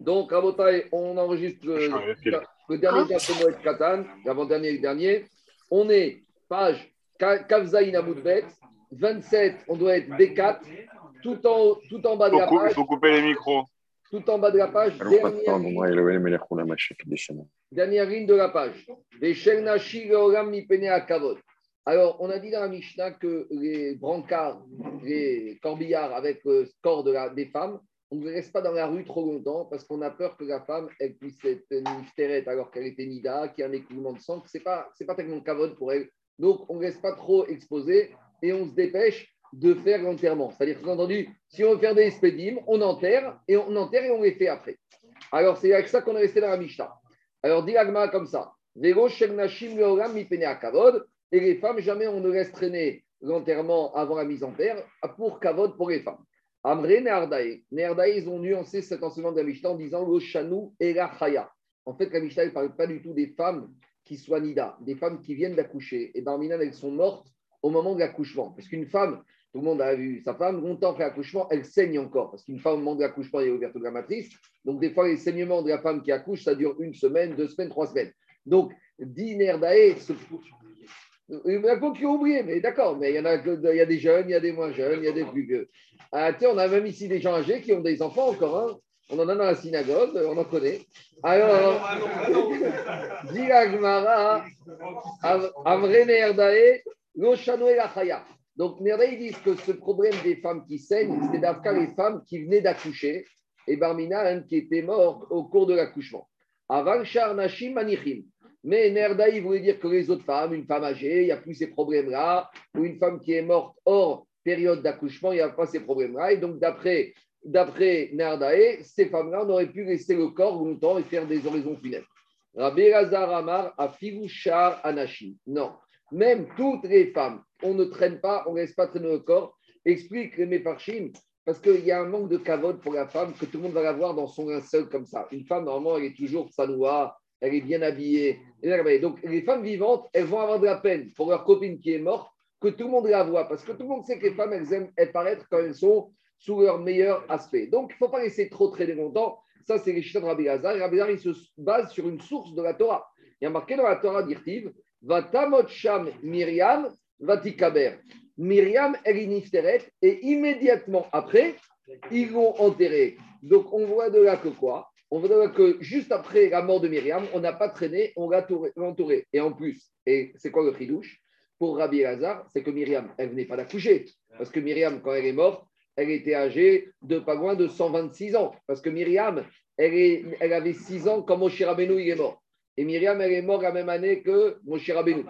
Donc, Rabotai, on enregistre le, le dernier ah. de Moed Katan, l'avant-dernier et le dernier. On est page Kavzaïn Amoudbet, 27, on doit être D4, tout en, tout en bas de la page. Il faut couper les micros. Tout en bas de la page, dernière, dernière ligne de la page. Alors, on a dit dans la Mishnah que les brancards, les corbillards avec le corps de la, des femmes, on ne laisse pas dans la rue trop longtemps parce qu'on a peur que la femme elle puisse être niftérette alors qu'elle était nida, qu'il y a un écoulement de sang, que ce n'est pas, pas tellement cavode pour elle. Donc, on ne laisse pas trop exposer et on se dépêche de faire l'enterrement. C'est-à-dire, entendu, si on veut faire des expédimes, on enterre et on enterre et on les fait après. Alors, c'est avec ça qu'on est resté dans la Mishnah. Alors, dit comme ça. Et les femmes, jamais on ne laisse traîner l'enterrement avant la mise en terre pour kavod pour les femmes. Amré Neardaï. Neardaï, ils ont nuancé cet enseignement de la Mishnah en disant le chanou et la chaya. En fait, la Mishnah ne parle pas du tout des femmes qui soient nida, des femmes qui viennent d'accoucher. Et Barminan, elles sont mortes au moment de l'accouchement. Parce qu'une femme, tout le monde a vu sa femme, longtemps après l'accouchement, elle saigne encore. Parce qu'une femme, au moment de l'accouchement, elle est ouverte de la matrice. Donc, des fois, les saignements de la femme qui accouche, ça dure une semaine, deux semaines, trois semaines. Donc, dîner d'aé, il y a beaucoup qui ont oublié, mais d'accord, mais il y, en a, il y a des jeunes, il y a des moins jeunes, il y a des plus vieux. Ah, on a même ici des gens âgés qui ont des enfants encore. Hein. On en a dans la synagogue, on en connaît. Alors, Gmara, Amre Nerdae, Loshano et Chaya. Donc, Nerdae disent que ce problème des femmes qui saignent, c'était d'Afka les femmes qui venaient d'accoucher et Barmina, qui était mort au cours de l'accouchement. Aval Shar Nashim Manichim. Mais Nerdaï voulait dire que les autres femmes, une femme âgée, il n'y a plus ces problèmes-là, ou une femme qui est morte hors période d'accouchement, il n'y a pas ces problèmes-là. Et donc, d'après d'après Nerdaï, ces femmes-là, on aurait pu laisser le corps longtemps et faire des oraisons funèbres. Rabbi Razar Amar a Anashim. Non, même toutes les femmes, on ne traîne pas, on ne laisse pas traîner le corps. Explique les Meparchim, parce qu'il y a un manque de cavote pour la femme que tout le monde va la voir dans son linceul comme ça. Une femme, normalement, elle est toujours sanoua, elle est bien habillée. Donc, les femmes vivantes, elles vont avoir de la peine pour leur copine qui est morte, que tout le monde la voit. Parce que tout le monde sait que les femmes, elles aiment paraître quand elles sont sous leur meilleur aspect. Donc, il ne faut pas laisser trop traîner longtemps. Ça, c'est les de Rabbi Hazar. Rabbi Hazar, il se base sur une source de la Torah. Il y a marqué dans la Torah d'Irtiv, Vatamot Sham Myriam Vatikaber. Myriam, elle est et immédiatement après, ils vont enterrer. Donc, on voit de là que quoi? On voit que juste après la mort de Myriam, on n'a pas traîné, on l'a entouré. Et en plus, et c'est quoi le chidouche? Pour Rabbi Hazar, c'est que Myriam, elle venait pas d'accoucher. Parce que Myriam, quand elle est morte, elle était âgée de pas loin de 126 ans. Parce que Myriam, elle avait 6 ans quand Moshe Rabbeinu il est mort. Et Myriam, elle est morte la même année que Moshe Rabbeinu.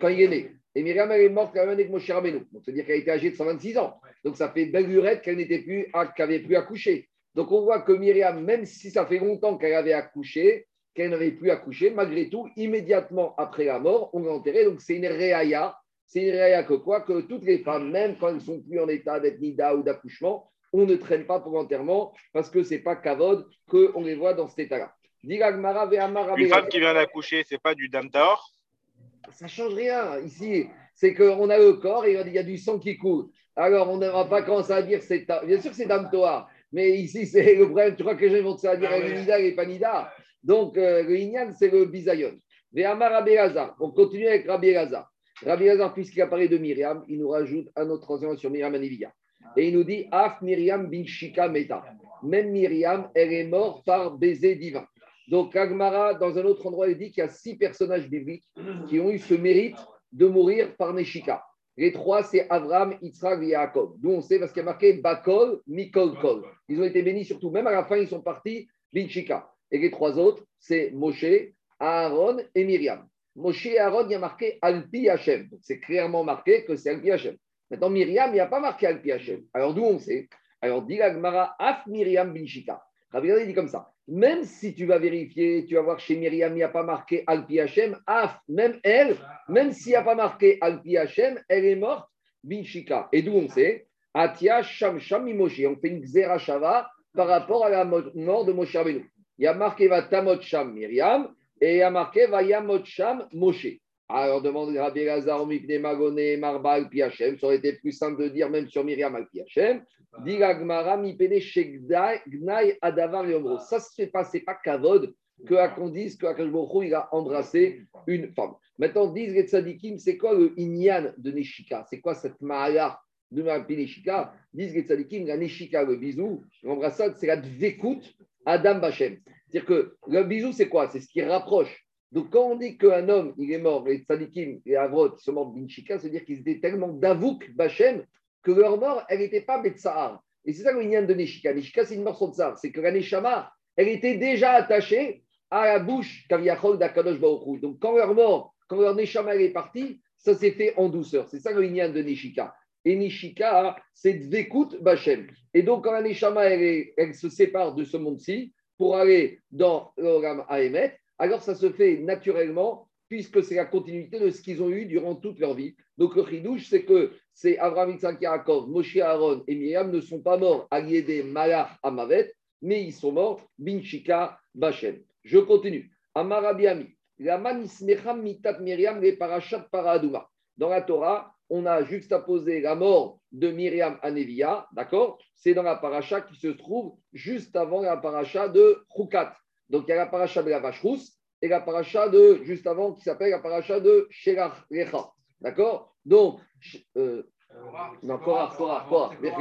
Quand il est né. Et Myriam, elle est morte la même année que Moshe Rabbeinu. Donc, c'est-à-dire qu'elle était âgée de 126 ans. Donc, ça fait belle lurette qu'elle n'était plus, qu'elle n'avait plus accouché. Donc on voit que Myriam, même si ça fait longtemps qu'elle avait accouché, qu'elle n'avait plus accouché, malgré tout, immédiatement après la mort, on l'a enterrée. Donc c'est une réaya. C'est une réaya que quoi? Que toutes les femmes, même quand elles ne sont plus en état d'être nida ou d'accouchement, on ne traîne pas pour l'enterrement parce que ce n'est pas kavod qu'on les voit dans cet état-là. Une femme qui vient d'accoucher, ce n'est pas du damtaor Ça ne change rien. Ici, c'est qu'on a le corps et il y a du sang qui coule. Alors, on ne va pas commencer à dire c'est. Bien sûr, c'est damtoar. Mais ici, c'est le problème. Tu crois que les gens vont se dire ah, Nida et Panida Donc, euh, le Inyan, c'est le bisayon. Ve'amar Rabbi On continue avec Rabbi Elazar. Rabbi Elazar, puisqu'il a parlé de Myriam, il nous rajoute un autre enseignement sur Myriam Anivia. Et il nous dit Af Myriam bin Shika Meta. Même Myriam, elle est morte par baiser divin. Donc, Agmara, dans un autre endroit, il dit qu'il y a six personnages bibliques qui ont eu ce mérite de mourir par Neshika. Les trois, c'est Avram, Yitzhak et Yaakov. D'où on sait, parce qu'il y a marqué Bakol, Mikol, Kol. Ils ont été bénis surtout. Même à la fin, ils sont partis Binchika. Et les trois autres, c'est Moshe, Aaron et Myriam. Moshe et Aaron, il y a marqué Alpi Hashem. C'est clairement marqué que c'est Alpi Hashem. Maintenant, Myriam, il n'y a pas marqué Alpi Hashem. Alors d'où on sait? Alors, dit Gmara, Af Myriam Binchika. Rabbi dit comme ça. Même si tu vas vérifier, tu vas voir chez Myriam, il n'y a pas marqué Alpi Hashem, Af, même elle, même s'il n'y a pas marqué Alpi Hashem, elle est morte, Binchika. Et d'où on sait? Atia Sham Sham Moshe. On fait une Xerashava par rapport à la mort de Moshe Rabbeinu. Il y a marqué Vatamot Sham Myriam et il y a marqué Vayamot Sham Moshe. Alors demande Rabbi Lazar, Mipne Magone, Marbal, Piachem. Ça aurait été plus simple de dire même sur Myriam al Piachem. Diragmara, Mipene, Shegnaï, Adavar, Yomro. Ça, ce n'est pas, pas Kavod que qu'on dise que il a embrassé une femme. Maintenant, disent les c'est quoi le inyan de Neshika? C'est quoi cette mahala de Neshika? Disent les tzadikim, la Neshika, le bisou, l'embrassade, c'est la dvekut Adam Bachem. C'est-à-dire que le bisou, c'est quoi? C'est ce qui rapproche. Donc, quand on dit qu'un homme, il est mort, les tzadikim et Avrot, sont morts de c'est-à-dire qu'ils étaient tellement d'avouk Bachem que leur mort, elle n'était pas Betsahar. Et c'est ça le inyan de Neshika. Neshika, c'est une mort de tsar. C'est que la Neshama, elle était déjà attachée à la bouche d'Akadosh Donc, quand leur mort, quand leur Neshama est parti, ça s'est fait en douceur. C'est ça le lien de Neshika. Et Neshika, c'est Dvekut Bachem. Et donc, quand la Neshama, elle, se sépare de ce monde-ci pour aller dans l'Oram Ahemet, alors ça se fait naturellement puisque c'est la continuité de ce qu'ils ont eu durant toute leur vie. Donc, le chidouche, c'est que c'est Abraham, Yitzhak, Yaakov, Moshe, Aaron et Myriam ne sont pas morts à Yédé, Malach, Amavet, mais ils sont morts Binchika Bachem. Je continue. Amarabiami. La manismecham mitat Miriam les paradouma. Dans la Torah, on a juxtaposé la mort de Myriam à Nevia, d'accord? C'est dans la paracha qui se trouve juste avant la paracha de Chukat. Donc il y a la paracha de la vache rousse et la paracha de, juste avant, qui s'appelle la paracha de Shelach Lecha. D'accord? Donc, euh, non, Korach, Korach, Korach, Il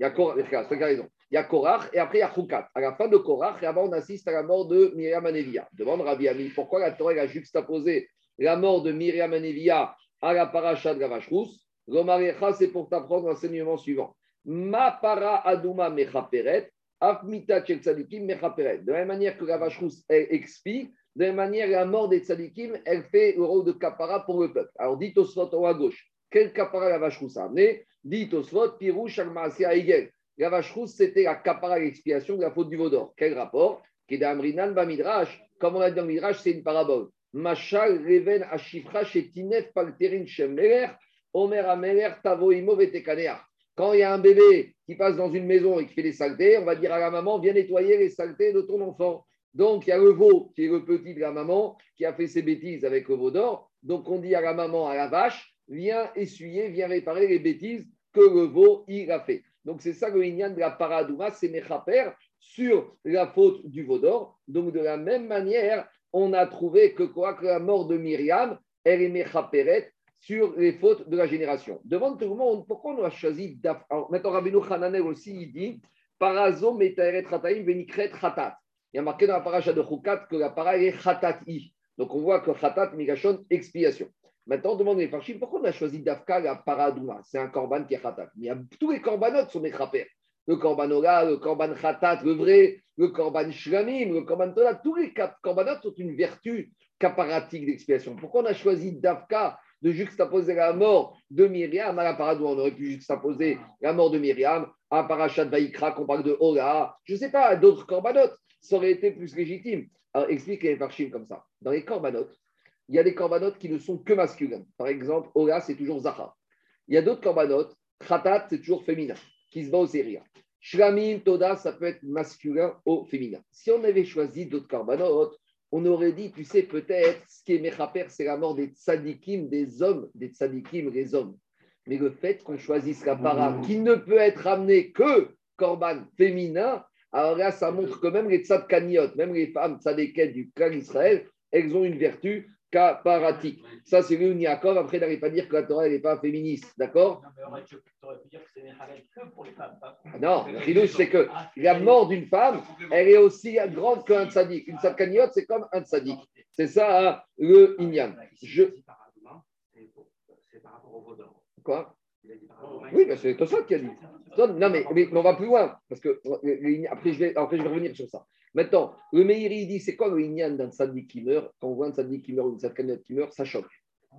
y a Korach, c'est raison il y a Korach et après il y a Choukat. À la fin de Korach, et avant on assiste à la mort de Myriam Anevia. Demande Rabbi Ami, pourquoi la Torah a juxtaposé la mort de Myriam Anevia à la paracha de la vache rousse? L'Omarecha, c'est pour t'apprendre l'enseignement suivant. Ma para aduma mechaperet. De la même manière que la vache rousse expie, de la même manière la mort des tzadikim, elle fait le rôle de kapara pour le peuple. Alors dit Tosfot en haut à gauche, quel kapara la vache rousse a amené? Dit Tosfot, pirouche al igel. La vache rousse, c'était la capara l'expiation de la faute du vaudor. Quel rapport? Kedamrinan Bamidrash. Comme on a dit dans Midrash, c'est une parabole. Machal Reven Ashifra Shetinef Palterin Shemeler Omer Ameler Tavoimo Vetekanea. Quand il y a un bébé qui passe dans une maison et qui fait des saletés, on va dire à la maman Viens nettoyer les saletés de ton enfant. Donc il y a le veau qui est le petit de la maman qui a fait ses bêtises avec le veau d'or. Donc on dit à la maman, à la vache Viens essuyer, viens réparer les bêtises que le veau a fait. Donc c'est ça le lignan de la paradouma, c'est Mechaper sur la faute du Vaudor. Donc de la même manière, on a trouvé que quoi que la mort de Myriam, elle est Mechaperet sur les fautes de la génération. Demande tout le monde pourquoi on a choisi d'af... Maintenant, Rabbeinu Hananel aussi, il dit Parazo metaeret chataim venikret chatat. Il y a marqué dans la paracha de Chukat que la paracha est chatati. Donc on voit que chatat migashon expiation. Maintenant, on demande les farchim, pourquoi on a choisi Dafka la paradouma? C'est un korban qui est khatat. Mais tous les korbanot sont des Le korban le korban khatat, le vrai, le korban shlamim, le korban tola, tous les korbanot ont une vertu caparatique d'expiation. Pourquoi on a choisi Dafka de juxtaposer la mort de Myriam à la paradouma On aurait pu juxtaposer la mort de Myriam à Parashat Vaikra, qu'on parle de Ola, je ne sais pas, d'autres korbanot. Ça aurait été plus légitime. Alors explique les farchim comme ça. Dans les korbanot, il y a des corbanotes qui ne sont que masculins. Par exemple, Ola, c'est toujours Zahar. Il y a d'autres corbanotes, Khatat, c'est toujours féminin, qui se bat au Séria. Shlamim, Toda, ça peut être masculin ou féminin. Si on avait choisi d'autres corbanotes, on aurait dit, tu sais, peut-être, ce qui est Mechaper, c'est la mort des tzadikim, des hommes, des tzadikim, les hommes. Mais le fait qu'on choisisse la para, qui ne peut être amené que korban féminin, alors là, ça montre que même les tzadkaniot, même les femmes tzadikets du clan Israël, elles ont une vertu kaparatique. Ça, c'est lui Yaakov. Après, n'arrive pas à dire que la Torah n'est pas féministe. D'accord Non, le c'est que la mort d'une femme, elle est aussi grande qu'un tzaddik. Une tzadkaniote, c'est comme un tzaddik. C'est ça hein, le inyan. Je... C'est par rapport au Quoi oui, ben c'est ça qui a dit. Non, mais, mais, on va plus loin, parce que après je, vais, après, je vais revenir sur ça. Maintenant, le Meiri dit c'est quoi le Inyan d'un sadique qui meurt Quand on voit un sadique qui meurt ou une tzadkanette qui meurt, ça choque.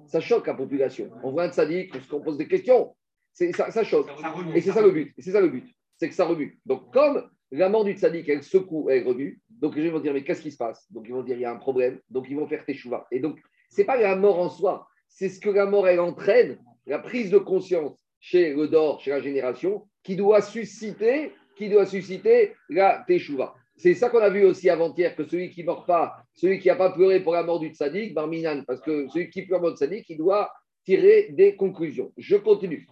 Ça choque la population. On voit un sadique, on se pose des questions. Ça, ça, choque. Et c'est ça le but. c'est ça le but. C'est que ça remue. Donc, comme la mort du sadique, elle secoue, elle remue, donc les gens vont dire mais qu'est-ce qui se passe? Donc ils vont dire il y a un problème. Donc ils vont faire teshuva. Et donc, c'est pas la mort en soi, c'est ce que la mort elle entraîne, la prise de conscience chez le Dor, chez la génération, qui doit susciter, qui doit susciter la teshuva. C'est ça qu'on a vu aussi avant-hier, que celui qui ne meurt pas, celui qui n'a pas pleuré pour la mort du tzaddik, Barminan, parce que celui qui pleure pour le tzaddik, il doit tirer des conclusions. Je continue.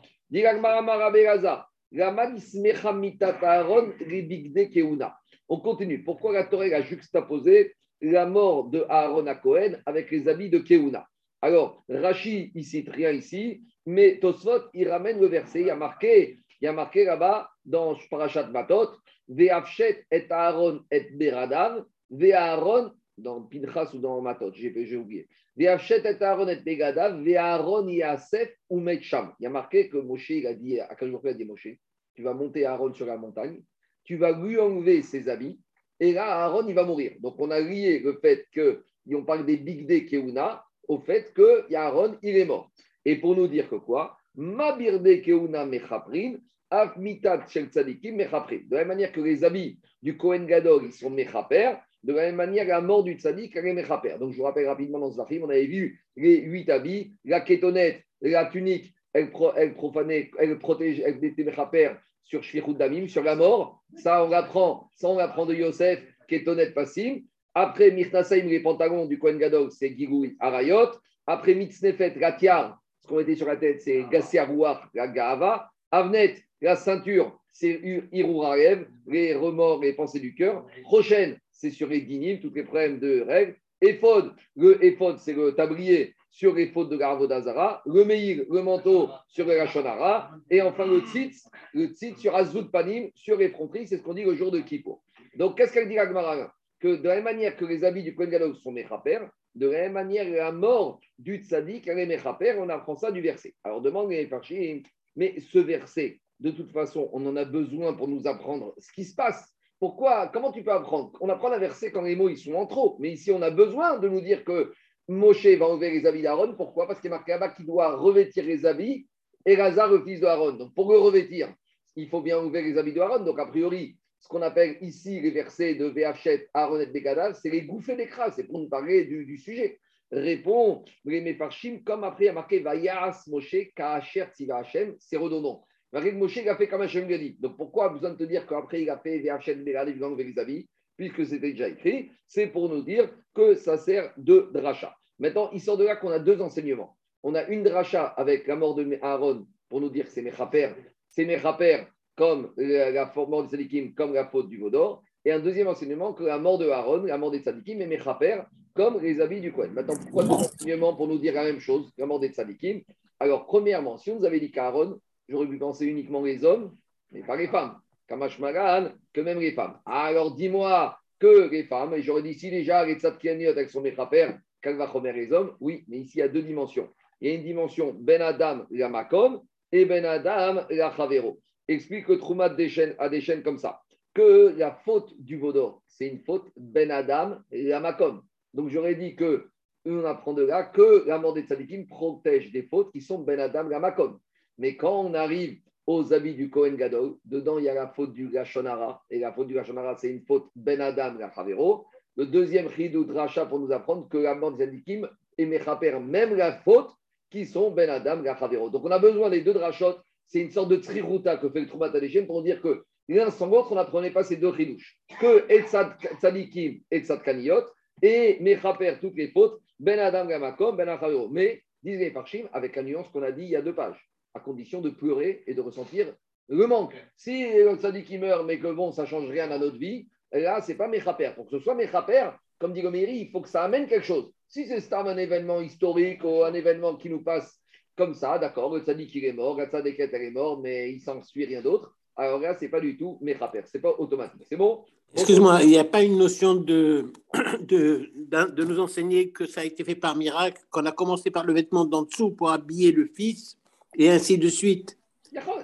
On continue. Pourquoi la Torah a juxtaposé la mort de Aaron à Cohen avec les habits de Keuna? Alors, Rashi, il cite rien ici, mais Tosfot, il ramène le verset. Il y a marqué, il y a marqué là-bas dans Parashat Matot, Ve'afshet et Aaron et Beradav, Ve'Aaron, dans Pinchas ou dans Matot, j'ai oublié. Ve'afshet et Aaron et Begadav, Ve'Aaron Yasef ou Metcham. Il y a marqué que Moshe, il a dit, à quel jour il a dit Moshe, tu vas monter Aaron sur la montagne, tu vas lui enlever ses habits, et là, Aaron, il va mourir. Donc, on a lié le fait qu'on parle des Big Day Keuna au fait que Aaron, il est mort. Et pour nous dire que quoi? Mabirde Keuna Mechaprin, De la même manière que les habits du Kohen Gadol, ils sont Mechaper, de la même manière, la mort du Tzadik, elle est Mechaper. Donc, je vous rappelle rapidement dans ce film, on avait vu les huit habits, la kétonette, la tunique, elle, elle profanait, elle protège, elle était Mechaper sur Shvichut Damim, sur la mort. Ça, on l'apprend, ça, on l'apprend de Yosef, honnête Passim. Après, Mirtasaim, les pantalons du Kohen Gadol, c'est Gigouy Arayot. Après, Mitznefet, la tiare, ce qu'on était sur la tête, c'est Gassiarouach, la Gaava. Avnet, la ceinture, c'est Irurarev, les remords, les pensées du cœur. Prochaine, c'est sur les dinim, tous les problèmes de règles. Ephod, le Ephod, c'est le tablier sur les fautes de Garavodazara, le Meir, le manteau sur le Rachonara, et enfin le Tzitz, le Tzitz sur Azout Panim, sur les fronteries, c'est ce qu'on dit le jour de Kippo. Donc, qu'est-ce qu'elle dit Agmara Que de la même manière que les habits du Kohen Gadol sont Mechaper, de la même manière, la mort du Tzadik, elle est Mechaper, on apprend ça du verset. Alors, demande les Parchim, mais ce verset, de toute façon, on en a besoin pour nous apprendre ce qui se passe. Pourquoi Comment tu peux apprendre? On apprend un verset quand les mots ils sont en trop. Mais ici, on a besoin de nous dire que Moshe va enlever les habits d'Aaron. Pourquoi? Parce qu'il est marqué là-bas qu'il doit revêtir les habits et Lazare, le fils d'Aaron. Donc, pour le revêtir, il faut bien enlever les habits d'Aaron. Donc, a priori, ce qu'on appelle ici les versets de VHet, Aaron et Begadav, c'est les bouffées d'écras. C'est pour nous parler du, sujet. Répond les Mefarshim, comme après il a marqué Vayas Moshe Kaacher Tziva Hashem, c'est redondant. Moshe, il a fait comme Hashem lui. Donc, pourquoi besoin de te dire qu'après il a fait enlever les habits puisque c'était déjà écrit, c'est pour nous dire que ça sert de dracha. Maintenant, il sort de là qu'on a deux enseignements. On a une dracha avec la mort de Aaron pour nous dire que c'est Mechaper, c'est Mechaper comme la, mort des Sadikim, comme la faute du Vaudor. Et un deuxième enseignement que la mort de Aaron, la mort des Sadikim, est Mechaper comme les habits du Kohen. Maintenant, pourquoi deux enseignements pour nous dire la même chose, la mort des Sadikim Alors, premièrement, si on nous avait dit qu'Aaron, j'aurais pu penser uniquement les hommes, mais pas les femmes. Kamash Magan, que même les femmes. Alors dis-moi que les femmes, et j'aurais dit si déjà les tzadkianiot avec son va remettre les hommes, oui, mais ici il y a deux dimensions. Il y a une dimension Ben Adam la Makom et Ben Adam la Chavero. Explique le Troumat à des chaînes comme ça. Que la faute du Vaudor, c'est une faute Ben Adam la Makom. Donc j'aurais dit que on apprend de là que la mort des tzadikim protège des fautes qui sont Ben Adam la Makom. Mais quand on arrive aux habits du Kohen Gadol. Dedans, il y a la faute du Gashonara. Et la faute du Gashonara, c'est une faute Ben Adam Gachavero. Le deuxième Chidou Dracha pour nous apprendre que la mort des Adikim et Mechaper, même la faute, qui sont Ben Adam Gachavero. Donc on a besoin des deux Drachot. C'est une sorte de triruta que fait le Troumat pour dire que l'un sans l'autre, on n'apprenait pas ces deux chidouches. Que Etzad Tzadikim et Etzad Kaniyot et Mechaper, toutes les fautes, Ben Adam Gamakom, Ben Achavero. Mais, disent les Parchim, avec la nuance qu'on a dit il y a deux pages à condition de pleurer et de ressentir le manque. Si le qui meurt, mais que bon, ça ne change rien à notre vie, là, ce n'est pas Mechaper. Pour que ce soit Mechaper, comme dit Goméry, il faut que ça amène quelque chose. Si c'est un événement historique ou un événement qui nous passe comme ça, d'accord, le tzaddik il est mort, la tzaddik elle est mort, mais il s'en suit rien d'autre. Alors là, ce n'est pas du tout Mechaper, ce n'est pas automatique. C'est bon? Excuse-moi, il n'y a pas une notion de, de, de, nous enseigner que ça a été fait par miracle, qu'on a commencé par le vêtement d'en dessous pour habiller le fils, et ainsi de suite.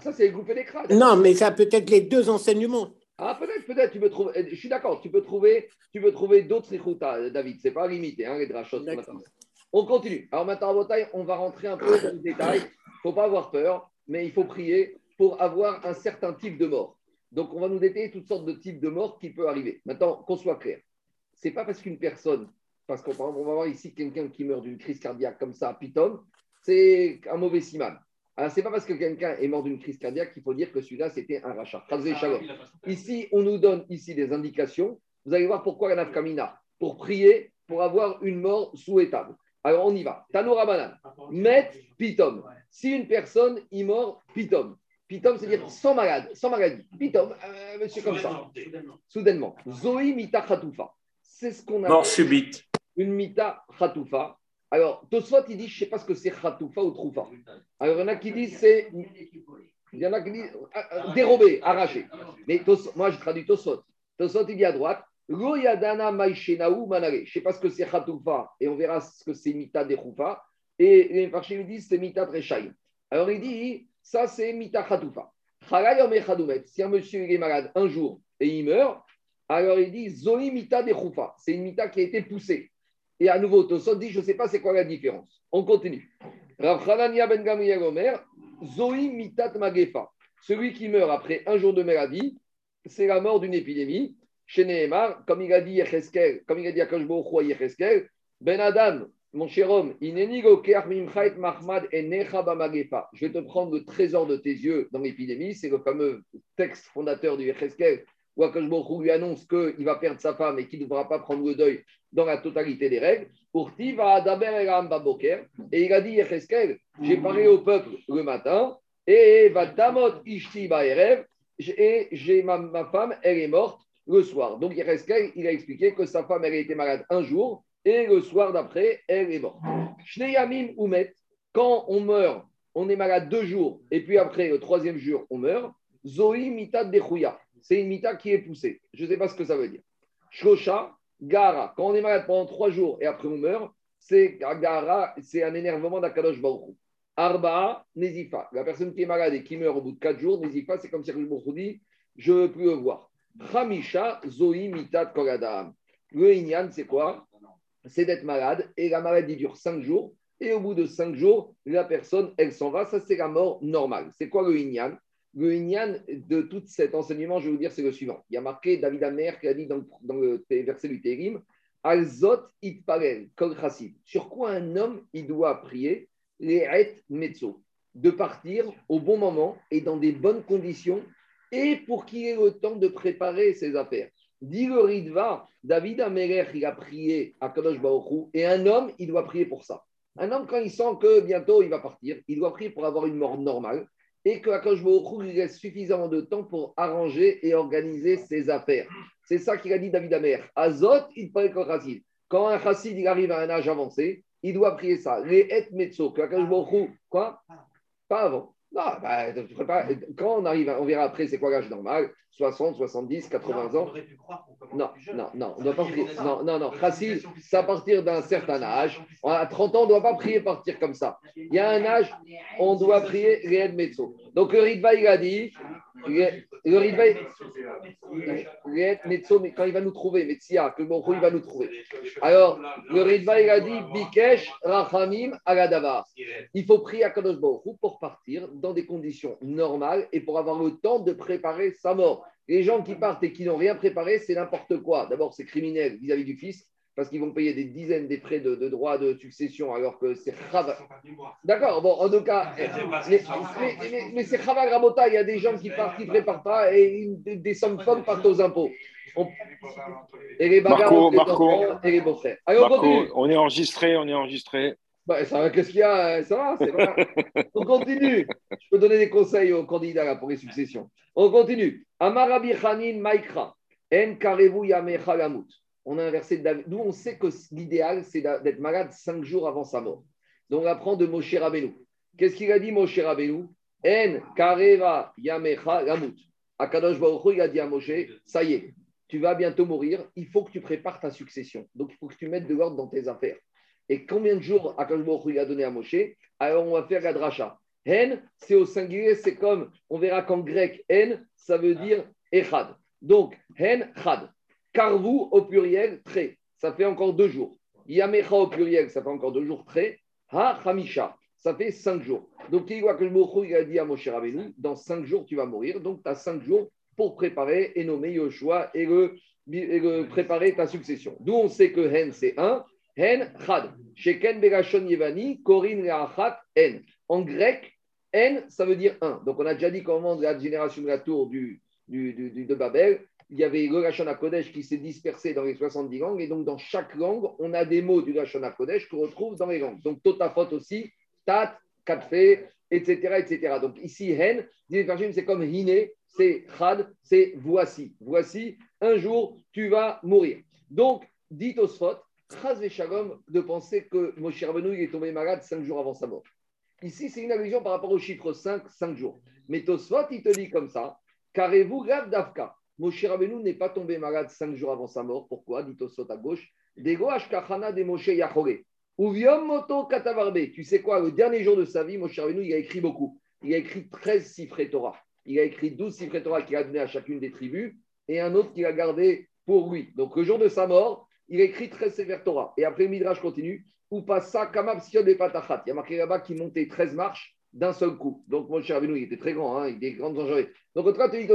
Ça, c'est groupé d'écran. Non, mais ça peut être les deux enseignements. Ah, peut-être, peut-être, tu peux trouver, je suis d'accord, tu peux trouver, tu peux trouver d'autres écoutas, David, c'est pas limité, hein, les drachos. On continue. Alors maintenant, on va rentrer un peu dans le détail. Il ne faut pas avoir peur, mais il faut prier pour avoir un certain type de mort. Donc, on va nous détailler toutes sortes de types de morts qui peuvent arriver. Maintenant, qu'on soit clair, c'est pas parce qu'une personne, parce qu'on va voir ici quelqu'un qui meurt d'une crise cardiaque comme ça à Python, c'est un mauvais siman. Alors, ce n'est pas parce que quelqu'un est mort d'une crise cardiaque qu'il faut dire que celui-là, c'était un rachat. Ici, on nous donne ici des indications Vous allez voir pourquoi la nafkamina. Pour prier, pour avoir une mort souhaitable. Alors on y va. Tanoura Banan. Met pitom. Si une personne y mort pitom. Pitom, c'est-à-dire sans malade, sans maladie. Pitom, euh, monsieur comme ça. Soudainement. Zoï mita khatoufa. C'est ce qu'on a. Mort subite. Une mita khatoufa. Alors, Tosfot, il dit, je ne sais pas ce que c'est khatoufa ou troufa. Alors, il y en a qui disent, c'est. Il y en a qui disent euh, euh, dérobé, arraché. Mais moi, je traduis Tosfot. Tosfot, il dit à droite, Lo yadana manare. Je ne sais pas ce que c'est khatoufa, et on verra ce que c'est mita dechoufa. Et les marchés lui disent, c'est mita trechaï. Alors, il dit, ça, c'est mita khatoufa. Si un monsieur est malade un jour et il meurt, alors il dit Zoï mita dechoufa. C'est une mita qui a été poussée. Et à nouveau, Tosot dit, je ne sais pas c'est quoi la différence. On continue. Rav ben Gamriel Omer, Zoï mitat magefa. Celui qui meurt après un jour de maladie, c'est la mort d'une épidémie. Chez Nehemar, comme il a dit Yecheskel, comme il a dit Akashbo Yecheskel, Ben Adam, mon cher homme, Je vais te prendre le trésor de tes yeux dans l'épidémie. C'est le fameux texte fondateur du Yecheskel Akashbo lui annonce qu'il va perdre sa femme et qu'il ne devra pas prendre le deuil dans la totalité des règles. Et il a dit, j'ai parlé au peuple le matin, et ishti et j'ai ma, femme, elle est morte le soir. Donc Yecheskel, il a expliqué que sa femme, elle été malade un jour, et le soir d'après, elle est morte. quand on meurt, on est malade deux jours, et puis après, le troisième jour, on meurt. Zoï mitat dechouya. C'est une mita qui est poussée. Je ne sais pas ce que ça veut dire. Shosha, Gara, quand on est malade pendant trois jours et après on meurt, c'est Gara, c'est un énervement d'Akadosh Baruch. Arba, Nezifa. La personne qui est malade et qui meurt au bout de quatre jours, Nezifa, c'est comme si Baruch dit Je ne veux plus le voir. Khamisha, Zoï, Mitat, Kogadam. Le Inyan, c'est quoi? C'est d'être malade et la maladie dure cinq jours. Et au bout de cinq jours, la personne, elle s'en va. Ça, c'est la mort normale. C'est quoi le Inyan? Le Inyan de tout cet enseignement, je vais vous dire, c'est le suivant. Il y a marqué David Amer qui a dit dans, le verset du Térim Alzot itparel kol Sur quoi un homme il doit prier les et mezzo de partir au bon moment et dans des bonnes conditions et pour qu'il ait le temps de préparer ses affaires. Dit le Ridva, David Amer, il a prié à Kadosh Baruch et un homme, il doit prier pour ça. Un homme, quand il sent que bientôt il va partir, il doit prier pour avoir une mort normale et que Akash lui laisse suffisamment de temps pour arranger et organiser ses affaires. C'est ça qu'il a dit David Amer. Azot, il qu'un chassid. Quand un chassid il arrive à un âge avancé, il doit prier ça. Les et mezzo, que quoi? Pas avant. Non, bah, quand on arrive, on verra après c'est quoi l'âge normal, 60, 70, 80 ans? Non, non, non, on doit pas prier. Non, non, non. Chassid, c'est à partir d'un certain âge. À 30 ans, on ne doit pas prier partir comme ça. Il y a un âge, on doit prier les mezzo. Donc le Ritva, il a dit, le mais quand il va nous trouver, Metsia, que bon il va nous trouver. Alors, le Ritva, il a dit, Bikesh, Rachamim, Agadavar. Il faut prier à Kadosh pour partir dans des conditions normales et pour avoir le temps de préparer sa mort. Les gens qui partent et qui n'ont rien préparé, c'est n'importe quoi. D'abord, c'est criminel vis-à-vis du fils parce qu'ils vont payer des dizaines des frais de, droits de succession alors que c'est D'accord, bon, en tout cas, mais, c'est Chaval Rabota, il y a des gens qui partent, qui ne préparent pas et des sommes folles partent aux impôts. Et les bagarres Marco, et les beaux-frères. on est enregistré, on est enregistré. Bah, ça va, qu'est-ce qu'il y a Ça va, c'est vrai. On continue. Je peux donner des conseils aux candidats pour les successions. On continue. Amarabi Khanin Maikra. En Karevu Yamecha Lamut on a inversé Nous, on sait que l'idéal, c'est d'être malade cinq jours avant sa mort. Donc, on apprend de Moshe Rabbeinu. Qu'est-ce qu'il a dit, Moshe Rabbeinu? En kareva yamecha gamut. Akadosh Baruch il a dit à Moshe, ça y est, tu vas bientôt mourir, il faut que tu prépares ta succession. Donc, il faut que tu mettes de l'ordre dans tes affaires. Et combien de jours Akadosh Baruch il a donné à Moshe? Alors, on va faire la dracha. En, c'est au singulier, c'est comme, on verra qu'en grec, en, ça veut dire echad. Donc, hen, chad. Karvou au pluriel, très. Ça fait encore deux jours. Yamecha au pluriel, ça fait encore deux jours, très. Ha Hamisha, ça fait cinq jours. Donc, il voit que le il a dit à Moshe Rabbeinu, dans cinq jours, tu vas mourir. Donc, tu as cinq jours pour préparer et nommer Yoshua et, le, préparer ta succession. D'où on sait que Hen, c'est un. Hen, Chad. Sheken Begashon Yevani, Korin Reachat, Hen. En grec, Hen, ça veut dire un. Donc, on a déjà dit qu'au moment de la génération de la tour de Babel, il y avait le Lachon Kodesh qui s'est dispersé dans les 70 langues, et donc dans chaque langue, on a des mots du Lachon Kodesh qu'on retrouve dans les langues. Donc Totafot aussi, Tat, Katfe, etc., etc. Donc ici, Hen, c'est comme Hine, c'est Chad, c'est voici. Voici, un jour, tu vas mourir. Donc, dit Osphot, Chaz Shalom de penser que Moshe Rabbeinu est tombé malade cinq jours avant sa mort. Ici, c'est une allusion par rapport au chiffre 5, 5 jours. Mais Tosfot, il te dit comme ça, carrez-vous Gav Davka. Moshe Rabbeinu n'est pas tombé malade cinq jours avant sa mort. Pourquoi? Dit Tosfot à gauche. Dego Ashkachana de Moshe Yachore. Uviom Moto Katavarbe. Tu sais quoi? Le dernier jour de sa vie, Moshe Rabbeinu, il a écrit beaucoup. Il a écrit 13 Sifré Torah. Il a écrit 12 Sifré Torah qu'il a donné à chacune des tribus et un autre qu'il a gardé pour lui. Donc, le jour de sa mort, il a écrit 13 Sefer Torah. Et après, Midrash continue. Ou pas ça, Kamab de Patachat. Il y a marqué là-bas qu'il montait 13 marches d'un seul coup. Donc, Moshe Rabbeinu, il était très grand, hein, il était enjeux. Donc, au te dit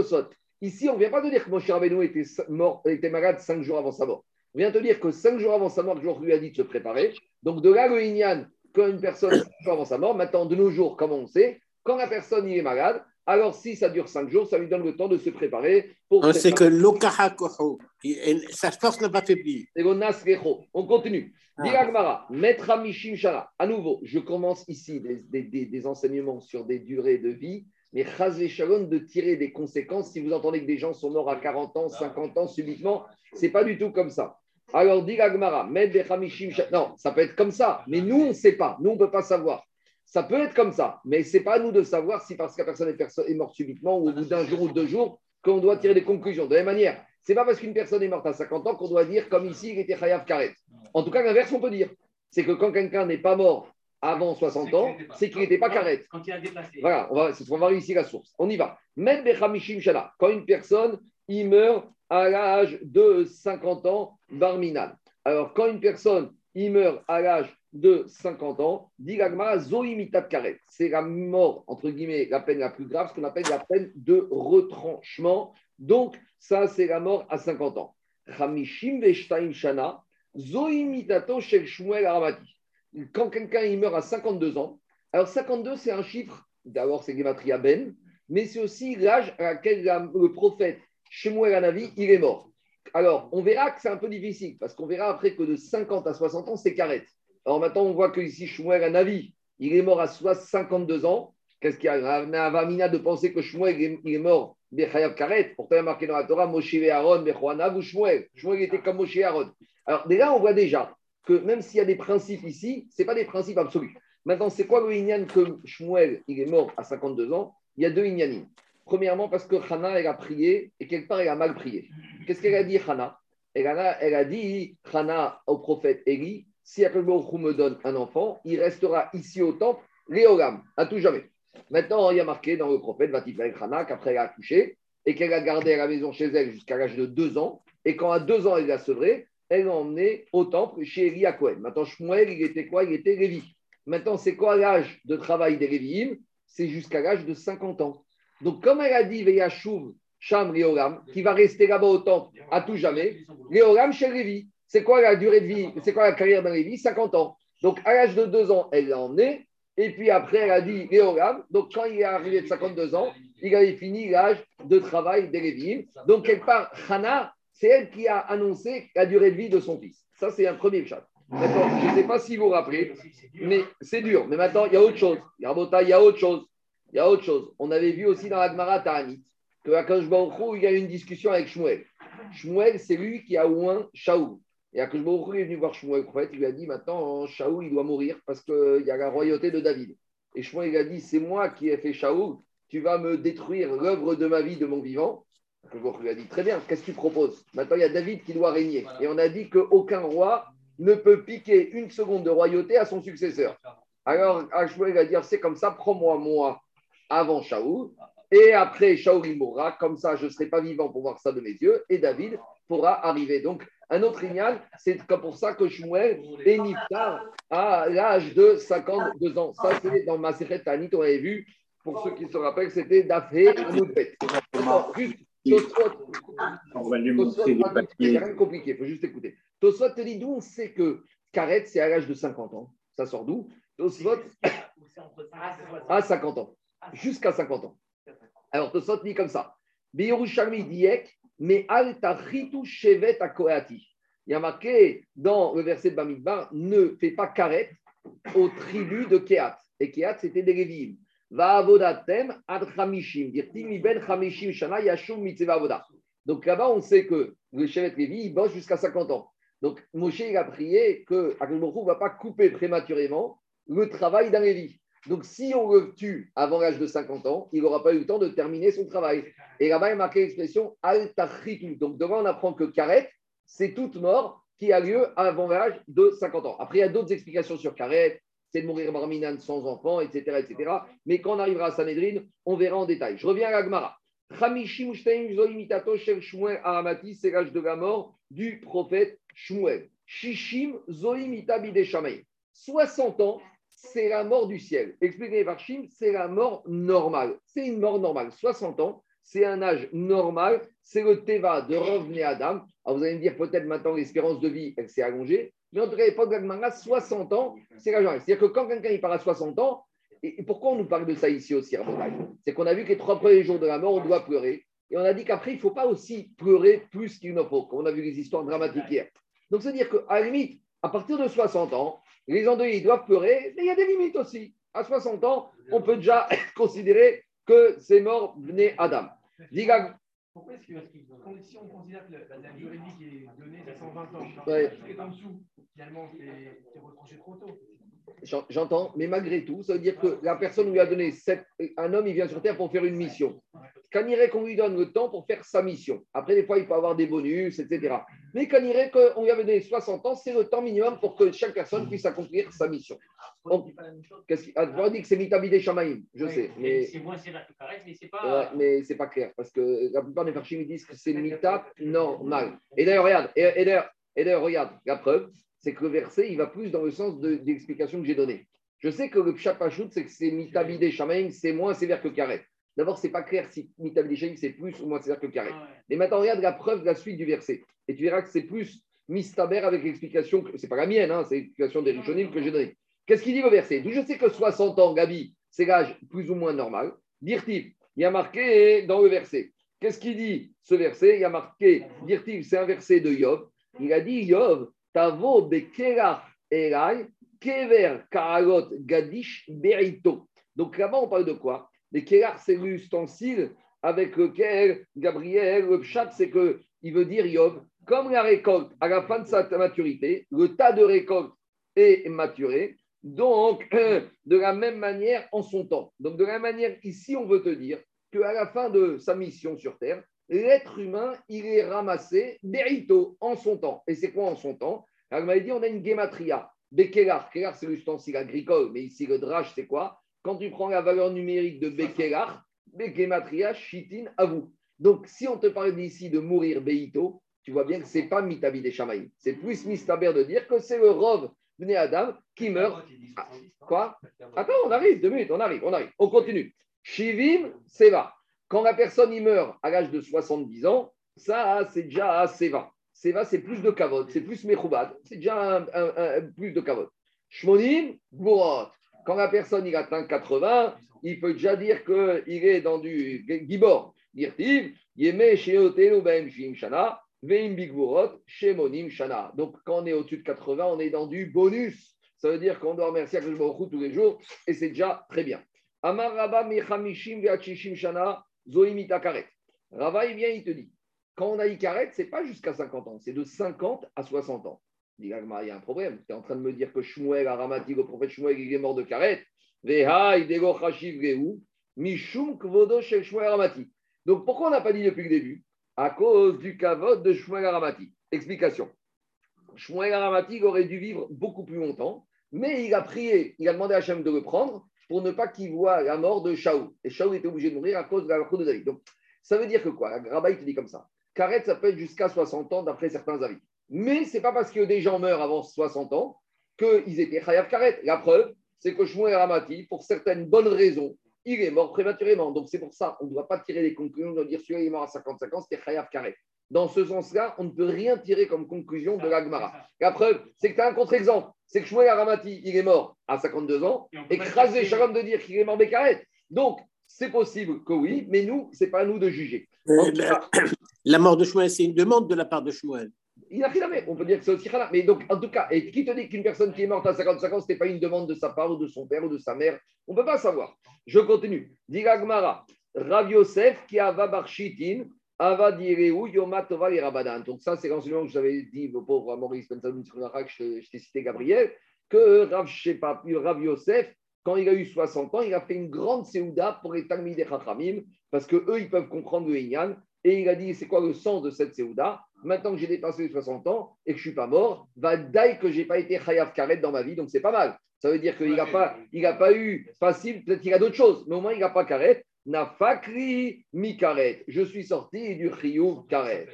Ici, on ne vient pas te dire que Moshe Rabbeinu était, mort, était malade 5 jours avant sa mort. On vient te dire que 5 jours avant sa mort, jour lui a dit de se préparer. Donc, de là, le Inyan, quand une personne 5 jours avant sa mort, maintenant, de nos jours, comment on sait? Quand la personne est malade, alors, si ça dure cinq jours, ça lui donne le temps de se préparer. Pour c'est que l'okahakoho, sa force n'a pas faibli. On continue. Ah. Maître Mishim Shara. À nouveau, je commence ici des, des, des, enseignements sur des durées de vie, mais Chazé Shalom de tirer des conséquences. Si vous entendez que des gens sont morts à 40 ans, 50 ans subitement, c'est pas du tout comme ça. Alors, dit Agmara, Non, ça peut être comme ça, mais nous, on ne sait pas. Nous, on ne peut pas savoir. Ça peut être comme ça, mais ce n'est pas à nous de savoir si parce que la personne est, morte subitement ou au bout d'un jour ou deux jours qu'on doit tirer des conclusions. De la même manière, ce n'est pas parce qu'une personne est morte à 50 ans qu'on doit dire comme ici, il était Chayav Karet. En tout cas, l'inverse, on peut dire. C'est que quand quelqu'un n'est pas mort avant 60 ans, c'est qu'il n'était pas Karet. Quand il a déplacé. Voilà, on va, on va voir ici la source. On y va. Même Bechamishim Shana, quand une personne, il meurt à l'âge de 50 ans, Barminal. Alors, quand une personne, il meurt à l'âge de 50 ans, dit l'agma, zoimitat karet. C'est la mort, entre guillemets, la peine la plus grave, ce qu'on appelle la peine de retranchement. Donc, ça, c'est la mort à 50 ans. Chamishim veshtaim shana, zoimitato shel shmuel aramati. Quand quelqu'un il meurt à 52 ans, alors 52, c'est un chiffre, d'abord c'est Gematria Ben, mais c'est aussi l'âge à laquelle le prophète Shmuel Anavi, il est mort. Alors, on verra que c'est un peu difficile, parce qu'on verra après que de 50 à 60 ans, c'est carrette. Alors maintenant, on voit que ici, Shmuel Anavi, il est mort à 52 ans. Qu'est-ce qu'il y a? Un avamina de penser que Shmuel il est mort Bechayav Karet. Pourtant, il y a marqué dans la Torah Moshe et Aaron, Bechoanav ou Shmuel. Shmuel était comme Moshe et Aaron. Alors déjà, on voit déjà que même s'il y a des principes ici, ce pas des principes absolus. Maintenant, c'est quoi le Inyan que Shmuel il est mort à 52 ans? Il y a deux Inyanim. Premièrement, parce que Hana, elle a prié et quelque part, elle a mal prié. Qu'est-ce qu'elle a dit, Hana elle a, elle a dit, Hana, au prophète Eli, si Akadosh me donne un enfant, il restera ici au temple, Léogam, à tout jamais. Maintenant, il y a marqué dans le prophète Vatifel Khana qu'après elle a accouché et qu'elle a gardé à la maison chez elle jusqu'à l'âge de deux ans. Et quand à deux ans, elle l'a sevré, elle l'a emmené au temple chez Eli Maintenant, Shmuel, il était quoi? Il était Lévi. Maintenant, c'est quoi l'âge de travail des Lévi'im? C'est jusqu'à l'âge de 50 ans. Donc, comme elle a dit Veyashuv Sham Léogam, qui va rester là-bas au temple à tout jamais, Léogam chez Lévi. C'est quoi la durée de vie? C'est quoi la carrière d'un Lévi? 50 ans. Donc, à l'âge de 2 ans, elle l'a emmené. Et puis après, elle a dit Léogam. Donc, quand il est arrivé de 52 ans, il avait fini l'âge de travail des Lévi. Donc, quelque part, Hana, c'est elle qui a annoncé la durée de vie de son fils. Ça, c'est un premier chat. D'accord Je ne sais pas si vous vous rappelez, mais c'est dur. Mais maintenant, il y a autre chose. Il y a autre chose. Il y a autre chose. On avait vu aussi dans l'Agmara Taranit que à il y a eu une discussion avec Shmuel. Shmuel, c'est lui qui a oint Shaoul. Et Akash Baruch est venu voir Shmuel, prophète, il lui a dit maintenant, Shaoul, il doit mourir parce qu'il y a la royauté de David. Et Shmuel, il a dit c'est moi qui ai fait Shaoul, tu vas me détruire l'œuvre de ma vie, de mon vivant. Baruch lui a dit très bien, qu'est-ce que tu proposes? Maintenant, il y a David qui doit régner. Et on a dit qu'aucun roi ne peut piquer une seconde de royauté à son successeur. Alors, Shmuel va dire c'est comme ça, prends-moi moi avant Shaoul. Et après, Shaoul il mourra, comme ça je ne serai pas vivant pour voir ça de mes yeux, et David pourra arriver. Donc, un autre signal, c'est pour ça que Shmuel est niftar à l'âge de 52 ans. Ça, c'est dans ma Tanit, on avait vu, pour ceux qui se rappellent, c'était Dafé Amoudbet. Juste, on va lui montrer les papiers. C'est rien de compliqué, il faut juste écouter. Tosfot te dit d'où on sait que Karet, c'est à l'âge de 50 ans. Ça sort d'où? Tosfot à 50 ans. Jusqu'à 50 ans. Alors Tosfot dit comme ça. Diek, mais al tachitu shevet akoati. Il y a marqué dans le verset de Bamidbar ne fais pas karet aux tribus de Kehat. Et Kehat, c'était des Lévim. Ben. Donc là-bas, on sait que le Shevet Lévi, il bosse jusqu'à 50 ans. Donc Moshe, il a prié que ne va pas couper prématurément le travail d'un Lévi. Donc si on le tue avant l'âge de 50 ans, il n'aura pas eu le temps de terminer son travail. Et là-bas, il a marqué l'expression al Donc devant, on apprend que karet, c'est toute mort qui a lieu avant l'âge de 50 ans. Après, il y a d'autres explications sur karet, c'est de mourir barminan sans enfant, etc., etc. Mais quand on arrivera à Sanhedrin, on verra en détail. Je reviens à la Gemara. Aramati, c'est l'âge de la mort du prophète Shmuel. Shishim Zoimita 60 ans, c'est la mort du ciel. Expliquez Varshim, c'est la mort normale. C'est une mort normale. 60 ans, c'est un âge normal. C'est le Teva de revenir Adam. Alors vous allez me dire, peut-être maintenant l'espérance de vie, elle s'est allongée. Mais cas, l'époque de 60 ans, c'est la journée. C'est-à-dire que quand quelqu'un part à 60 ans, et pourquoi on nous parle de ça ici aussi à C'est qu'on a vu que les trois premiers jours de la mort, on doit pleurer. Et on a dit qu'après, il ne faut pas aussi pleurer plus qu'il ne faut, on a vu les histoires dramatiques hier. Donc, c'est-à-dire qu'à la limite, à partir de 60 ans, les endeuillés doivent pleurer, mais il y a des limites aussi. À 60 ans, on peut déjà considérer que c'est mort né Adam. Pourquoi est-ce que, si on considère que la, durée de vie qui est donnée, c'est 120 ans, ouais. en dessous, finalement, c'est retranché trop tôt J'entends, mais malgré tout, ça veut dire que la personne lui a donné un homme, il vient sur Terre pour faire une mission. Quand irait qu'on lui donne le temps pour faire sa mission. Après, des fois, il peut avoir des bonus, etc. Mais quand irait qu'on lui a donné 60 ans, c'est le temps minimum pour que chaque personne puisse accomplir sa mission. Qu'est-ce qui, ah, dit que c'est Mitabi des Shamaïm, je sais. Mais c'est moins sévère que Karet, mais c'est pas. mais c'est pas clair, parce que la plupart des Farchim disent que c'est Mitab normal. Et d'ailleurs, regarde, et d'ailleurs, regarde, la preuve, c'est que le verset, il va plus dans le sens de, l'explication que j'ai donnée. Je sais que le Pshapachout, c'est que c'est Mitabide Shamaim, c'est moins sévère que Karet. D'abord, c'est pas clair si Mitabide Shamaim, c'est plus ou moins sévère que Karet. Mais maintenant, regarde la preuve de la suite du verset. Et tu verras que c'est plus Mistaber avec l'explication, que c'est pas la mienne, hein, c'est l'explication des Rishonim que j'ai donnée. Qu'est-ce qu'il dit le verset? D'où je sais que 60 ans, Gabi, c'est l'âge plus ou moins normal. Dirtiv, il y a marqué dans le verset. Qu'est-ce qu'il dit ce verset? Il y a marqué, Dirtiv, c'est un verset de Yov. Il a dit Yov, Gadish Berito. Donc là-bas, on parle de quoi? Les c'est l'ustensile avec lequel Gabriel, le chat, c'est que il veut dire Yov, comme la récolte, à la fin de sa maturité, le tas de récolte est maturé, donc de la même manière en son temps. Donc de la même manière, ici, on veut te dire qu'à la fin de sa mission sur Terre, l'être humain, il est ramassé berito en son temps. Et c'est quoi en son temps? Alors, m'a dit, on a une gématria. Bekelar, Kelar, c'est l'ustensile agricole, mais ici, le drage, c'est quoi? Quand tu prends la valeur numérique de Bekelar, Bekematria, Chitin, à vous. Donc, si on te parle ici de mourir Beito, tu vois bien que ce n'est pas Mitabi des Shamaï. C'est plus Mistaber de dire que c'est le Rov Bné Adam qui meurt. Ah, quoi? Attends, on arrive, deux minutes, on arrive, on arrive. On continue. Shivim, Seva. Quand la personne y meurt à l'âge de 70 ans, ça, c'est déjà Seva. Seva, c'est plus de kavod, c'est plus Mechoubad, c'est déjà un, plus de kavod. Shmonim, Gourot. Quand la personne il atteint 80, il peut déjà dire qu'il est dans du gibor. Dirtiv, Yeme Sheotelu Baem Shim Shana, Veim Bigburot, Shemonim Shana. Donc, quand on est au-dessus de 80, on est dans du bonus. Ça veut dire qu'on doit remercier Akhleborough tous les jours et c'est déjà très bien. Amar Rabba Mechamishim Veachishim Shana, Zoimita Karet. Rava, il vient, il te dit, quand on a Ikaret, ce n'est pas jusqu'à 50 ans, c'est de 50 à 60 ans. Il dit, il y a un problème. Tu es en train de me dire que Shmuel, Aramati, le prophète Shmuel, il est mort de Karet. Donc pourquoi on n'a pas dit depuis le début? À cause du kavod de Shmuel Aramati. Explication. Shmuel Aramati aurait dû vivre beaucoup plus longtemps, mais il a prié, il a demandé à Hachem de le prendre pour ne pas qu'il voit la mort de Shaoul. Et Shaoul était obligé de mourir à cause de la de David. Donc, ça veut dire que quoi? Rabbi te dit comme ça. Karet, ça peut être jusqu'à 60 ans d'après certains avis. Mais ce n'est pas parce que des gens meurent avant 60 ans qu'ils étaient Chayav Karet. La preuve, c'est que Shmuel Ramati, pour certaines bonnes raisons, il est mort prématurément. Donc c'est pour ça, on ne doit pas tirer des conclusions de dire celui-là est mort à 55 ans, c'était Chayav Karet. Dans ce sens-là, on ne peut rien tirer comme conclusion de l'Agmara. La preuve, c'est que tu as un contre-exemple. C'est que Shmuel Aramati, il est mort à 52 ans, écrasé, Shalom de dire qu'il est mort Bekaret. Donc, c'est possible que oui, mais nous, ce n'est pas à nous de juger. Euh, la, mort de Shmuel, c'est une demande de la part de Shmuel. Il a On peut dire que c'est aussi Mais donc, en tout cas, et qui te dit qu'une personne qui est morte à 55 ans, ce n'était pas une demande de sa part ou de son père ou de sa mère? On ne peut pas savoir. Je continue. Gmara, Rav Yosef qui a Vabarshitin, Ava Direu, Yoma Tova et Rabadan. Donc, ça, c'est l'enseignement que je avais dit au pauvre Maurice Bensamoun je t'ai cité Gabriel, que Rav, Rav Yosef, quand il a eu 60 ans, il a fait une grande séouda pour les Talmidei Chachamim, parce qu'eux, ils peuvent comprendre le Inyan. Et il a dit, c'est quoi le sens de cette séouda? Maintenant que j'ai dépassé les 60 ans et que je ne suis pas mort, va daï que je n'ai pas été chayav karet dans ma vie, donc c'est pas mal. Ça veut dire qu'il n'a pas, il pas eu facile, peut-être qu'il a d'autres choses, mais au moins il n'a pas karet. Nafakri mi karet. Je suis sorti du chiyuv karet.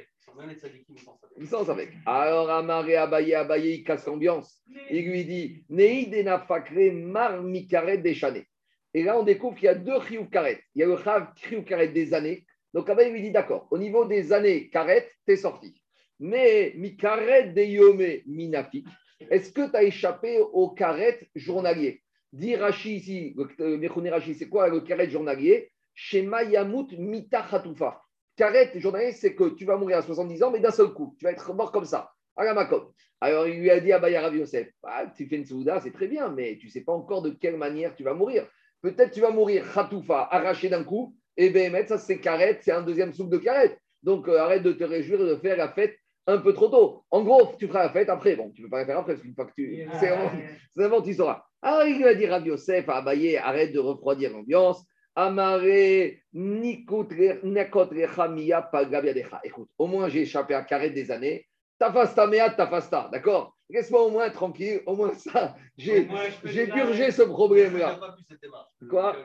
Il sens avec. Alors Amaré Abaye, Abaye, il casse l'ambiance. Il lui dit Neide Nafakre mar mi karet déchané. Et là, on découvre qu'il y a deux chiyuv karet. Il y a le chiyuv karet des années donc Abaye lui dit d'accord, au niveau des années karet, tu es sorti. Mais mi karet de yome minafik, est-ce que tu as échappé au karet journalier? Dit Rashi ici, le Rashi, c'est quoi le karet journalier? Shema yamut mita khatufa. Karet journalier, c'est que tu vas mourir à 70 ans, mais d'un seul coup. Tu vas être mort comme ça, à la makom. Alors il lui a dit à Rav Yosef, ah, tu fais une souda, c'est très bien, mais tu ne sais pas encore de quelle manière tu vas mourir. Peut-être tu vas mourir khatufa, arraché d'un coup, et Béhémet, ça c'est carrette, c'est un deuxième soupe de carrette. Donc euh, arrête de te réjouir de faire la fête un peu trop tôt. En gros, tu feras la fête après. Bon, tu ne peux pas la faire après, parce qu'une fois que tu. C'est vraiment, tu sauras. Alors il va dire à Yosef, à Abaye, arrête de refroidir l'ambiance. Amare Écoute, au moins j'ai échappé à carrette des années. Tafasta mea tafasta, d'accord? Laisse-moi au moins tranquille, au moins ça, j'ai purgé ce problème-là. Quoi?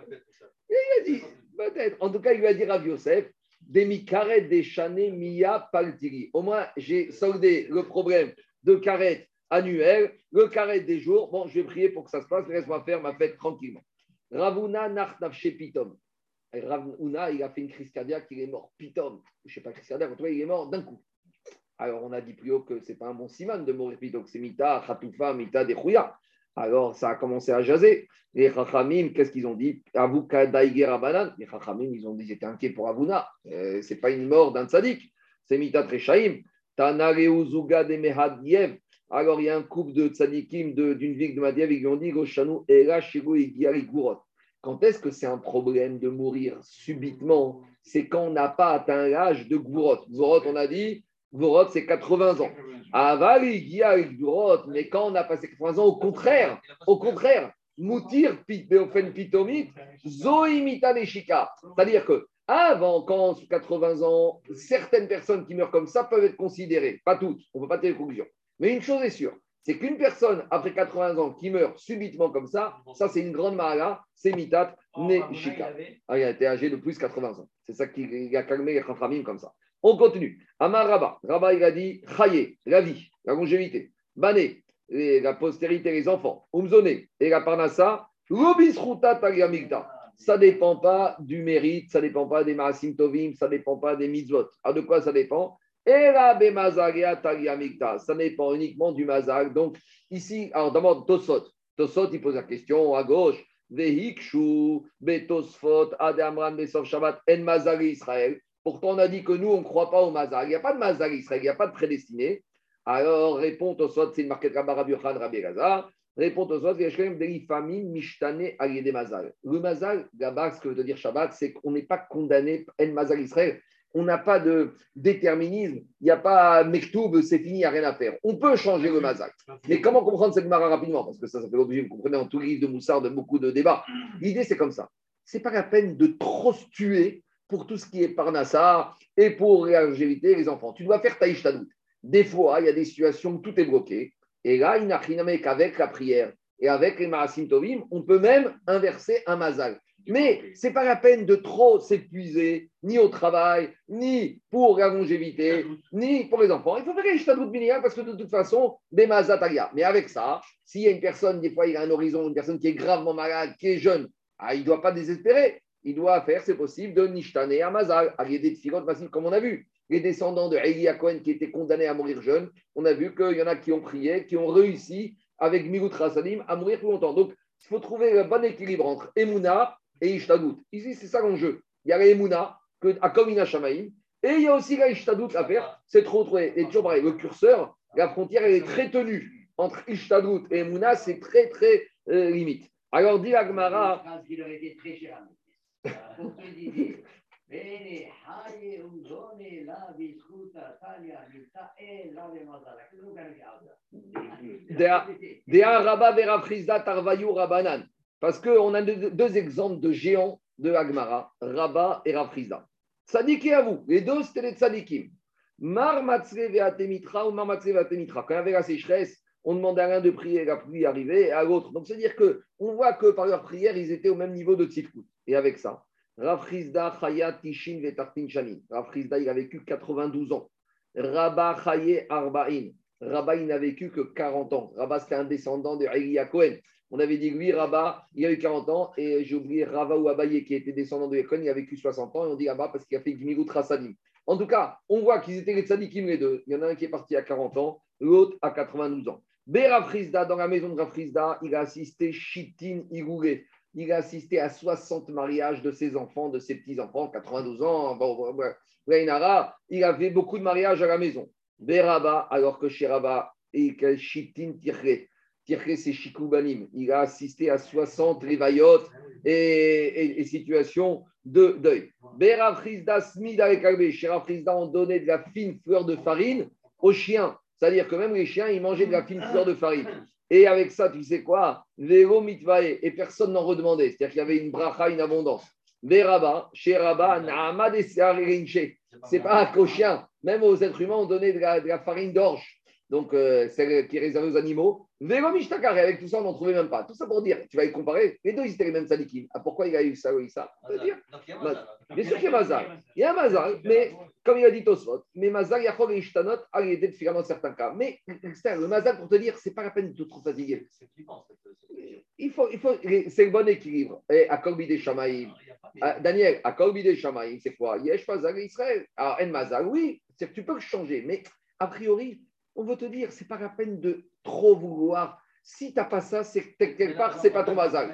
Il a dit, Peut-être. En tout cas, il va dire à Yosef, des carré des chanés mia paltiri. Au moins, j'ai soldé le problème de carrette annuelle, le carré des jours. Bon, je vais prier pour que ça se passe, laisse-moi faire ma fête tranquillement. Ravuna pitom. Ravuna, il a fait une crise cardiaque, il est mort. Pitom, je ne sais pas, crise cardiaque, en tout il est mort d'un coup. Alors, on a dit plus haut que ce n'est pas un bon siman de mourir pitom, c'est mita, khatoufa, mita, dechouya. Alors, ça a commencé à jaser. Les Chachamim, qu'est-ce qu'ils ont dit? Avouka Rabanan. Les Chachamim, ils ont dit j'étais inquiet pour Avuna. Euh, Ce n'est pas une mort d'un tzadik. C'est Mitat Rechaim. Tanareuzuga de Mehadiev. Alors, il y a un couple de tzadikim d'une ville de Madiev, ils ont dit Goshanu Era Shiru Gurot. Quand est-ce que c'est un problème de mourir subitement? C'est quand on n'a pas atteint l'âge de Gourot. Gourot, on a dit, Gourot, c'est 80 ans. Avali, Durot, mais quand on a passé 80 ans, au contraire, au contraire, Moutir, Beofen Pitomit, Zoimita Neshika. C'est-à-dire que avant, quand 80 ans, certaines personnes qui meurent comme ça peuvent être considérées, pas toutes, on ne peut pas tirer conclusion. Mais une chose est sûre, c'est qu'une personne après 80 ans qui meurt subitement comme ça, ça c'est une grande mara, c'est mitat neshika. Ah, il a été âgé de plus de 80 ans. C'est ça qui a calmé les khatramim comme ça. On continue. Amar Rabba. Rabba, il a dit Chaye, la vie, la longévité. Bané, la postérité, les enfants. Umzone, et la parnassa. Lobisruta Ça ne dépend pas du mérite, ça ne dépend pas des maasim tovim, ça ne dépend pas des mitzvot. Alors de quoi ça dépend? Ça dépend uniquement du mazag. Donc, ici, alors d'abord, Tosot. Tosot, il pose la question à gauche. Vehikshu, Betosfot, Adamran, Besov Shabbat, En Mazag Israël. Pourtant, on a dit que nous, on ne croit pas au Mazal. Il n'y a pas de Mazal Israël, il n'y a pas de prédestiné. Alors, répond au Sot, c'est une marquette Rabbi Yochan, Rabbi Gaza. Répond au Sot, Mishtane Mazal. Le Mazal, là ce que veut dire Shabbat, c'est qu'on n'est pas condamné en Mazal Israël. On n'a pas de déterminisme, il n'y a pas Mektoub, c'est fini, il n'y a rien à faire. On peut changer le Mazal. Mais comment comprendre cette mara rapidement? Parce que ça, ça fait l'objet, vous comprenez, en tout livre de Moussard, de beaucoup de débats. L'idée, c'est comme ça. Ce n'est pas la peine de trop se tuer pour tout ce qui est parnassa et pour éviter les enfants. Tu dois faire taïch Des fois, il y a des situations où tout est bloqué. Et là, il n'a qu'avec la prière et avec les marasim tovim, on peut même inverser un mazal. Mais ce n'est pas la peine de trop s'épuiser, ni au travail, ni pour la longévité, ni pour les enfants. Il faut faire les Ishtadout minimal parce que de toute façon, des mazataria. Mais avec ça, s'il y a une personne, des fois, il a un horizon, une personne qui est gravement malade, qui est jeune, ah, il ne doit pas désespérer il doit faire, c'est possible, de Nishtane à Mazal, à des Tfilot comme on a vu. Les descendants de Elia Cohen qui étaient condamnés à mourir jeunes, on a vu qu'il y en a qui ont prié, qui ont réussi avec Milut Rasadim à mourir plus longtemps. Donc, il faut trouver le bon équilibre entre Emouna et Ishtadout. Ici, c'est ça l'enjeu. Il y a les Mouna, que Akomina Shamaim, et il y a aussi la Ishtadout à faire, c'est trop trouver. Et toujours pareil, le curseur, la frontière, elle est très tenue. Entre Ishtadout et Mouna, c'est très, très euh, limite. Alors, dit Agmara. Parce qu'on a deux, exemples de géants de Agmara, Rabba et Rafrizda. Sadiké à vous, les deux c'était les tzadikim. Mar Veatemitra ou Mar Veatemitra. Quand il y avait la sécheresse, on demandait à de prier, la pluie arrivait, et à l'autre. Donc c'est-à-dire qu'on voit que par leur prière, ils étaient au même niveau de tzidkout. Et avec ça, Rafrizda Chayat Tishin Vetartin Shanin. Rafrizda, il a vécu 92 ans. Rabba Chaye Arba'in. Rabba, il n'a vécu que 40 ans. Rabba, c'était un descendant de Elia Cohen. On avait dit, lui, Rabba, il a eu 40 ans. Et j'ai oublié Rava ou Abaye, qui était descendant de Cohen, il a vécu 60 ans. Et on dit Rabba parce qu'il a fait Gmilut Rasadim. En tout cas, on voit qu'ils étaient les tzadikim les deux. Il y en a un qui est parti à 40 ans, l'autre à 92 ans. Berafrizda, dans la maison de Rafrizda, il a assisté Chitin Igouré il a assisté à 60 mariages de ses enfants, de ses petits-enfants, 92 ans. Bon, il avait beaucoup de mariages à la maison. Beraba, alors que chez Rabba, et Shitin Tirre. Il a assisté à 60 rivayot et, situations de deuil. Berafrizda Smida avec Chez Rafrizda, on donnait de la fine fleur de farine aux chiens. C'est-à-dire que même les chiens, ils mangeaient de la fine fleur de farine. Et avec ça, tu sais quoi? Véro mitvae. Et personne n'en redemandait. C'est-à-dire qu'il y avait une bracha, une abondance. Veraba, chez Rabba, Naama C'est pas qu'aux chiens. Même aux êtres humains, on donnait de la farine d'orge donc euh, celle qui est réservée aux animaux. Vélo avec tout ça, on n'en trouvait même pas. Tout ça pour dire, tu vas les comparer, les deux, ils étaient les mêmes sadikim. Ah, pourquoi il a eu ça ou ça dire Bien sûr qu'il y a Mazal. Il y a Mazal, mais comme il a dit Tosfot, mais y a Chol et Ishtanot, à l'aider dans certains cas. Mais le Mazal, pour te dire, c'est pas la peine de trop fatiguer. Il faut, il faut, c'est le bon équilibre. Et à Kolbi des Shamaïm, Daniel, à Kolbi des Shamaïm, c'est quoi? Yesh Mazal Israël. Alors, En Mazal, oui, c'est que tu peux changer, mais a priori, on veut te dire, c'est pas la peine de trop vouloir. Si tu n'as pas ça, c'est quelque part, c'est pas ton bazar.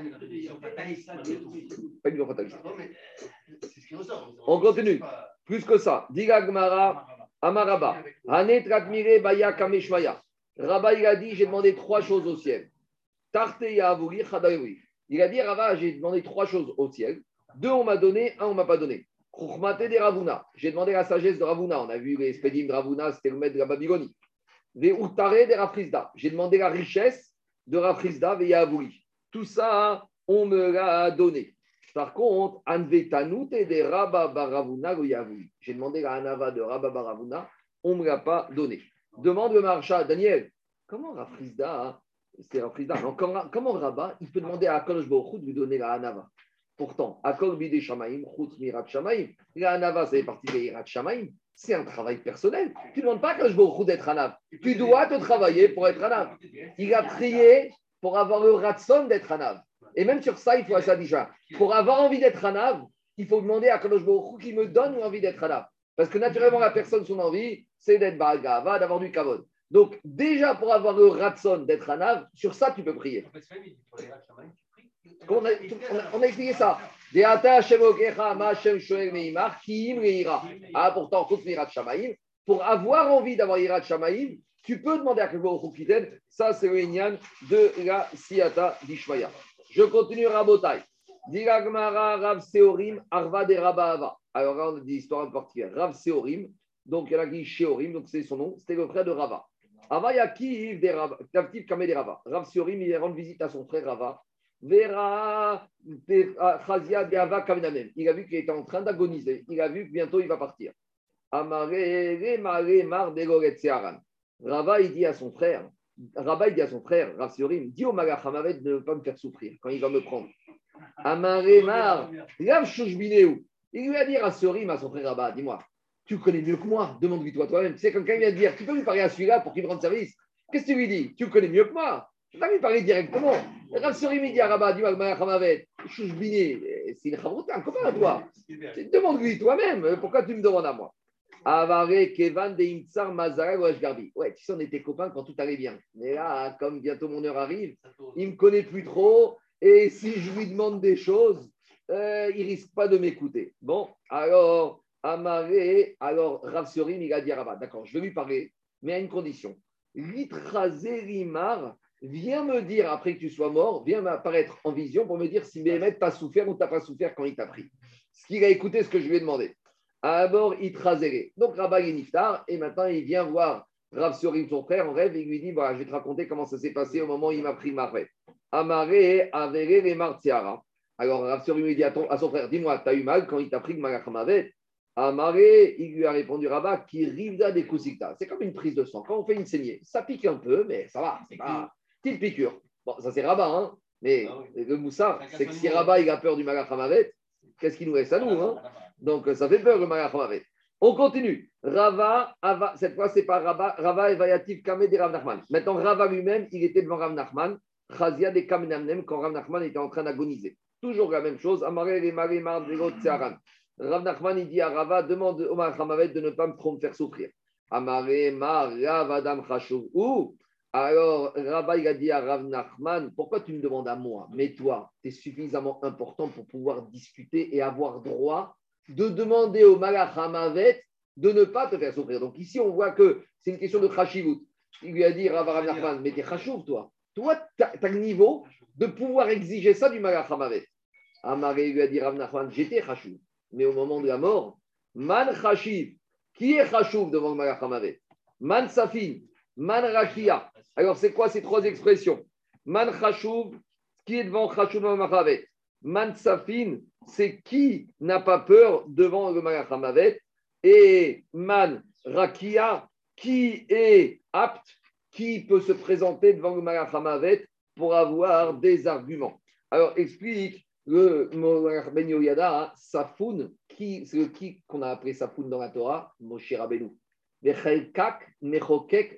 On continue. Plus que ça. Diga Gmara, Amaraba. Baya Kameshmaya. Rabba, il a dit j'ai demandé trois choses au ciel. Tarte Il a dit Rabba, j'ai demandé trois choses au ciel. Deux, on m'a donné, un, on m'a pas donné. de Ravuna. J'ai demandé la sagesse de Ravuna. On a vu les spédimes de Ravuna, c'était le maître de la Babylonie. J'ai demandé la richesse de Rafrizda Yavoui. Tout ça, on me l'a donné. Par contre, Anvetanut et de Rabba Baravuna J'ai demandé la Anava de Rabba Baravuna, on ne me l'a pas donné. Demande le marcha Daniel, comment Rafrizda, hein, c'est Rafrizda, comment, Rabba, il peut demander à Akadosh Baruch de lui donner la Anava Pourtant, Akol Bide Shamaim, Chut Mirat Shamaim, la Anava, c'est partie de Mirat Shamaim c'est un travail personnel. Tu ne demandes pas que je beaucoup d'être un âme. Tu dois te travailler pour être un âme. Il a prié pour avoir le ratson d'être un âme. Et même sur ça, il faut ça déjà. Pour avoir envie d'être un âme, il faut demander à Kadosh qui me donne envie d'être âme. Parce que naturellement, la personne, son envie, c'est d'être Bagava, d'avoir du kavod. Donc, déjà, pour avoir le ratson d'être un âme, sur ça, tu peux prier. On a, expliqué ça. Ah, pourtant, pour avoir envie d'avoir Irat Shamaim, tu peux demander à Kevin Khoukitel. Ça, c'est le Inyan de la Siata d'Ishmaya. Je continue Rabotai. Diragmara Rav Seorim Arva de Rabba Alors là, on a des histoires. Rav Seorim, donc il y en a qui Sheorim, donc c'est son nom, c'était le frère de Rava. Rava Yakiv de Rava, de Rava. Rav Seorim, il rend visite à son frère Rava. Il a vu qu'il était en train d'agoniser. Il a vu que bientôt il va partir. Rava, il dit à son frère, Rava, il dit à son frère, Rav dis au Malachamavet de ne pas me faire souffrir quand il va me prendre. Amare Mar, Il lui a dit à son frère Rabba, dis-moi, tu connais mieux que moi, demande-lui toi toi-même. Tu sais, quand quelqu'un vient te dire, tu peux lui parler à celui-là pour qu'il me rende service. Qu'est-ce que tu lui dis? Tu connais mieux que moi. Vais lui parler directement. Rav Sorim, il dit à Rabba, dis-moi, Malachamavet, c'est une un copain à toi. Demande-lui toi-même, pourquoi tu me demandes à moi Avare, Kevan, Deimtsar, Mazara, Garbi. Ouais, tu sais, on était copains quand tout allait bien. Mais là, comme bientôt mon heure arrive, il ne me connaît plus trop. Et si je lui demande des choses, euh, il risque pas de m'écouter. Bon, alors, Amaré, alors Rav il a dit d'accord, je vais lui parler, mais à une condition. Rimar, viens me dire, après que tu sois mort, viens m'apparaître en vision pour me dire si Béhémet t'a souffert ou t'as pas souffert quand il t'a pris. Ce qu'il a écouté, ce que je lui ai demandé. D'abord, il Donc, Rabat est niftar, et maintenant, il vient voir Rav Sorim, son frère, en rêve, et il lui dit voilà, Je vais te raconter comment ça s'est passé au moment où il m'a pris ma rêve. Avere, les Alors, Rav Sorim lui dit à, son frère Dis-moi, t'as eu mal quand il t'a pris le Malachamavet Amaré, il lui a répondu Rabat qui rivda des kusikta. C'est comme une prise de sang. Quand on fait une saignée, ça pique un peu, mais ça va, c'est pas petite piqûre. Bon, ça c'est Rabat, hein. Mais ah le Moussa, c'est que si Rabat il a peur du Malachamavet, qu'est-ce qu'il nous reste à nous hein donc, ça fait peur le Malachamavet. On continue. Rava, cette fois, c'est pas Rava, Rava et Vayativ Kame de Rav Nachman. Maintenant, Rava lui-même, il était devant Rav Nachman. Chazia de Kamenamnem, quand Rav Nachman était en train d'agoniser. Toujours la même chose. Amare et Mare Tseharan. Rav Nachman, il dit à Rava, demande au Malachamavet de ne pas trop me faire souffrir. Amare Mar Rav Adam alors, Rava, il a dit à Rav Nachman, pourquoi tu me demandes à moi Mais toi, tu es suffisamment important pour pouvoir discuter et avoir droit de demander au Malach Hamavet de ne pas te faire souffrir. Donc ici, on voit que c'est une question de Khashivut. Il lui a dit, Rav Nachman, mais t'es Khashuv, toi. Toi, tu as, le niveau de pouvoir exiger ça du Malach Hamavet. Amaré lui a dit, Rav Nachman, j'étais Khashuv. Mais au moment de la mort, Man Khashiv, qui est Khashuv devant le Malach Hamavet? Man Safin, Man Rakia. Alors, c'est quoi ces trois expressions? Man Khashuv, qui est devant Khashuv Malach Man Safin, c'est qui n'a pas peur devant le Malachamavet et Man Rakia, qui est apte, qui peut se présenter devant le Malachamavet pour avoir des arguments. Alors, explique le Ben Yoyada, Safoun, qui, c'est le qui qu'on a appelé Safoun dans la Torah, Moshe Rabbeinu.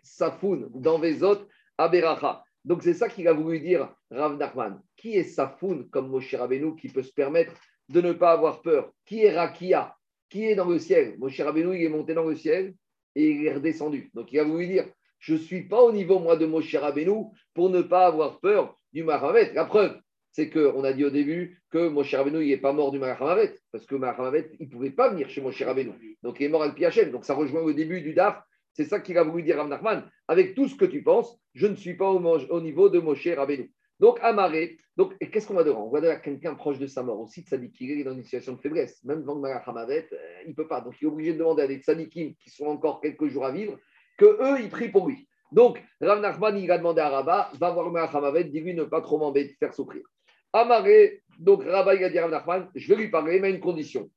Safoun, dans Vezot, Aberacha. Donc c'est ça qu'il a voulu dire Rav Nachman. Qui est Safoun comme Moshe Rabbeinu qui peut se permettre de ne pas avoir peur? Qui est Rakia? Qui est dans le ciel? Moshe Rabbeinu, il est monté dans le ciel et il est redescendu. Donc il a voulu dire je ne suis pas au niveau, moi, de Moshe Rabbeinu pour ne pas avoir peur du Mahamet. La preuve, c'est qu'on a dit au début que Moshe Rabbeinu, n'est pas mort du Mahamet, parce que Mahamet, il ne pouvait pas venir chez Moshe Rabbeinu. Donc il est mort à Piachem. Donc ça rejoint au début du DAF c'est ça qu'il a voulu dire Rav Nachman. Avec tout ce que tu penses, je ne suis pas au, niveau de Moshe Rabbeinu. Donc, Amaré, donc, qu'est-ce qu'on va devoir On va devoir quelqu'un proche de sa mort aussi, tzadikim, il est dans une situation de faiblesse. Même devant le Hamavet, euh, il ne peut pas. Donc, il est obligé de demander à des tzadikim qui sont encore quelques jours à vivre, que eux, ils prient pour lui. Donc, Rav Nachman, il a demandé à Rabat, va voir le Hamavet, dis-lui ne pas trop m'embêter, faire souffrir. Amaré, donc Rabat, il Nachman, je vais lui parler, mais à une condition.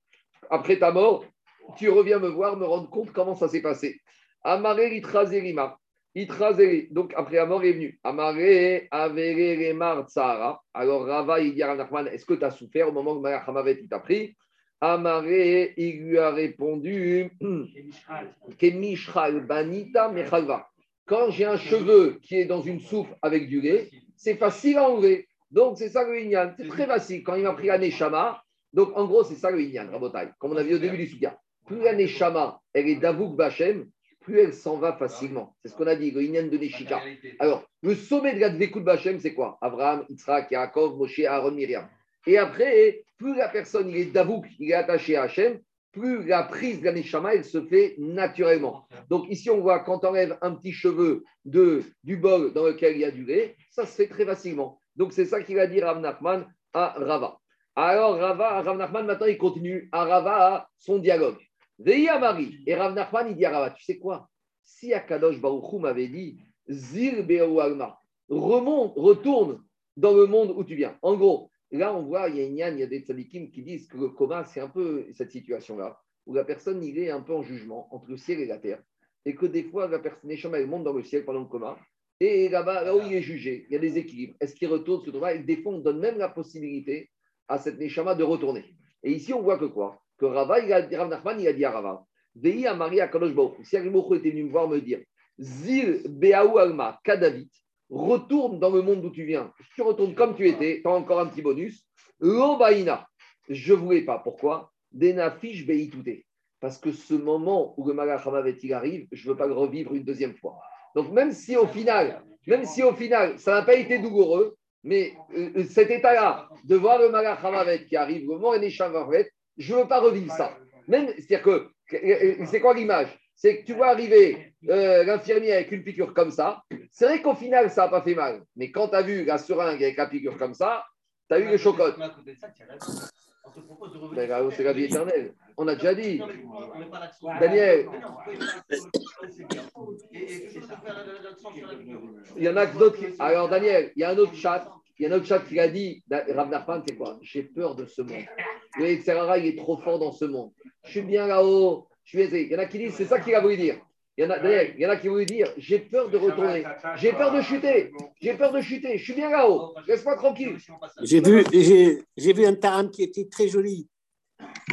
Après ta mort, tu reviens me voir, me rendre compte comment ça s'est passé. Amaré l'itrazerima. Donc après la mort est venu. Amaré avere remar tsara. Alors Rava il dit Nachman, est-ce que tu as souffert au moment où Hamavet t'a pris? Amaré, il lui a répondu Kemishral banita mechalva. Quand j'ai un cheveu qui est dans une soupe avec du lait, c'est facile à enlever. Donc c'est ça le Inyan. C'est très facile. Quand il m'a pris la Neshama, donc en gros c'est ça le Inyan, Rabotai, comme on a vu au début du Soukia. Plus la Neshama, elle est d'Avouk Bachem, plus elle s'en va facilement. C'est ce qu'on a dit, le Inyan de Neshika. Alors, le sommet de la Dvekut Bachem, c'est quoi? Abraham, Yitzhak, Yaakov, Moshe, Aaron, Myriam. Et après, plus la personne il est davouk, il est attaché à Hachem, plus la prise de la Neshama, elle se fait naturellement. Donc ici, on voit quand on enlève un petit cheveu de, du bol dans lequel il y a du lait, ça se fait très facilement. Donc c'est ça qu'il a dit Rav Nachman à Rava. Alors Rava, Rav Nachman, maintenant, il continue à Rava son dialogue. Veillez Marie. Et Rav Nachman, il dit à Ravat, tu sais quoi? Si Akadosh Baruchou m'avait dit, Zir Alma, remonte, retourne dans le monde où tu viens. En gros, là, on voit, il y a il y a des tzadikim qui disent que le coma, c'est un peu cette situation-là, où la personne, il est un peu en jugement entre le ciel et la terre, et que des fois, la personne, elle monte dans le ciel pendant le coma, et là-bas, là où il est jugé, il y a des équilibres. Est-ce qu'il retourne ce Et des fois, on donne même la possibilité à cette Neshama de retourner. Et ici, on voit que quoi? Que Rava, il a, Rav Nachman, il a dit à Rava, Vei à Maria Kadosh Si Arimoko était venu me voir me dire, Zil Beaou Alma Kadavit, retourne dans le monde d'où tu viens. Si tu retournes comme tu étais, tu as encore un petit bonus. L'Ombaïna, je ne voulais pas. Pourquoi? Denafish Beitouté. Parce que ce moment où le Malachamavet il arrive, je ne veux pas le revivre une deuxième fois. Donc même si au final, même si au final, ça n'a pas été douloureux, Mais euh, cet état-là, de voir le Malach Hamavet qui arrive, le moment je ne veux pas revivre ça. Même, c'est-à-dire que, c'est quoi l'image? C'est que tu vois arriver l'infirmier avec une piqûre comme ça. C'est vrai qu'au final, ça n'a pas fait mal. Mais quand tu as vu la seringue avec la piqûre comme ça, tu as eu le chocotte. C'est la vie éternelle. On a déjà dit. Daniel. Il y en a d'autres. Alors, Daniel, il y a un autre chat. Il y a un autre chat qui a dit Rav c'est quoi? J'ai peur de ce monde. Le il est trop fort dans ce monde. Je suis bien là-haut. Je suis aisé. Il y en a qui disent c'est ça qu'il a voulu dire. Il y, en a, il y en a qui voulu dire j'ai peur de retourner, j'ai peur de chuter, j'ai peur de chuter, je suis bien là-haut, laisse-moi tranquille. J'ai vu, j'ai, vu un taram qui était très joli,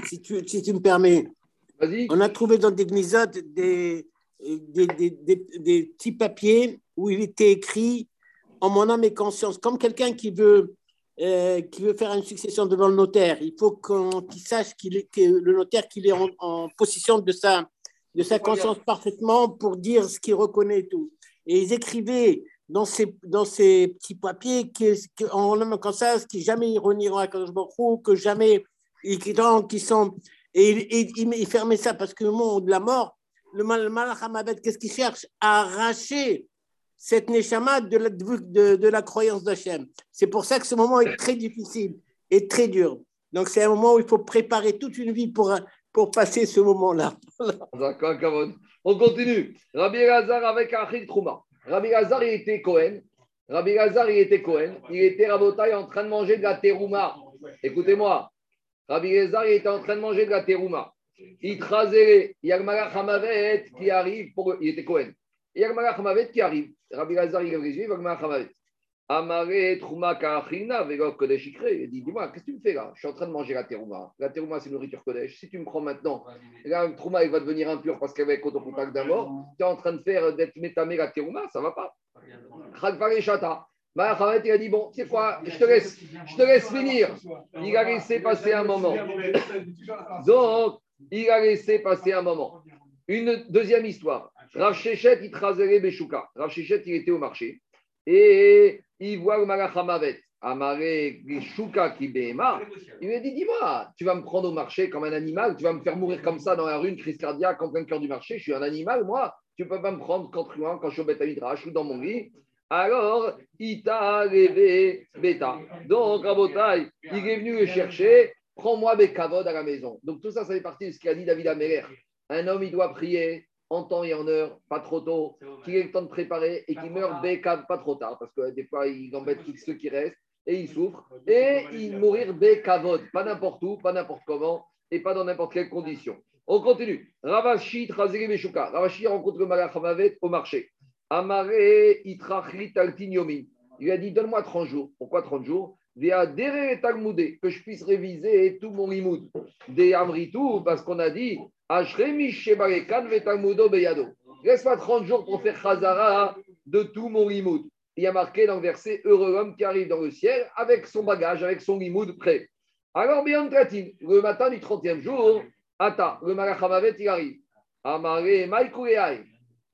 si tu, si tu me permets. Vas-y. On a trouvé dans des gnisotes des, des, des, des, petits papiers où il était écrit en mon âme et conscience, comme quelqu'un qui veut, euh, qui veut faire une succession devant le notaire. Il faut qu'il sache qu'il est, que le notaire qu'il est en, en possession de sa de sa conscience parfaitement pour dire ce qu'il reconnaît tout. Et ils écrivaient dans ces, dans ces petits papiers qu'en homme comme ça, qui jamais renieront à Kadosh que jamais ils qui sont. Et, ils fermaient ça parce que le monde de la mort, le Malach qu'est-ce qu'il cherche? À arracher cette Neshama de la, de, de la croyance d'Hachem. C'est pour ça que ce moment est très difficile et très dur. Donc c'est un moment où il faut préparer toute une vie pour, pour passer ce moment-là. On continue. Rabbi Lazar avec Achid Trouma. Rabbi Lazar, il était Cohen. Rabbi Lazar, il était Cohen. Il était Rabotaï en train de manger de la terouma. Écoutez-moi. Rabbi Lazar, il était en train de manger de la terouma. Il trasait. Il y a le Malach Hamavet qui arrive. Pour... Il était Cohen. Il y a le Malach Hamavet qui arrive. Rabbi Lazar, il va le Malach Hamavet. Amare Trouma Kaachina, Vego Kodesh Il dit Dis-moi, qu'est-ce que tu me fais là? Je suis en train de manger la terouma. La terouma, c'est nourriture Kodesh. Si tu me prends maintenant, la Trouma, elle va devenir impure parce être au contact mort. Tu es en train de faire d'être métamé la terouma, ça ne va pas. Chagvare Shata. Mahamed, il a dit Bon, c'est quoi je te, laisse, je te laisse finir. Il a laissé passer un moment. Donc, il a laissé passer un moment. Une deuxième histoire. Rav Shechet, il trasere Beshuka. Rav Shechet, il était au marché. Et il voit le Malachamavet, Amaré Shuka qui il lui dit Dis-moi, tu vas me prendre au marché comme un animal, tu vas me faire mourir comme ça dans la rue, une crise cardiaque en plein cœur du marché, je suis un animal, moi, tu ne peux pas me prendre quand, quand je suis au Beth ou dans mon lit. Alors, il t'a rêvé bêta. Donc, Rabotai, il est venu le chercher, prends-moi des cavodes à la maison. Donc, tout ça, ça fait partie de ce qu'a dit David Améler. Un homme, il doit prier en temps et en heure, pas trop tôt, qu'il ait le temps de préparer et qu'il meure bécave pas trop tard, parce que des fois, il embête tous ceux qui restent et il souffre. Et il mourir bécavode, pas n'importe où, pas n'importe comment et pas dans n'importe quelle condition. On continue. Ravashi Meshuka. Ravashi rencontre le Malach au marché. Amare Altinyomi. Il lui a dit Donne-moi 30 jours. Pourquoi 30 jours? Que je puisse réviser tout mon limoud. Des Amritou, parce qu'on a dit Laisse-moi 30 jours pour faire Khazara de tout mon limoud. Il y a marqué dans le verset Heureux l'homme qui arrive dans le ciel avec son bagage, avec son limoud prêt. Alors, bien le matin du 30e jour, Ata, le Malachamavet, il arrive. Amare, Maïkouéaï.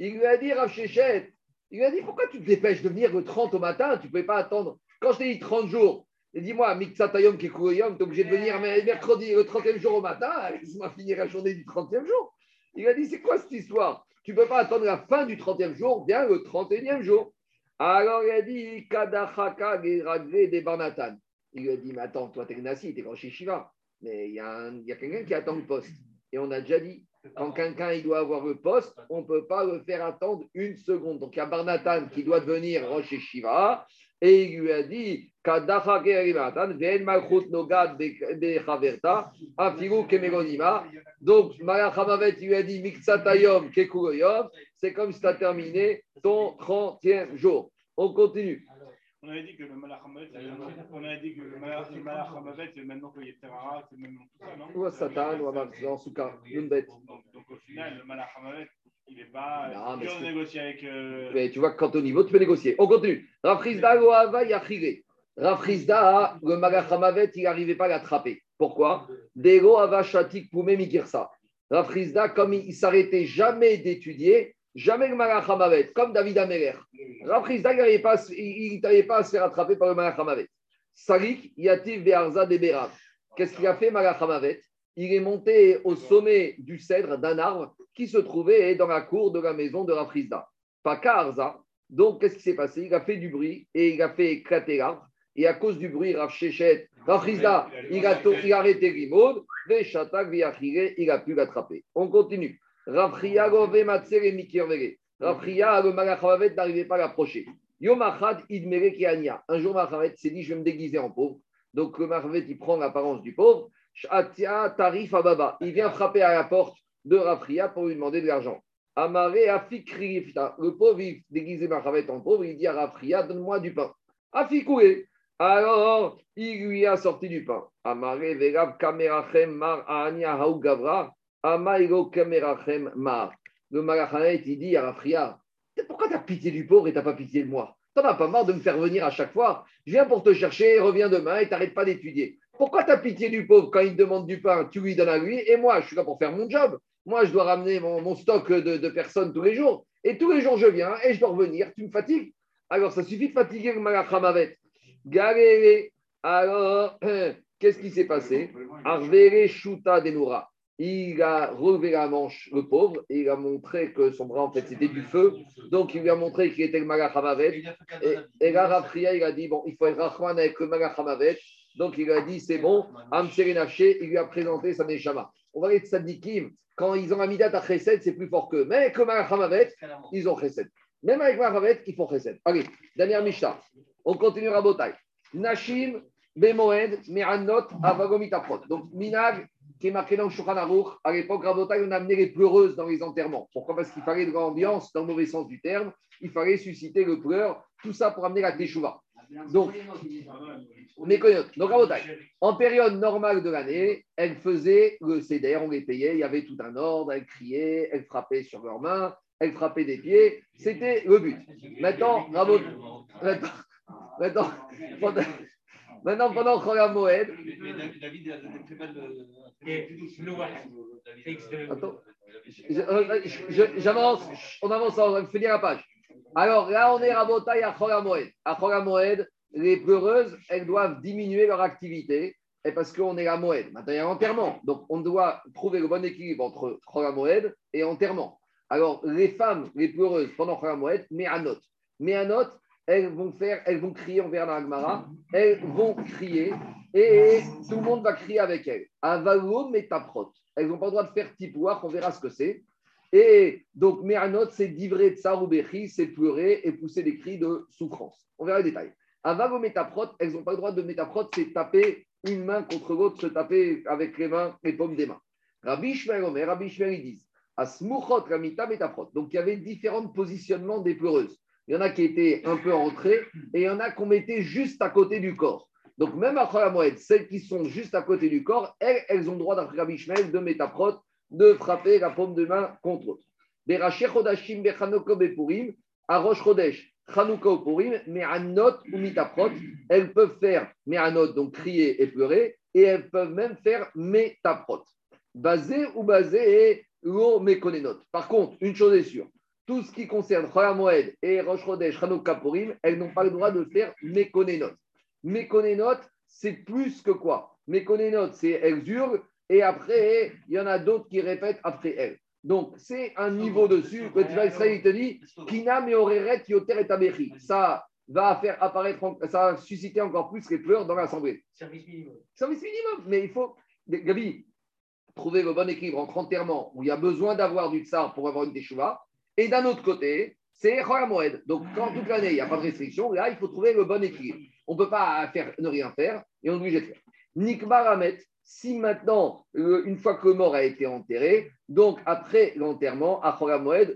Il lui a dit, Rav il lui a dit Pourquoi tu te dépêches de venir le 30 au matin? Tu ne pouvais pas attendre. Quand je t'ai dit 30 jours, et dis-moi, Mixatayom qui tu es obligé de venir mercredi, le 30e jour au matin, laisse-moi finir la journée du 30e jour. Il a dit, c'est quoi cette histoire? Tu ne peux pas attendre la fin du 30e jour, viens le 31e jour. Alors il a dit, Kadachaka des Barnatan. Il lui a dit, mais attends, toi, t'es Gnassi, t'es grand Shiva. Mais il y a, a quelqu'un qui attend le poste. Et on a déjà dit, quand quelqu'un il doit avoir le poste, on ne peut pas le faire attendre une seconde. Donc il y a Barnatan qui doit devenir Rosh Shiva et il lui a dit donc, Malachamavet, lui a dit Miksatayom Kekuroyom, c'est comme si tu as terminé ton 30e jour. On continue. On avait dit que le Malachamavet, on avait dit que le Malachamavet, maintenant qu'il est Terra, c'est même tout ça, non? Ou Satan, ou en tout cas, une bête. Donc, au final, le Malachamavet, il n'est pas. Non, mais négocier avec. Euh... Mais tu vois, quand au niveau, tu peux négocier. On continue. Rafrizda Goava Yachire. Rafrizda, le Magachamavet, il n'arrivait pas à l'attraper. Pourquoi? Dego Ava Shatik Poumé Mikirsa. Rafrizda, comme il ne s'arrêtait jamais d'étudier, Jamais le Malach Hamavet, comme David Améler. Raprisda, il n'avait pas, pas à se faire attraper par le Malach Hamavet. Salik, Yativ Be'arza Deberav. Qu'est-ce qu'il a fait, Malach Hamavet Il est monté au sommet du cèdre d'un arbre qui se trouvait dans la cour de la maison de Raprisda. Pas Arza. Donc, qu'est-ce qui s'est passé? Il a fait du bruit et il a fait éclater l'arbre. Et à cause du bruit, Rav Shechet, Raprisda, il a, il a arrêté Rimod, il a pu l'attraper. On continue. Rafria Gove Matsere Mikirvere. Rafria, le Malachavavet n'arrivait pas à l'approcher. Yom Achad Idmere Kiania. Un jour, Malachavavet s'est dit Je vais me déguiser en pauvre. Donc, le il prend l'apparence du pauvre. Shatia Tarif Ababa. Il vient frapper à la porte de Rafria pour lui demander de l'argent. Amare Afikrifta. Le pauvre, il déguisé Malachavavet en pauvre. Il dit à Rafria Donne-moi du pain. Afikoué. Alors, il lui a sorti du pain. Amare Verav Kamerachem Mar Ania Haou Gavra. Le Malachanet, il dit à Rafria Pourquoi tu as pitié du pauvre et tu n'as pas pitié de moi? Tu n'en as pas marre de me faire venir à chaque fois? Je viens pour te chercher, reviens demain et tu n'arrêtes pas d'étudier. Pourquoi tu as pitié du pauvre quand il demande du pain? Tu lui donnes à lui et moi, je suis là pour faire mon job. Moi, je dois ramener mon, stock de, personnes tous les jours. Et tous les jours, je viens et je dois revenir. Tu me fatigues? Alors, ça suffit de fatiguer le Malachamavet. Galéré. Alors, qu'est-ce qui s'est passé? Arvere Shuta Denura il a relevé la manche, le pauvre, il a montré que son bras, en fait, c'était du feu. Donc, il lui a montré qu'il était le Malachamavet. Et, et là, Rafria, il a dit, bon, il faut être Rahman avec le Malachamavet. Donc, il a dit, c'est bon, il lui a présenté sa Neshama. On va aller de Sadikim, quand ils ont Amidat à Chesed, c'est plus fort qu'eux. Mais avec le Malachamavet, ils ont Chesed. Même avec Malachamavet, ils font Chesed. Allez, dernière Mishnah. On continue à Botaï. Nashim, Bemoed, Avagomitaprot. Donc, Minag, qui est marqué dans le Shulchan À l'époque, Rabotai, on a amené les pleureuses dans les enterrements. Pourquoi? Parce qu'il fallait de l'ambiance, dans le mauvais sens du terme. Il fallait susciter le pleur. Tout ça pour amener la Teshuvah. Donc, Donc, Rabotai, en période normale de l'année, elles faisaient le CDR, on les payait, il y avait tout un ordre, elles criaient, elles frappaient sur leurs mains, elles frappaient des pieds. C'était le but. Maintenant, Rabotai. Maintenant, maintenant, Maintenant, pendant Chol Moed. David a très mal. Attends. J'avance, on avance, on va finir la page. Alors là, on est à Botaï à Moed. À Moed, les pleureuses, elles doivent diminuer leur activité et parce qu'on est à Moed. Maintenant, il y a enterrement. Donc, on doit trouver le bon équilibre entre Chol Moed et enterrement. Alors, les femmes, les pleureuses, pendant Chol Moed, mais à note. Mais à note, elles vont faire, elles vont crier, on verra dans elles vont crier et tout le monde va crier avec elles. Avalo métaprot. Elles n'ont pas le droit de faire tipouach, on verra ce que c'est. Et donc, Méranot, c'est d'ivrer de c'est pleurer et pousser des cris de souffrance. On verra les détails. Avalo métaprot, elles n'ont pas le droit de métaprot, c'est taper une main contre l'autre, se taper avec les mains, les paumes des mains. Rabbi Shmer, Rabbi Shmer, ils disent, Asmuchot, Ramita, métaprot. Donc, il y avait différents positionnements des pleureuses. Il y en a qui étaient un peu entrées et il y en a qu'on mettait juste à côté du corps. Donc, même la moelle, celles qui sont juste à côté du corps, elles, ont droit, d'après Rabbi de métaprot, de frapper la paume de main contre l'autre. Chodashim Bepurim, Arosh Chodesh, ou Mitaprot, elles peuvent faire Me'anot, donc crier et pleurer, et elles peuvent même faire Metaprot. Basé ou basé Lo Mekonenot. Par contre, une chose est sûre, tout ce qui concerne Chol Moed et Rosh Chodesh, Chanukah Purim, elles n'ont pas le droit de faire Mekonenot. Mékonénote, c'est plus que quoi? Mékonénote, c'est elles hurlent et après, il y en a d'autres qui répètent après elles. Donc, c'est un niveau dessus. Le Israël te dit Kina meoreret yoter et Ça va faire apparaître, ça va susciter encore plus les pleurs dans l'assemblée. Service minimum. Service minimum. Mais il faut, Gabi, trouver le bon équilibre entre enterrement où il y a besoin d'avoir du tsar pour avoir une teshuva et d'un autre côté, c'est Moed. Donc, quand toute l'année, il n'y a pas de restriction, là, il faut trouver le bon équilibre. On ne peut pas ne rien faire et on est obligé de faire. Nikbar si maintenant, euh, une fois que le mort a été enterré, donc après l'enterrement, à Moed,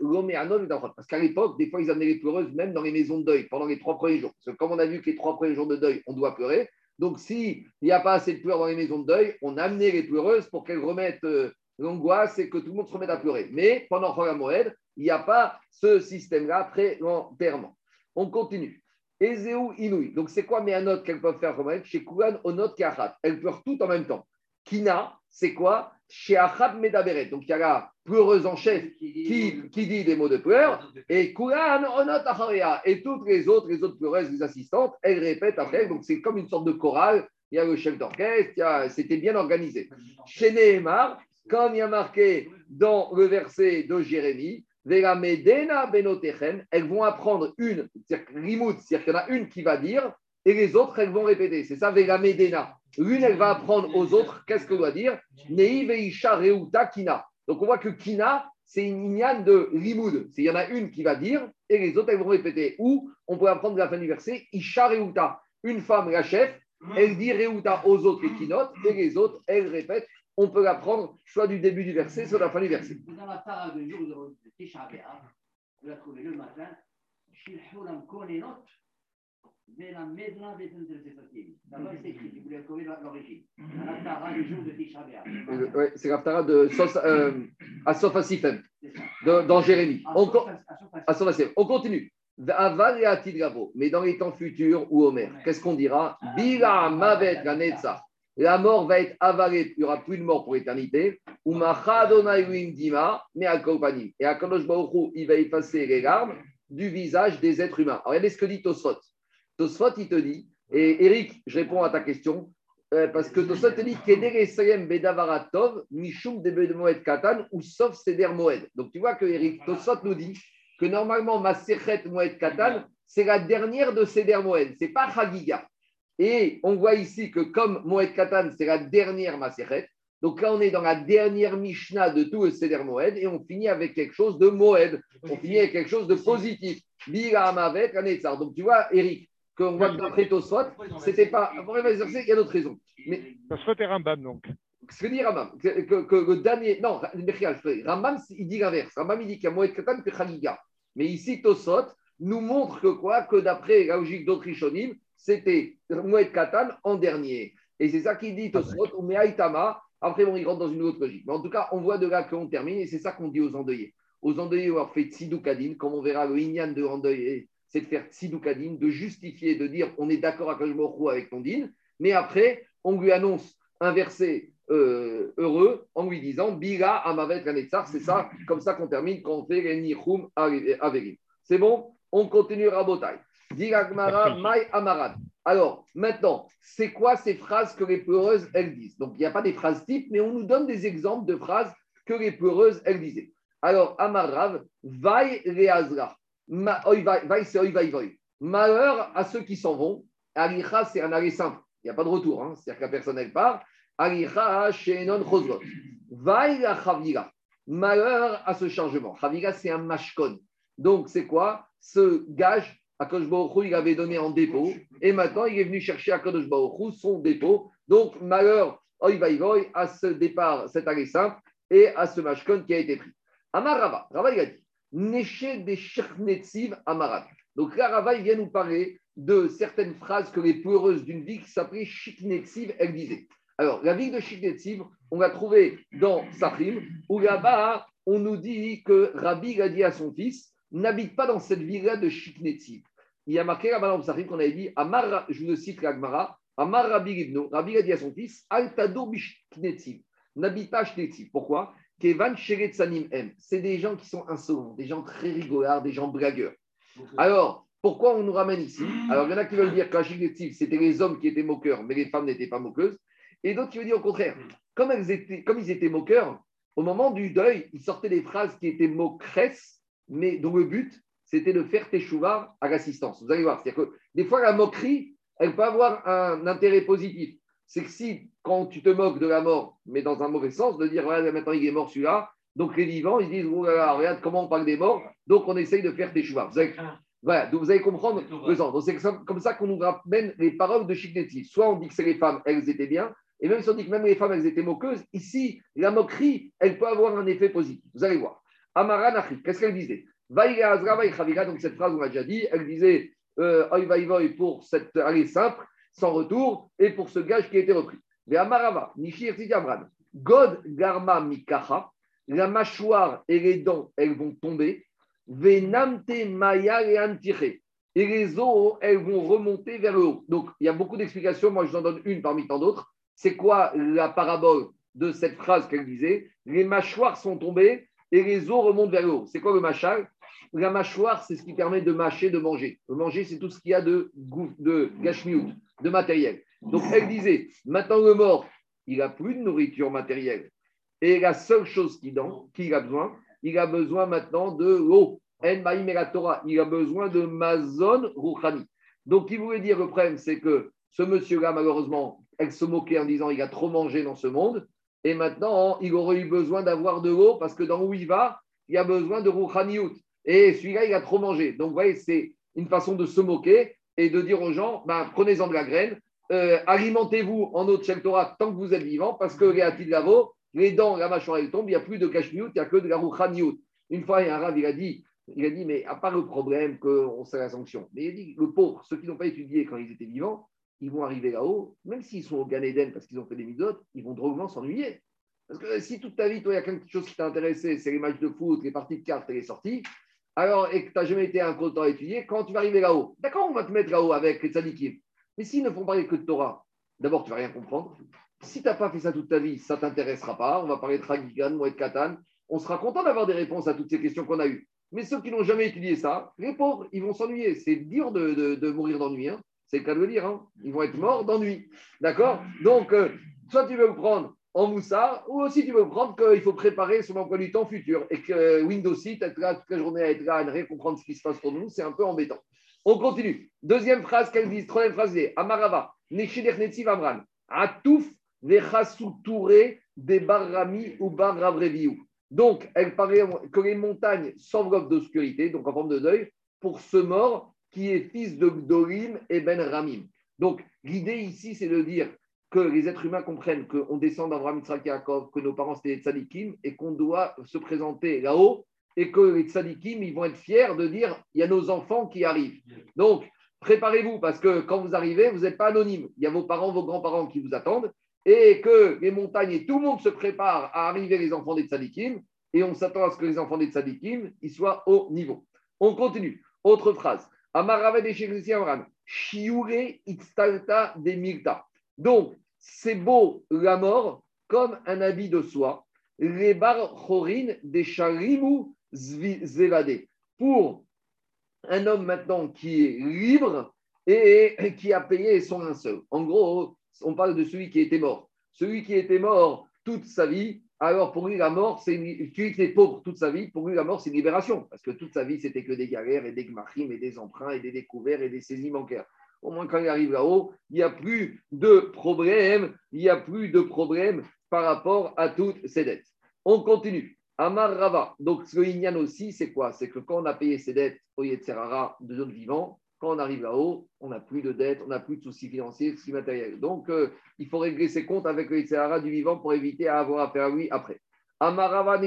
parce qu'à l'époque, des fois, ils amenaient les pleureuses même dans les maisons de deuil pendant les trois premiers jours. Parce que comme on a vu que les trois premiers jours de deuil, on doit pleurer. Donc, s'il n'y a pas assez de pleurs dans les maisons de deuil, on amenait les pleureuses pour qu'elles remettent euh, l'angoisse et que tout le monde se remette à pleurer. Mais pendant Moed, il n'y a pas ce système-là après l'enterrement. On continue. Ezeu Inouï. Donc, c'est quoi note qu'elles peuvent faire comme elle Chez Kulan, Onot Kahat. Elles pleurent toutes en même temps. Kina, c'est quoi? Chez Achab Medaberet. Donc il y a la pleureuse en chef qui, qui dit des mots de pleurs, et Kuran Onot Et toutes les autres, les autres pleureuses, les assistantes, elles répètent après. Donc c'est comme une sorte de chorale. Il y a le chef d'orchestre, c'était bien organisé. Chez Nehemar, comme il y a marqué dans le verset de Jérémie, elles vont apprendre une, c'est-à-dire qu'il y en a une qui va dire, et les autres, elles vont répéter. C'est ça, Vega Medena. L'une, elle va apprendre aux autres, qu'est-ce qu'elle doit dire? Nei Veisha Reuta Kina. Donc on voit que Kina, c'est une ignane de limoud. Il y en a une qui va dire, et les autres, elles vont répéter. Ou on peut apprendre la fin du verset, Isha Reuta. Une femme, la chef, elle dit Reuta aux autres les kinotes, et les autres, elles répètent on peut l'apprendre soit du début du verset, soit de la fin du verset. Dans la parade de jour de Tisha B'Av, vous la trouvez le matin, Shilhulam Konenot, la Medla Betentelsefatim. D'abord, c'est écrit, si vous voulez trouver l'origine. Dans la parade du jour de Tisha B'Av. Oui, c'est la parade de Sos, euh, dans Jérémie. On, on continue. Mais dans les temps futurs ou Omer, qu'est-ce qu'on dira? Bila Mavet Ganetza la mort va être avalée, il n'y aura plus de mort pour l'éternité. Et Akadosh Baruch il va effacer les larmes du visage des êtres humains. Alors, regardez ce que dit Tosfot. Tosfot, il te dit, et Eric, je réponds à ta question, euh, parce que Tosfot te dit Bedavaratov, Mishum de Katan, ou sauf Seder Moed. Donc, tu vois que Eric, Tosfot nous dit que normalement, ma Moed Katan, c'est la dernière de Seder Moed, c'est pas Chagiga. Et on voit ici que comme Moed Katan, c'est la dernière Maseret, donc là, on est dans la dernière Mishnah de tout le Seder Moed et on finit avec quelque chose de Moed. On finit avec quelque chose de positif. Donc tu vois, Eric, qu'on voit que d'après Tosfot, c'était pas. Il y a d'autres raisons. Mais... Tosfot et Rambam, donc. Ce que dit Rambam, que, que, le dernier. Non, Rambam, il dit l'inverse. Rambam, il dit qu'il y a Moed Katan que Chagiga. Mais ici, Tosfot nous montre que quoi? Que d'après la logique d'autres c'était Moed Katan en dernier. Et c'est ça qu'il dit Tosfot, ou Meaïtama. Après, on y rentre dans une autre logique. Mais en tout cas, on voit de là qu'on termine, et c'est ça qu'on dit aux endeuillés. Aux endeuillés, on fait Tsidoukadim, comme on verra le Inyan de endeuillé, c'est de faire Tsidoukadim, de justifier, de dire on est d'accord avec avec ton din, mais après, on lui annonce un verset euh, heureux en lui disant Bila Amavet Kanetzar, c'est ça, comme ça qu'on termine quand on fait les Nichum Averim. C'est bon? On continue Rabotai. Alors, maintenant, c'est quoi ces phrases que les pleureuses, elles disent? Donc, il n'y a pas des phrases types, mais on nous donne des exemples de phrases que les pleureuses, elles disaient. Alors, Amarav, Vai Reazra. Vai, c'est Oi, Vai, Malheur à ceux qui s'en vont. Alicha, c'est un aller simple. Il n'y a pas de retour. Hein. C'est-à-dire que la personne, elle part. Alicha, Shenon, Chosvot. Vai la Chavira. Malheur à ce changement. Chavira, c'est un mashkon. Donc, c'est quoi? Ce gage Akadosh il avait donné en dépôt, et maintenant il est venu chercher à Kadosh Baruch son dépôt. Donc, malheur, oi vai à ce départ, cet arrêt simple, et à ce mashkon qui a été pris. Amar Rava, Rava il a dit, Neche des Shernetziv Amarat. Donc là, Rava, il vient nous parler de certaines phrases que les pleureuses d'une ville qui s'appelait Shiknetsiv, elle disait. Alors, la ville de Shiknetsiv, on l'a trouvée dans Sahrim, où là-bas, on nous dit que Rabbi a dit à son fils, n'habite pas dans cette ville-là de Shiknetsiv il y a marqué là-bas dans qu'on avait dit, Amar, je vous cite l'Agmara, Amar Rabbi Ibno, Rabbi a dit à son fils, Altado Bishknetsiv, n'habite pas Shnetsiv. Pourquoi? Kevan Sheretzanim M. C'est des gens qui sont insolents, des gens très rigolards, des gens blagueurs. Alors, pourquoi on nous ramène ici? Alors, il y en a qui veulent dire qu'à Shnetsiv, c'était les hommes qui étaient moqueurs, mais les femmes n'étaient pas moqueuses. Et d'autres qui veulent dire au contraire, comme, elles étaient, comme ils étaient moqueurs, au moment du deuil, ils sortaient des phrases qui étaient moqueresses, mais dont le but, c'était de faire teshuva à l'assistance. Vous allez voir, c'est-à-dire que des fois, la moquerie, elle peut avoir un intérêt positif. C'est que si, quand tu te moques de la mort, mais dans un mauvais sens, de dire, voilà, maintenant il est mort celui-là, donc les vivants, ils disent, oh là là, regarde comment on parle des morts, donc on essaye de faire teshuva. Vous allez, voilà, donc vous allez comprendre le sens. Donc c'est comme ça qu'on nous ramène les paroles de Chikneti. Soit on dit que c'est les femmes, elles étaient bien, et même si on dit que même les femmes, elles étaient moqueuses, ici, la moquerie, elle peut avoir un effet positif. Vous allez voir. Amara qu'est-ce qu'elle disait? Donc cette phrase, on l'a déjà dit, elle disait euh, pour cette allée simple, sans retour, et pour ce gage qui a été repris. Mais Amarava, Nishir God Garma Mikaha, la mâchoire et les dents, elles vont tomber. Venamte Maya et Et les os, elles vont remonter vers le haut. Donc, il y a beaucoup d'explications. Moi, je vous en donne une parmi tant d'autres. C'est quoi la parabole de cette phrase qu'elle disait? Les mâchoires sont tombées et les os remontent vers le haut. C'est quoi le mâchal La mâchoire, c'est ce qui permet de mâcher, de manger. Le manger, c'est tout ce qu'il y a de, de de matériel. Donc elle disait maintenant le mort, il n'a plus de nourriture matérielle. Et la seule chose qu'il a besoin, il a besoin maintenant de l'eau. En il a besoin de mazon rouchani. Donc, il voulait dire le problème, c'est que ce monsieur-là, malheureusement, elle se moquait en disant il a trop mangé dans ce monde. Et maintenant, il aurait eu besoin d'avoir de l'eau parce que dans où il va, il y a besoin de rouchaniout. Et celui-là, il a trop mangé. Donc, vous voyez, c'est une façon de se moquer et de dire aux gens ben, prenez-en de la graine, euh, alimentez-vous en eau de Torah tant que vous êtes vivant parce que les Atilavo, les dents, la mâchoire, tombe, il n'y a plus de kashmiout, il n'y a que de la rouchaniout. Une fois, il y a un rave, il a dit il a dit, mais à part le problème qu'on sait la sanction, mais il a dit, le pauvre, ceux qui n'ont pas étudié quand ils étaient vivants, ils vont arriver là-haut, même s'ils sont au Gan Eden parce qu'ils ont fait des misotes, ils vont drôlement s'ennuyer. Parce que si toute ta vie, il y a quelque chose qui t'a intéressé, c'est les matchs de foot, les parties de cartes et les sorties, alors, et que tu n'as jamais été un content à étudier, quand tu vas arriver là-haut, d'accord, on va te mettre là-haut avec les tzadikim. Mais s'ils ne font parler que de Torah, d'abord, tu ne vas rien comprendre. Si tu n'as pas fait ça toute ta vie, ça ne t'intéressera pas. On va parler de Ragigan, Moed Katan. On sera content d'avoir des réponses à toutes ces questions qu'on a eues. Mais ceux qui n'ont jamais étudié ça, les pauvres, ils vont s'ennuyer. C'est dur de, mourir d'ennui. Hein. C'est le cas de le dire. Hein. Ils vont être morts d'ennui. D'accord? Donc, euh, soit tu veux le prendre en moussa, ou aussi tu veux prendre qu'il faut préparer son emploi du temps futur. Et que Windows 6, être là toute la journée à être là, à ne rien comprendre ce qui se passe pour nous, c'est un peu embêtant. On continue. Deuxième phrase qu'elle dit, troisième phrase, Amarava, Nechidech Netziv Amran, Atouf Touré, Debarrami ou Barravreviou. Donc, elle paraît que les montagnes s'enveloppent d'obscurité, donc en forme de deuil, pour ce mort qui est fils de Gdorim et Ben Ramim. Donc, l'idée ici, c'est de dire que les êtres humains comprennent qu'on descend d'Abraham Yitzhak Yaakov, que nos parents étaient des tzadikim et qu'on doit se présenter là-haut et que les tzadikim, ils vont être fiers de dire il y a nos enfants qui arrivent. Donc, préparez-vous parce que quand vous arrivez, vous n'êtes pas anonyme. Il y a vos parents, vos grands-parents qui vous attendent et que les montagnes et tout le monde se prépare à arriver les enfants des tzadikim, et on s'attend à ce que les enfants des tzadikim ils soient au niveau. On continue. Autre phrase. Donc, c'est beau la mort comme un habit de soie. Les chorin des charimu zevade. Pour un homme maintenant qui est libre et qui a payé son linceul. En gros, on parle de celui qui était mort. Celui qui était mort toute sa vie, alors pour lui, la mort, c'est celui qui était pauvre toute sa vie, pour lui, la mort, c'est une libération. Parce que toute sa vie, c'était que des galères et des gmachim et des emprunts et des découvertes et des saisies bancaires. Au moins, quand il arrive là-haut, il n'y a plus de problème, il n'y a plus de problème par rapport à toutes ces dettes. On continue. Amar Rava. Donc, ce qu'il aussi, c'est quoi? C'est que quand on a payé ses dettes au Yetzerara de zone vivant, quand on arrive là-haut, on n'a plus de dettes, on n'a plus de soucis financiers, de soucis matériels. Donc, euh, il faut régler ses comptes avec le Sahara du vivant pour éviter à avoir affaire à lui après. Amarava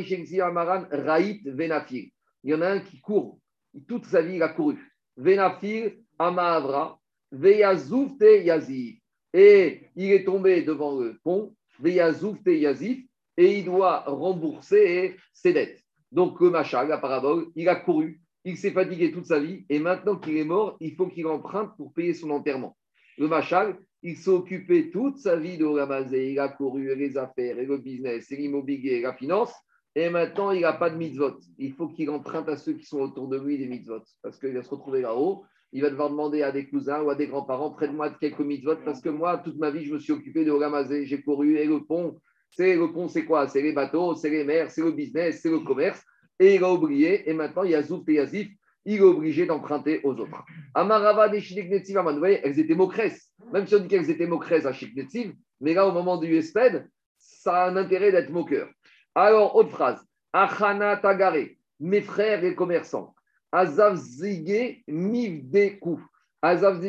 Amaran Raït Venafir. Il y en a un qui court. Toute sa vie, il a couru. Venafir Amaavra Veyazoufte Yazif. Et il est tombé devant le pont, Veyazoufte Yazif, et il doit rembourser ses dettes. Donc, le Machal, la parabole, il a couru il s'est fatigué toute sa vie et maintenant qu'il est mort, il faut qu'il emprunte pour payer son enterrement. Le Machal, il s'est occupé toute sa vie de ramasser, il a couru les affaires, et le business, et l'immobilier, la finance, et maintenant il n'a pas de mitzvot. Il faut qu'il emprunte à ceux qui sont autour de lui des mitzvot, parce qu'il va se retrouver là-haut, il va devoir demander à des cousins ou à des grands-parents, près de moi de quelques mitzvot, parce que moi, toute ma vie, je me suis occupé de ramasser, j'ai couru, et le pont, c'est le pont, c'est quoi? C'est les bateaux, c'est les mers, c'est le business, c'est le commerce et il a oublié, et maintenant il et Yazif, il est obligé d'emprunter aux autres. Amarava des Netiv, vous voyez, elles étaient mocresses. Même si on dit qu'elles étaient mocresses à Netiv, mais là, au moment du USPED, ça a un intérêt d'être moqueur. Alors, autre phrase. Achana Tagare, mes frères et commerçants. Azav Zige Mivdeku. Azav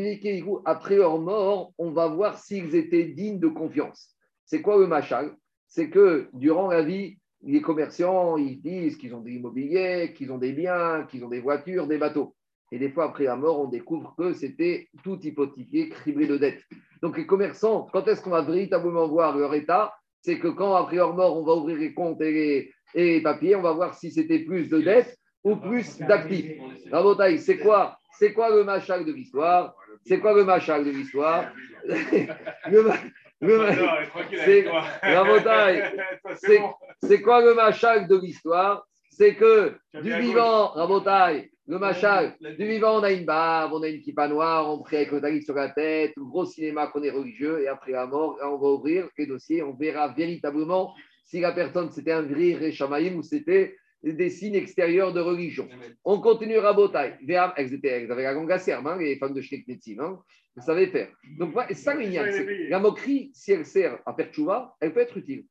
après leur mort, on va voir s'ils étaient dignes de confiance. C'est quoi le machal? C'est que durant la vie, les commerçants, ils disent qu'ils ont des immobiliers, qu'ils ont des biens, qu'ils ont des voitures, des bateaux. Et des fois, après la mort, on découvre que c'était tout hypothéqué, criblé de dettes. Donc, les commerçants, quand est-ce qu'on va véritablement voir leur état? C'est que quand, après leur mort, on va ouvrir les comptes et les, papiers, on va voir si c'était plus de dettes ou plus d'actifs. Rabotaï, c'est quoi, c'est quoi le machal de l'histoire? C'est quoi le machal de l'histoire? C'est quoi le machal de l'histoire? C'est que du vivant, Rabotai, le machal, du vivant, on a une barbe, on a une kippa noire, on prie avec le talit sur la tête, gros cinéma qu'on est religieux, et après la mort, on va ouvrir les dossiers, on verra véritablement si la personne c'était un vrai Réchamaïm ou c'était des signes extérieurs de religion. On continue Rabotai. Elles, étaient, avaient la longue hein, les femmes de Shnek hein, vous savez faire. Donc, ça, la moquerie, si elle sert à faire tchouva, elle peut être utile.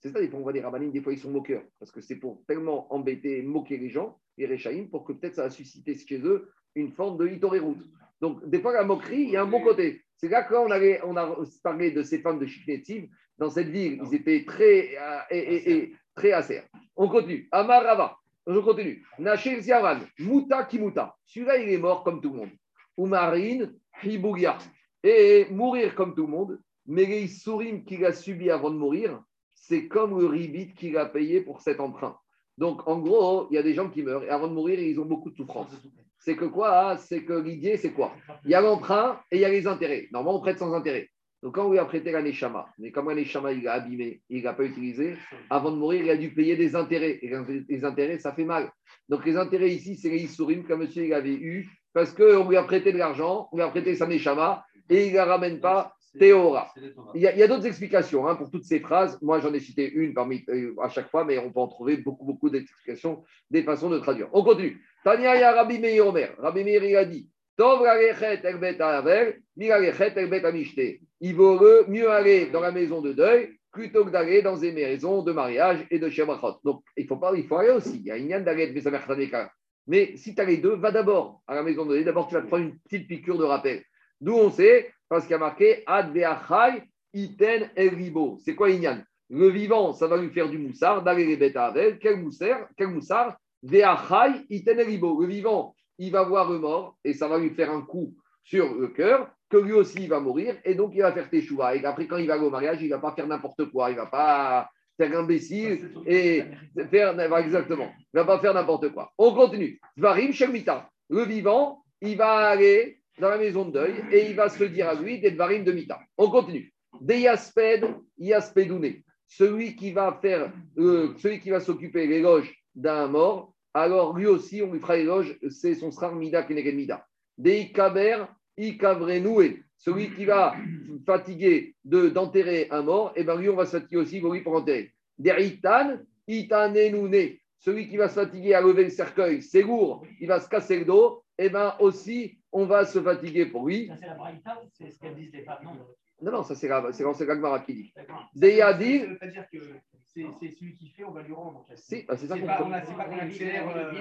C'est ça, des fois, on voit des rabbinines, des fois, ils sont moqueurs, parce que c'est pour tellement embêter, moquer les gens, les Réchaïm, pour que peut-être ça va susciter chez eux une forme de hitoré-route. Donc, des fois, la moquerie, il y a un bon côté. C'est là quand on, a parlé de ces femmes de Shiknetiv, dans cette ville, ils étaient très, euh, et, et, très acers. On continue. Amarava. Je continue. Nachel Ziaran, Muta Kimuta. Celui-là, il est mort comme tout le monde. Oumarine, Hibougia. Et mourir comme tout le monde, mais les sourim qu'il a subi avant de mourir, c'est comme le ribit qu'il a payé pour cet emprunt. Donc, en gros, il y a des gens qui meurent et avant de mourir, ils ont beaucoup de souffrance. C'est que quoi hein? C'est que l'idée, c'est quoi? Il y a l'emprunt et il y a les intérêts. Normalement, on prête sans intérêt. Donc, quand on lui a prêté la Neshama, mais comme la Neshama, il a abîmé, il n'a pas utilisé, avant de mourir, il a dû payer des intérêts. Et les intérêts, ça fait mal. Donc, les intérêts ici, c'est les Issourim que monsieur il avait eu parce qu'on lui a prêté de l'argent, on lui a prêté sa Neshama et il ne la ramène pas Théora. Il y a, d'autres explications hein, pour toutes ces phrases. Moi, j'en ai cité une parmi, euh, à chaque fois, mais on peut en trouver beaucoup, beaucoup d'explications, des façons de traduire. On continue. Tania Rabbi Meir Omer. Rabbi Meir, il a dit il vaut mieux aller dans la maison de deuil plutôt que d'aller dans des maisons de mariage et de Shemachot. Donc, il faut, pas, il faut aller aussi. Il y a une d'aller de Mais si tu as les deux, va d'abord à la maison de deuil. D'abord, tu vas te prendre une petite piqûre de rappel. D'où on sait, parce qu'il y a marqué Ad iten ribo. C'est quoi Inyan Le vivant, ça va lui faire du moussard, d'aller les bêtes avec. Quel moussard Quel moussard? Iten ribo. Le vivant, il va voir le mort et ça va lui faire un coup sur le cœur, que lui aussi il va mourir, et donc il va faire teshuva. Et après, quand il va aller au mariage, il ne va pas faire n'importe quoi, il ne va pas faire imbécile et faire exactement. Il ne va pas faire n'importe quoi. On continue. Varim Shemita. Le vivant, il va aller dans la maison de deuil et il va se dire à lui des Varim de Mita. On continue. Des Yasped, Yaspedouné. Celui qui va faire, euh, celui qui va s'occuper l'éloge d'un mort, alors lui aussi, on lui fera l'éloge, c'est son srar Mida Keneged Mida. Des Ikaber, Ikavrenoué, celui qui va fatiguer de, d'enterrer un mort, et eh bien lui, on va se fatiguer aussi pour lui pour enterrer. Des Itan, Itanenouné, celui qui va se fatiguer à lever le cercueil, c'est lourd, il va se casser le dos, et eh bien aussi, on va se fatiguer pour lui. Ça, c'est la Braïta c'est ce qu'elles disent les femmes? Non, non, ça, c'est l'Agmara qui dit. Dire que c'est celui qui fait, on va lui rendre. C'est bah, ça qu'on pas, on accélère, euh,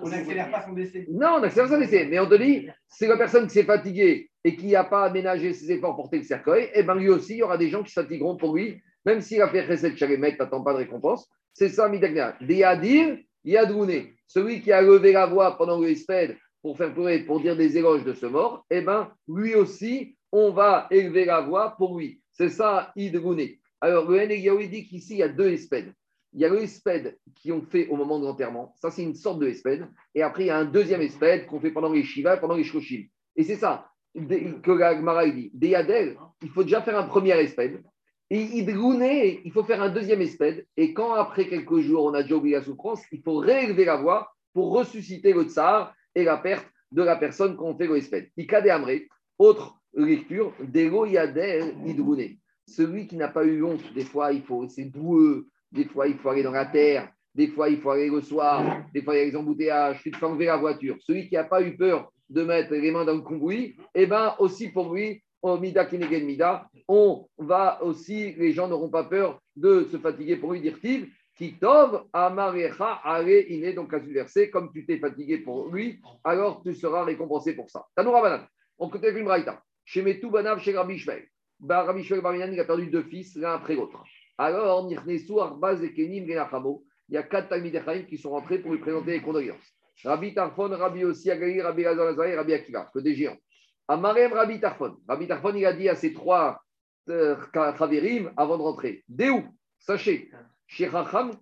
on n'accélère pas son décès. Non, on n'accélère pas son décès. Mais on te dit, c'est la personne qui s'est fatiguée et qui n'a pas aménagé ses efforts pour porter le cercueil, et eh bien lui aussi, il y aura des gens qui se fatigueront pour lui, même s'il a fait Chesed Charemet, n'attend pas de récompense. C'est ça, Midagna. Yadir, Yadrouné, celui qui a levé la voix pendant le Espède pour faire pour dire des éloges de ce mort, eh bien, lui aussi, on va élever la voix pour lui. C'est ça, Idrouné. Alors, le Yaoui dit qu'ici, il y a deux espèdes. Il y a le espède qui ont fait au moment de l'enterrement. Ça, c'est une sorte de espède. Et après, il y a un deuxième espède qu'on fait pendant les Shiva, pendant les Shoshim. Et c'est ça que la Gemara dit. Des Yadel, il faut déjà faire un premier espède. Et Idrouné, il faut faire un deuxième espède. Et quand après quelques jours, on a déjà oublié la souffrance, il faut réélever la voix pour ressusciter le tsar et la perte de la personne qu'on fait le espède. Ikade Amré, autre lecture, Dego Yadel Idrouné celui qui n'a pas eu honte, des fois, il faut, c'est boueux, des fois, il faut aller dans la terre, des fois, il faut aller le soir, des fois, il y a les embouteillages, te fais enlever la voiture. Celui qui n'a pas eu peur de mettre les mains dans le cambouis, eh bien, aussi pour lui, Mida Kinegen Mida, on va aussi, les gens n'auront pas peur de se fatiguer pour lui dire Tiv, Kitov Amarecha Ale Iné, donc à ce comme tu t'es fatigué pour lui, alors tu seras récompensé pour ça. Tanoura Banan, on continue avec une braïta. Chez Metou Banav, chez Rabbi bah, Rabbi il a perdu deux fils, l'un après l'autre. Alors, et Kenim, il y a quatre Talmid qui sont rentrés pour lui présenter les condoléances. Rabbi Tarfon, Rabbi aussi Agali, Rabbi Lazar Lazare, Rabbi Akiva, que des géants. Amarem Rabbi Tarfon. Rabbi Tarfon, il a dit à ses trois euh, avant de rentrer Déou, sachez, chez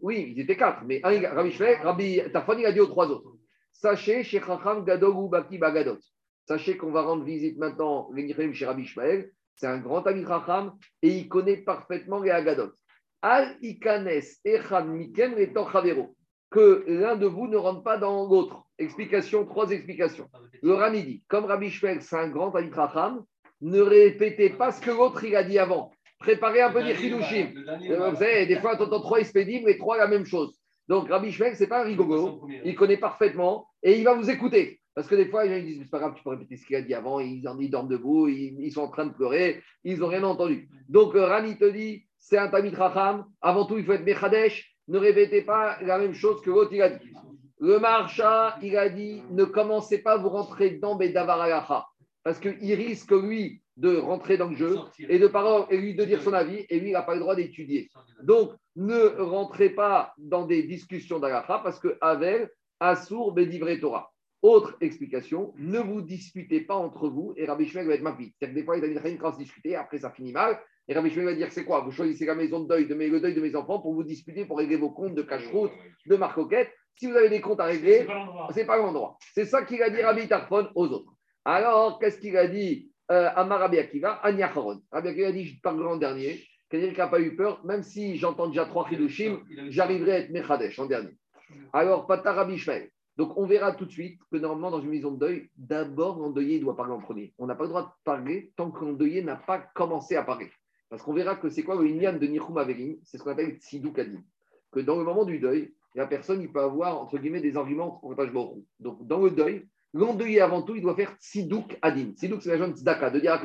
oui, ils étaient quatre, mais un, Rabbi Shmuel, Rabbi Tarfon, il a dit aux trois autres Sachez, chez Chacham, Gadol ou Baki Bagadot. Sachez qu'on va rendre visite maintenant, les chez Rabbi c'est un grand ami Raham et il connaît parfaitement les Agadot. Al ikanes echad mikem et que l'un de vous ne rentre pas dans l'autre. Explication, trois explications. Le Rami dit, comme Rabbi Shmuel, c'est un grand ami Raham, ne répétez pas ce que l'autre il a dit avant. Préparez un peu des chidushim. Vous savez, des fois, on entend trois expédimes, mais trois la même chose. Donc, Rabbi Shmuel, ce n'est pas un rigolo. Il connaît parfaitement et il va vous écouter. Parce que des fois, les gens disent, c'est pas grave, tu peux répéter ce qu'il a dit avant, ils, en, ils dorment debout, ils, sont en train de pleurer, ils n'ont rien entendu. Donc, euh, Rani te dit, c'est un Tamit Racham, avant tout, il faut être Mechadesh, ne répétez pas la même chose que l'autre, il a dit. Le Marcha, il a dit, ne commencez pas à vous rentrer dans Bedavar parce qu'il risque, lui, de rentrer dans le jeu et de parler et lui de dire son avis, et lui, il n'a pas le droit d'étudier. Donc, ne rentrez pas dans des discussions d'Alacha, parce que Avel, Assour, Bedivre Torah. Autre explication, ne vous disputez pas entre vous et Rabbi Shmuel va être mapite. C'est-à-dire que des fois, il a une quand se discuter, après ça finit mal. Et Rabbi Shmuel va dire c'est quoi? Vous choisissez la maison de deuil, de mes, le deuil de mes enfants pour vous disputer, pour régler vos comptes de cache-route, de marcoquette. Si vous avez des comptes à régler, c'est pas l'endroit. C'est ça qu'il a dit Rabbi Tarfon aux autres. Alors, qu'est-ce qu'il a dit euh, à Rabbi Akiva? Aniacharon. Rabbi Akiva a dit Je parle en dernier. Quelqu'un qui n'a pas eu peur, même si j'entends déjà trois Hidushim, j'arriverai à être Mechadesh en dernier. Alors, Pata Rabbi Shmuel. Donc, on verra tout de suite que normalement, dans une maison de deuil, d'abord, l'endeuillé doit parler en premier. On n'a pas le droit de parler tant que l'endeuillé n'a pas commencé à parler. Parce qu'on verra que c'est quoi le Inyan de Nichum Averim C'est ce qu'on appelle Sidou Kadim. Que dans le moment du deuil, la personne il peut avoir, entre guillemets, des arguments contre Donc, dans le deuil, l'endeuillé, avant tout, il doit faire Sidouk Adim. Sidouk, c'est la jeune Tzedaka, de dire à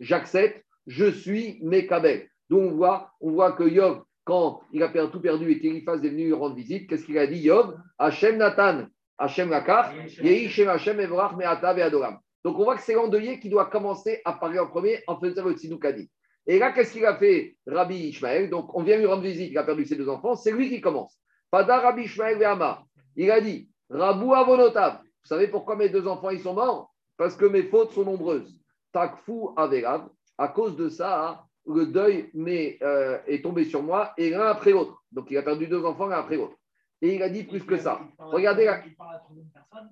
j'accepte, je suis Mekabel. Donc, on voit, on voit que Yov, quand il a tout perdu et qu'Eliphaz est venu lui rendre visite, qu'est-ce qu'il a dit? Yov Hachem Nathan, Hachem Lakar, Yehi Shem Hachem Evrach Me'ata Ve'adoram. Donc on voit que c'est l'endeuillé qui doit commencer à parler en premier en faisant le Tzidoukadi. Et là, qu'est-ce qu'il a fait Rabbi Ishmael? Donc on vient lui rendre visite, il a perdu ses deux enfants, c'est lui qui commence. Pada Rabbi Ishmael Ve'ama. Il a dit Rabou Avonotav. Vous savez pourquoi mes deux enfants ils sont morts? Parce que mes fautes sont nombreuses. Takfou Averav. À cause de ça, le deuil mais, euh, est tombé sur moi, et l'un après l'autre. Donc il a perdu deux enfants l'un après l'autre. Et il a dit plus que ça. Regardez là.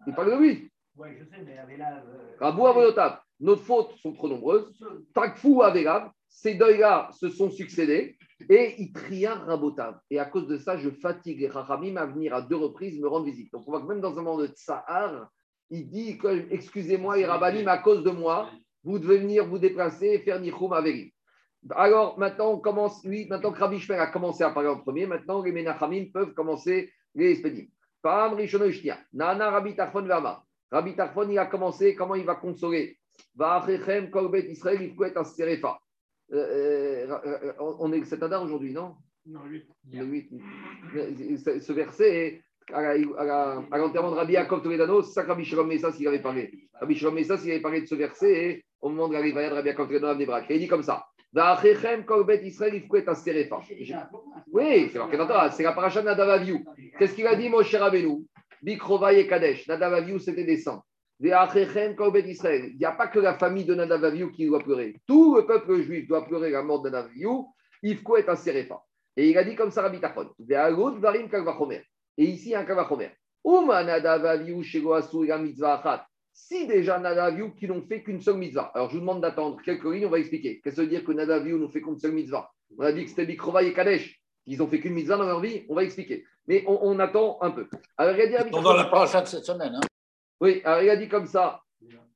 Il parle de lui. Oui, je sais, mais Avelav. Euh, Nos fautes sont trop nombreuses. Takfou Avelav. Ces deuils-là se sont succédés. Et il tria Rabotav. Et à cause de ça, je fatigue les Rachamim à venir à deux reprises me rendre visite. Donc on voit que même dans un moment de Tsahar, il dit Excusez-moi, les à cause de moi, vous devez venir vous déplacer et faire Nichum Averim. Alors maintenant, on commence, oui, maintenant que Rabbi Shmer a commencé à parler en premier, maintenant les Menachamim peuvent commencer les Espédim. Pam Nana Rabbi Tarfon Verma. Rabbi Tarfon, il a commencé, comment il va consoler? Va Achechem Kolbet Israël, il faut être un on est cet Adar aujourd'hui, non? Non, 8. Le 8. Ce verset, à l'enterrement de Rabbi Yaakov Toledano, c'est ça que Rabbi Shalom Messas il avait parlé. Rabbi Shalom Messas il avait parlé de ce verset au moment de la de Rabbi Yaakov Toledano à Nebrak. Et il dit comme ça oui, c'est la paracha de Nadavaviou. Qu'est-ce qu'il a dit, mon cher Rabbeinu? Bikrova et Kadesh. Nadavaviou, c'était des saints. Il n'y a pas que la famille de Nadavaviou qui doit pleurer. Tout le peuple juif doit pleurer la mort de Nadavaviou. Il faut être un serefa. Et il a dit comme ça Rabbi Tachon. Et ici, un Kavachomer. Uma Nadavaviou, Shego Asu, Mitzvah Achat. Si déjà Nadaviou qui n'ont fait qu'une seule mitzvah, alors je vous demande d'attendre quelques lignes, on va expliquer. Qu'est-ce que ça veut dire que Nadaviou n'ont fait qu'une seule mitzvah? On a dit que c'était Bikrova et Kadesh. Ils ont fait qu'une mitzvah dans leur vie, on va expliquer. Mais on, attend un peu. Alors, il a dit, dans la paracha de cette semaine. Hein. Oui, alors il a dit comme ça.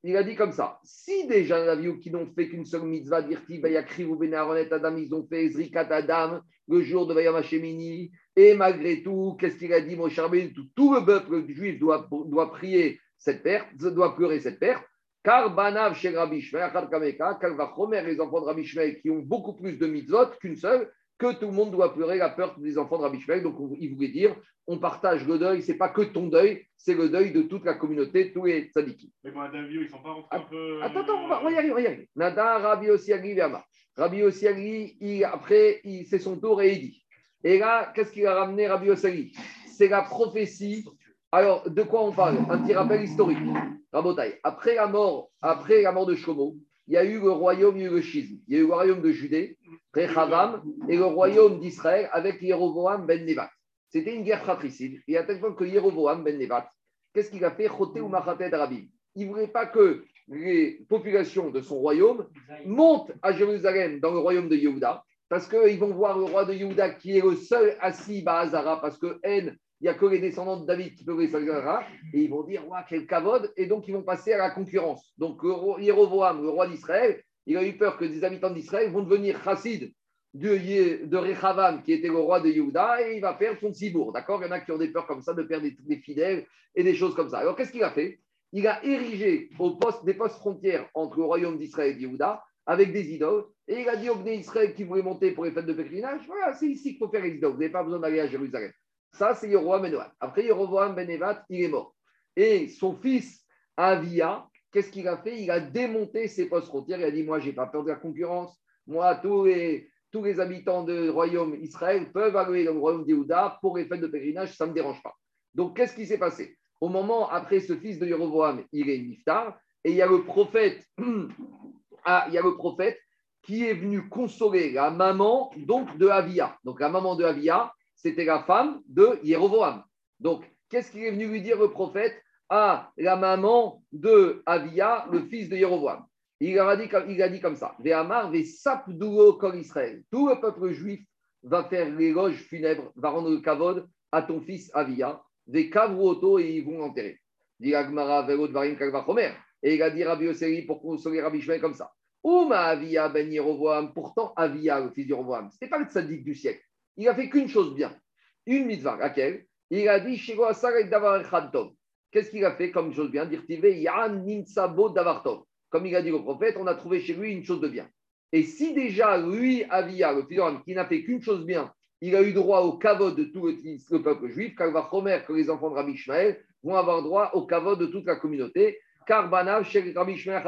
Il a dit comme ça. Si déjà Nadaviou qui n'ont fait qu'une seule mitzvah, Dirti, Bayakri, ou Benaronet, Adam, ils ont fait Zrikat Adam le jour de Vayam Hashemini, et malgré tout, qu'est-ce qu'il a dit, mon cher tout, tout le peuple juif doit, doit prier cette perte, doit pleurer cette perte. Car Banav chez Rabbi Shmuel, car va Chomer, les enfants de Rabbi Shmuel qui ont beaucoup plus de mitzvot qu'une seule, que tout le monde doit pleurer la perte des enfants de Rabbi Shmuel. Donc il voulait dire, on partage le deuil, c'est pas que ton deuil, c'est le deuil de toute la communauté, tous les tzadiki. Mais bon, David, ils sont pas rentrés un peu. Attends, attends, on va, y arriver, on va y arriver. Nada, Rabbi Osiagli, Yama. Rabbi Osiagli, il, après, c'est son tour et il dit. Et là, qu'est-ce qu'il a ramené Rabbi Osiagli C'est la prophétie alors, de quoi on parle? Un petit rappel historique. Rabotai. Après la mort, après la mort de Shomo, il y a eu le royaume, il y. Il y a eu le royaume de Judée, Rechavam, et le royaume d'Israël avec Yeroboam ben Nevat. C'était une guerre fratricide. Et à tel point que Yeroboam ben Nevat, qu'est-ce qu'il a fait? Ou. Il ne voulait pas que les populations de son royaume montent à Jérusalem dans le royaume de Yehuda, parce qu'ils vont voir le roi de Yehuda qui est le seul assis à Hazara, parce que N, il n'y a que les descendants de David qui peuvent les Hazara, et ils vont dire, ouais, quel kavod, et donc ils vont passer à la concurrence. Donc Jéroboam, le roi d'Israël, il a eu peur que des habitants d'Israël vont devenir chassides de, de Rechavam, qui était le roi de Yehuda, et il va perdre son Tzibour. D'accord? Il y en a qui ont des peurs comme ça de perdre des, fidèles et des choses comme ça. Alors qu'est-ce qu'il a fait? Il a érigé des postes frontières entre le royaume d'Israël et Yehuda avec des idoles, et il a dit aux Israël qui voulaient monter pour les fêtes de pèlerinage voilà, c'est ici qu'il faut faire les idoles, vous n'avez pas besoin d'aller à Jérusalem. Ça, c'est Yeroboam Ben Après, Yeroboam Ben il est mort. Et son fils, Avia, qu'est-ce qu'il a fait? Il a démonté ses postes frontières. Il a dit Moi, je n'ai pas peur de la concurrence. Moi, tous les, tous les habitants du royaume Israël peuvent aller dans le royaume d'Yehuda pour les fêtes de pèlerinage, ça ne me dérange pas. Donc, qu'est-ce qui s'est passé? Au moment après ce fils de Jéroboam, il est Niftar, et il y a le prophète, ah, il y a le prophète qui est venu consoler la maman donc de Avia. Donc, la maman de Avia, c'était la femme de Jéroboam. Donc, qu'est-ce qu'il est venu lui dire le prophète? À la maman de Avia, le fils de Jéroboam il a dit, dit comme ça Ve'amar kol Israël. Tout le peuple juif va faire l'éloge funèbre, va rendre le kavod à ton fils Avia. Des auto et ils vont l'enterrer. Et il a dit Rabbi Yoseri pour consoler Rabbi Shmuel comme ça. Ouma Avia ben Yerovoam. Pourtant, Avia, le fils de ce n'était pas le tzaddik du siècle. Il a fait qu'une chose bien. Une mitzvah. Laquelle Il a dit Qu'est-ce qu'il a fait comme chose bien comme il a dit au prophète, on a trouvé chez lui une chose de bien. Et si déjà, lui, Avia, le fils qui n'a fait qu'une chose bien, il a eu droit au kavod de tout le, peuple juif, car va Romer, que les enfants de Rabbi Ishmael vont avoir droit au kavod de toute la communauté, car Banav, chez Rabbi Ishmael,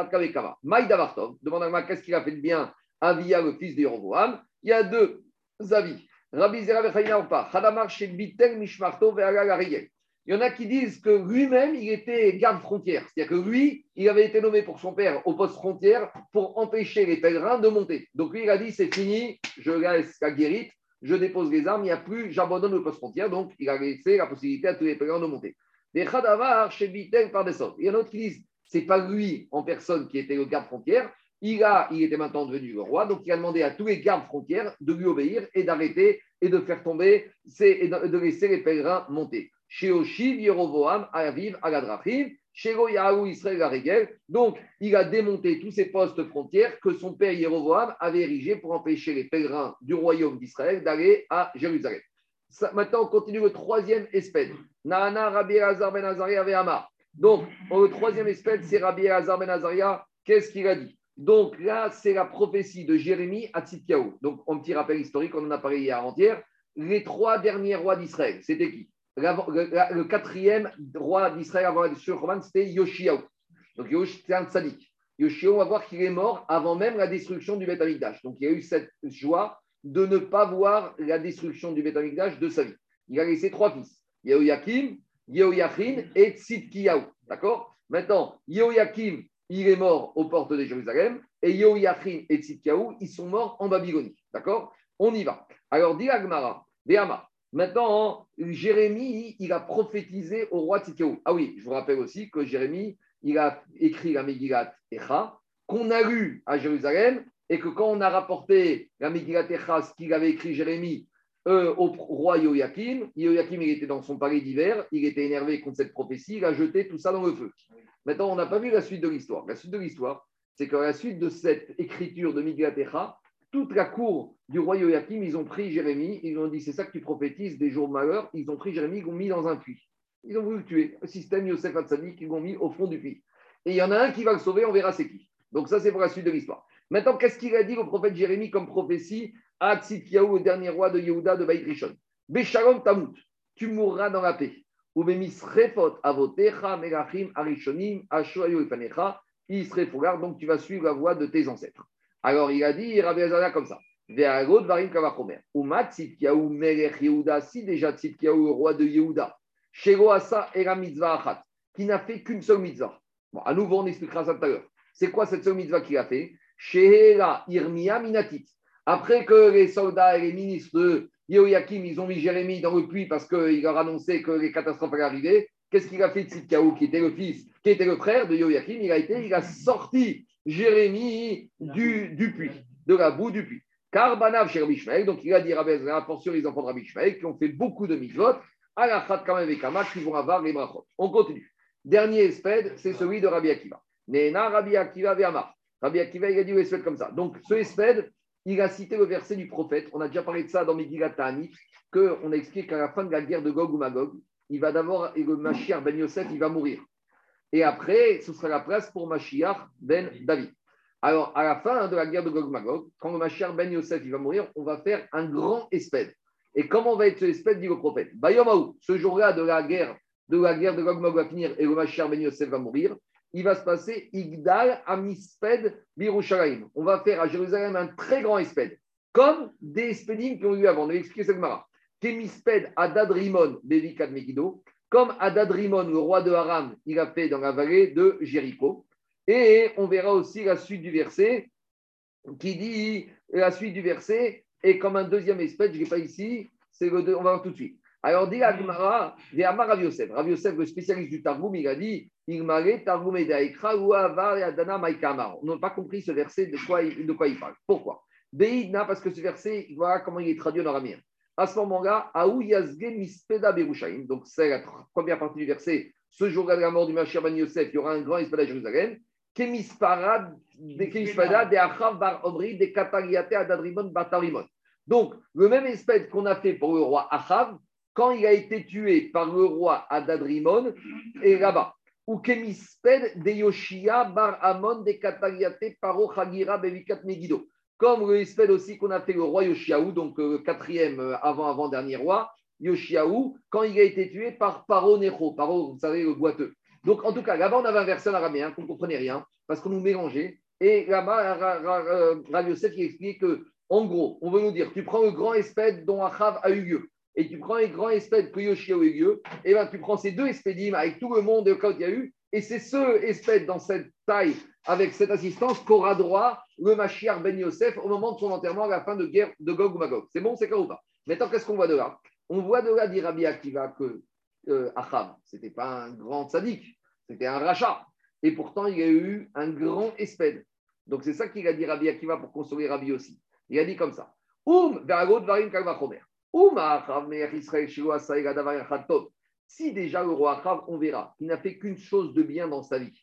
demande à moi qu'est-ce qu'il a fait de bien, Avia, le fils de. Il y a deux avis. Il y en a qui disent que lui-même, il était garde frontière. C'est-à-dire que lui, il avait été nommé pour son père au poste frontière pour empêcher les pèlerins de monter. Donc lui, il a dit c'est fini, je laisse la guérite, je dépose les armes, il n'y a plus, j'abandonne le poste frontière. Donc il a laissé la possibilité à tous les pèlerins de monter. Des Khadavar chez Bitel par des. Il y en a d'autres qui disent c'est pas lui en personne qui était le garde frontière. Il, a, il était maintenant devenu le roi, donc il a demandé à tous les gardes frontières de lui obéir et d'arrêter et de faire tomber et de laisser les pèlerins monter. Chez Oshiv Aviv Agadrachim, chez Yahu Israël Aregel. Donc, il a démonté tous ces postes frontières que son père Yerovoam avait érigés pour empêcher les pèlerins du royaume d'Israël d'aller à Jérusalem. maintenant, on continue le troisième espèce. Nahana Rabbi Azar Ben. Donc, le troisième espèce, c'est Rabbi Azar Ben Azaria. Qu'est-ce qu'il a dit? Donc là, c'est la prophétie de Jérémie à Tzidkiaou. Donc, un petit rappel historique, on en a parlé hier avant-hier. Les trois derniers rois d'Israël, c'était qui? Le, quatrième roi d'Israël avant la Roman, c'était Yoshiao. Donc Yosh, c'était un tzaddik. Yoshiao, on va voir qu'il est mort avant même la destruction du Beth Donc il a eu cette joie de ne pas voir la destruction du Beth de sa vie. Il a laissé trois fils Yehoyakim, Yehoyachin et Tzidkiyahu. D'accord? Maintenant, Yehoyakim, il est mort aux portes de Jérusalem et Yehoyachin et Tzidkiyahu, ils sont morts en Babylonie. D'accord? On y va. Alors, dit Agmara, Béama, Maintenant, Jérémie, il a prophétisé au roi Tzidkiyahu. Ah oui, je vous rappelle aussi que Jérémie, il a écrit la Megillat Echa, qu'on a lu à Jérusalem, et que quand on a rapporté la Megillat Echa, ce qu'il avait écrit Jérémie euh, au roi Yoyakim, Yoyakim, il était dans son palais d'hiver, il était énervé contre cette prophétie, il a jeté tout ça dans le feu. Maintenant, on n'a pas vu la suite de l'histoire. La suite de l'histoire, c'est qu'à la suite de cette écriture de Megillat Echa, toute la cour du roi Yoakim, ils ont pris Jérémie, ils ont dit c'est ça que tu prophétises des jours malheurs. Ils ont pris Jérémie, ils l'ont mis dans un puits. Ils ont voulu le tuer. Le système Yosef Hatzani, ils l'ont mis au fond du puits. Et il y en a un qui va le sauver, on verra c'est qui. Donc ça, c'est pour la suite de l'histoire. Maintenant, qu'est-ce qu'il a dit le prophète Jérémie comme prophétie à Tzidkiyahu, le dernier roi de Yehuda de Baït Rishon? Beshalom Tamut, tu mourras dans la paix. Donc tu vas suivre la voie de tes ancêtres. Alors il a dit Rabbi Azara comme ça. Si déjà Tzidkiyahu, le roi de Yehuda, era mitzvah achat, qui n'a fait qu'une seule mitzvah. Bon, à nouveau, on expliquera ça tout à l'heure. C'est quoi cette seule mitzvah qu'il a fait? Irmia minatit. Après que les soldats et les ministres Yehoyakim, ils ont mis Jérémie dans le puits parce qu'il leur annonçait que les catastrophes allaient arriver, Qu'est-ce qu'il a fait de Tzidkiaou, qui était le fils, qui était le frère de Yoyakim Il a été, il a sorti Jérémie du, du puits, de la boue du puits. Car Banav chez Rabbi donc il a dit Rabbi attention les enfants de Rabbi qui ont fait beaucoup de mitzvot, à la Khat Kamavekama, qui vont avoir les brachot. On continue. Dernier espède, c'est celui de Rabbi Akiva. Nena Rabbi Akiva Ve'amar. Rabbi Akiva, il a dit espède comme ça. Donc ce espède, il a cité le verset du prophète. On a déjà parlé de ça dans Megillat Ta'anit, qu'on a expliqué qu'à la fin de la guerre de Gog ou Magog, il va d'abord, le Mashiach ben Yosef, il va mourir. Et après, ce sera la place pour Mashiach ben David. Alors, à la fin de la guerre de Gog Magog, quand le Mashiach ben Yosef il va mourir, on va faire un grand espède. Et comment va être ce espède, dit le prophète? Bayomaou, ce jour-là de la guerre de la guerre de Gog Magog va finir et le Mashiach ben Yosef va mourir, il va se passer Igdal Amisped Birushalayim. On va faire à Jérusalem un très grand espède, comme des espédines qui ont eu avant. On a expliqué ça Mara. Kemisped Adad Rimon Bevikat Megiddo, comme Adad Rimon, le roi de Haram, il a fait dans la vallée de Jéricho. Et on verra aussi la suite du verset qui dit la suite du verset est comme un deuxième espèce, je ne l'ai pas ici, c'est on va voir tout de suite. Alors, dit Agmara, Véamar Rav Yosef. Rav Yosef, le spécialiste du Targum, il a dit Ilmare Targum Edaikra ou Avar et Adana Maïkamar. On n'a pas compris ce verset, de quoi, de quoi il parle. Pourquoi? Beidna, parce que ce verset, voilà comment il est traduit en araméen. À ce moment-là, Aou Yazge Mispeda Berushaim. Donc, c'est la première partie du verset. Ce jour-là de la mort du Mashiach Ben Yosef, il y aura un grand espèce à Jérusalem. Kemisparad, de Achav Bar Omri, de Katariate Adadrimon Batarimon. Donc, le même espèce qu'on a fait pour le roi Achav, quand il a été tué par le roi Adadrimon, et là-bas. Ou Kemisped de Yoshia Bar Amon de Katariate Paro Chagira Bevikat Megiddo. Comme le espèce aussi qu'on a fait le roi Yoshiaou, donc le quatrième euh, avant-avant-dernier roi, Yoshiaou, quand il a été tué par Paro Necho. Paro, vous savez, le boiteux. Donc, en tout cas, là-bas, on avait un verset en araméen qu'on ne comprenait rien parce qu'on nous mélangeait. Et là-bas, Rav Yosef qui explique que, en gros, on veut nous dire tu prends le grand espède dont Achav a eu lieu et tu prends les grands espèdes que Yoshia a eu et bien tu prends ces deux espédimes avec tout le monde de quand il y a eu, et c'est ce espède dans cette taille, avec cette assistance, qu'aura droit le Mashiach Ben Yosef au moment de son enterrement à la fin de guerre de Gog ou Magog. C'est bon, c'est clair ou pas? Maintenant, qu'est-ce qu'on voit de là? On voit de là, dit Rabbi Akiva, que euh, ce n'était pas un grand sadique, c'était un rachat. Et pourtant, il y a eu un grand espède. Donc, c'est ça qu'il a dit Rabbi Akiva pour consoler Rabbi aussi. Il a dit comme ça. Um, si déjà le roi Achav, on verra, il n'a fait qu'une chose de bien dans sa vie.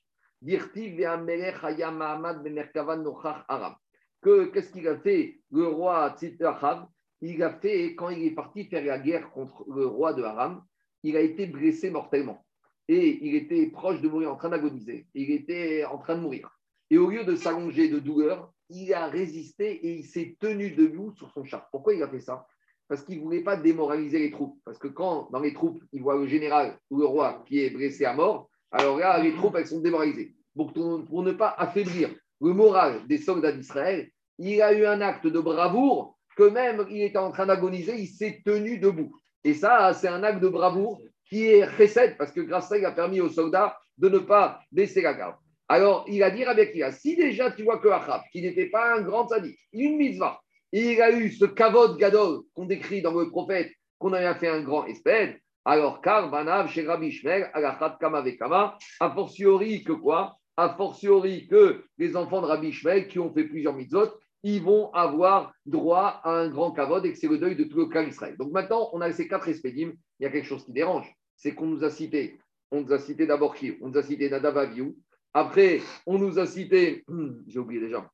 Que qu'est-ce qu'il a fait le roi Achav Il a fait quand il est parti faire la guerre contre le roi de Haram, il a été blessé mortellement. Et il était proche de mourir, en train d'agoniser. Il était en train de mourir. Et au lieu de s'allonger de douleur, il a résisté et il s'est tenu debout sur son char. Pourquoi il a fait ça? Parce qu'il ne voulait pas démoraliser les troupes. Parce que quand, dans les troupes, il voit le général ou le roi qui est blessé à mort, alors là, les troupes, elles sont démoralisées. Donc, pour ne pas affaiblir le moral des soldats d'Israël, il a eu un acte de bravoure que même il était en train d'agoniser, il s'est tenu debout. Et ça, c'est un acte de bravoure qui est recette, parce que grâce à ça, il a permis aux soldats de ne pas baisser la garde. Alors, il a dit Rabbi Akiva, si déjà tu vois que Achab, qui n'était pas un grand sadique, une mitzvah, il a eu ce kavod gadol qu'on décrit dans le prophète, qu'on avait fait un grand espède, alors car Banav chez Rabbi Shmer, Alachat Kama Vekama, a fortiori que quoi? A fortiori que les enfants de Rabbi Shmer qui ont fait plusieurs mitzvot, ils vont avoir droit à un grand kavod et que c'est le deuil de tout le clan Israël. Donc maintenant, on a ces quatre espédimes, il y a quelque chose qui dérange. C'est qu'on nous a cité, on nous a cité d'abord qui On nous a cité Nadav Aviou. Après, on nous a cité, j'ai oublié déjà,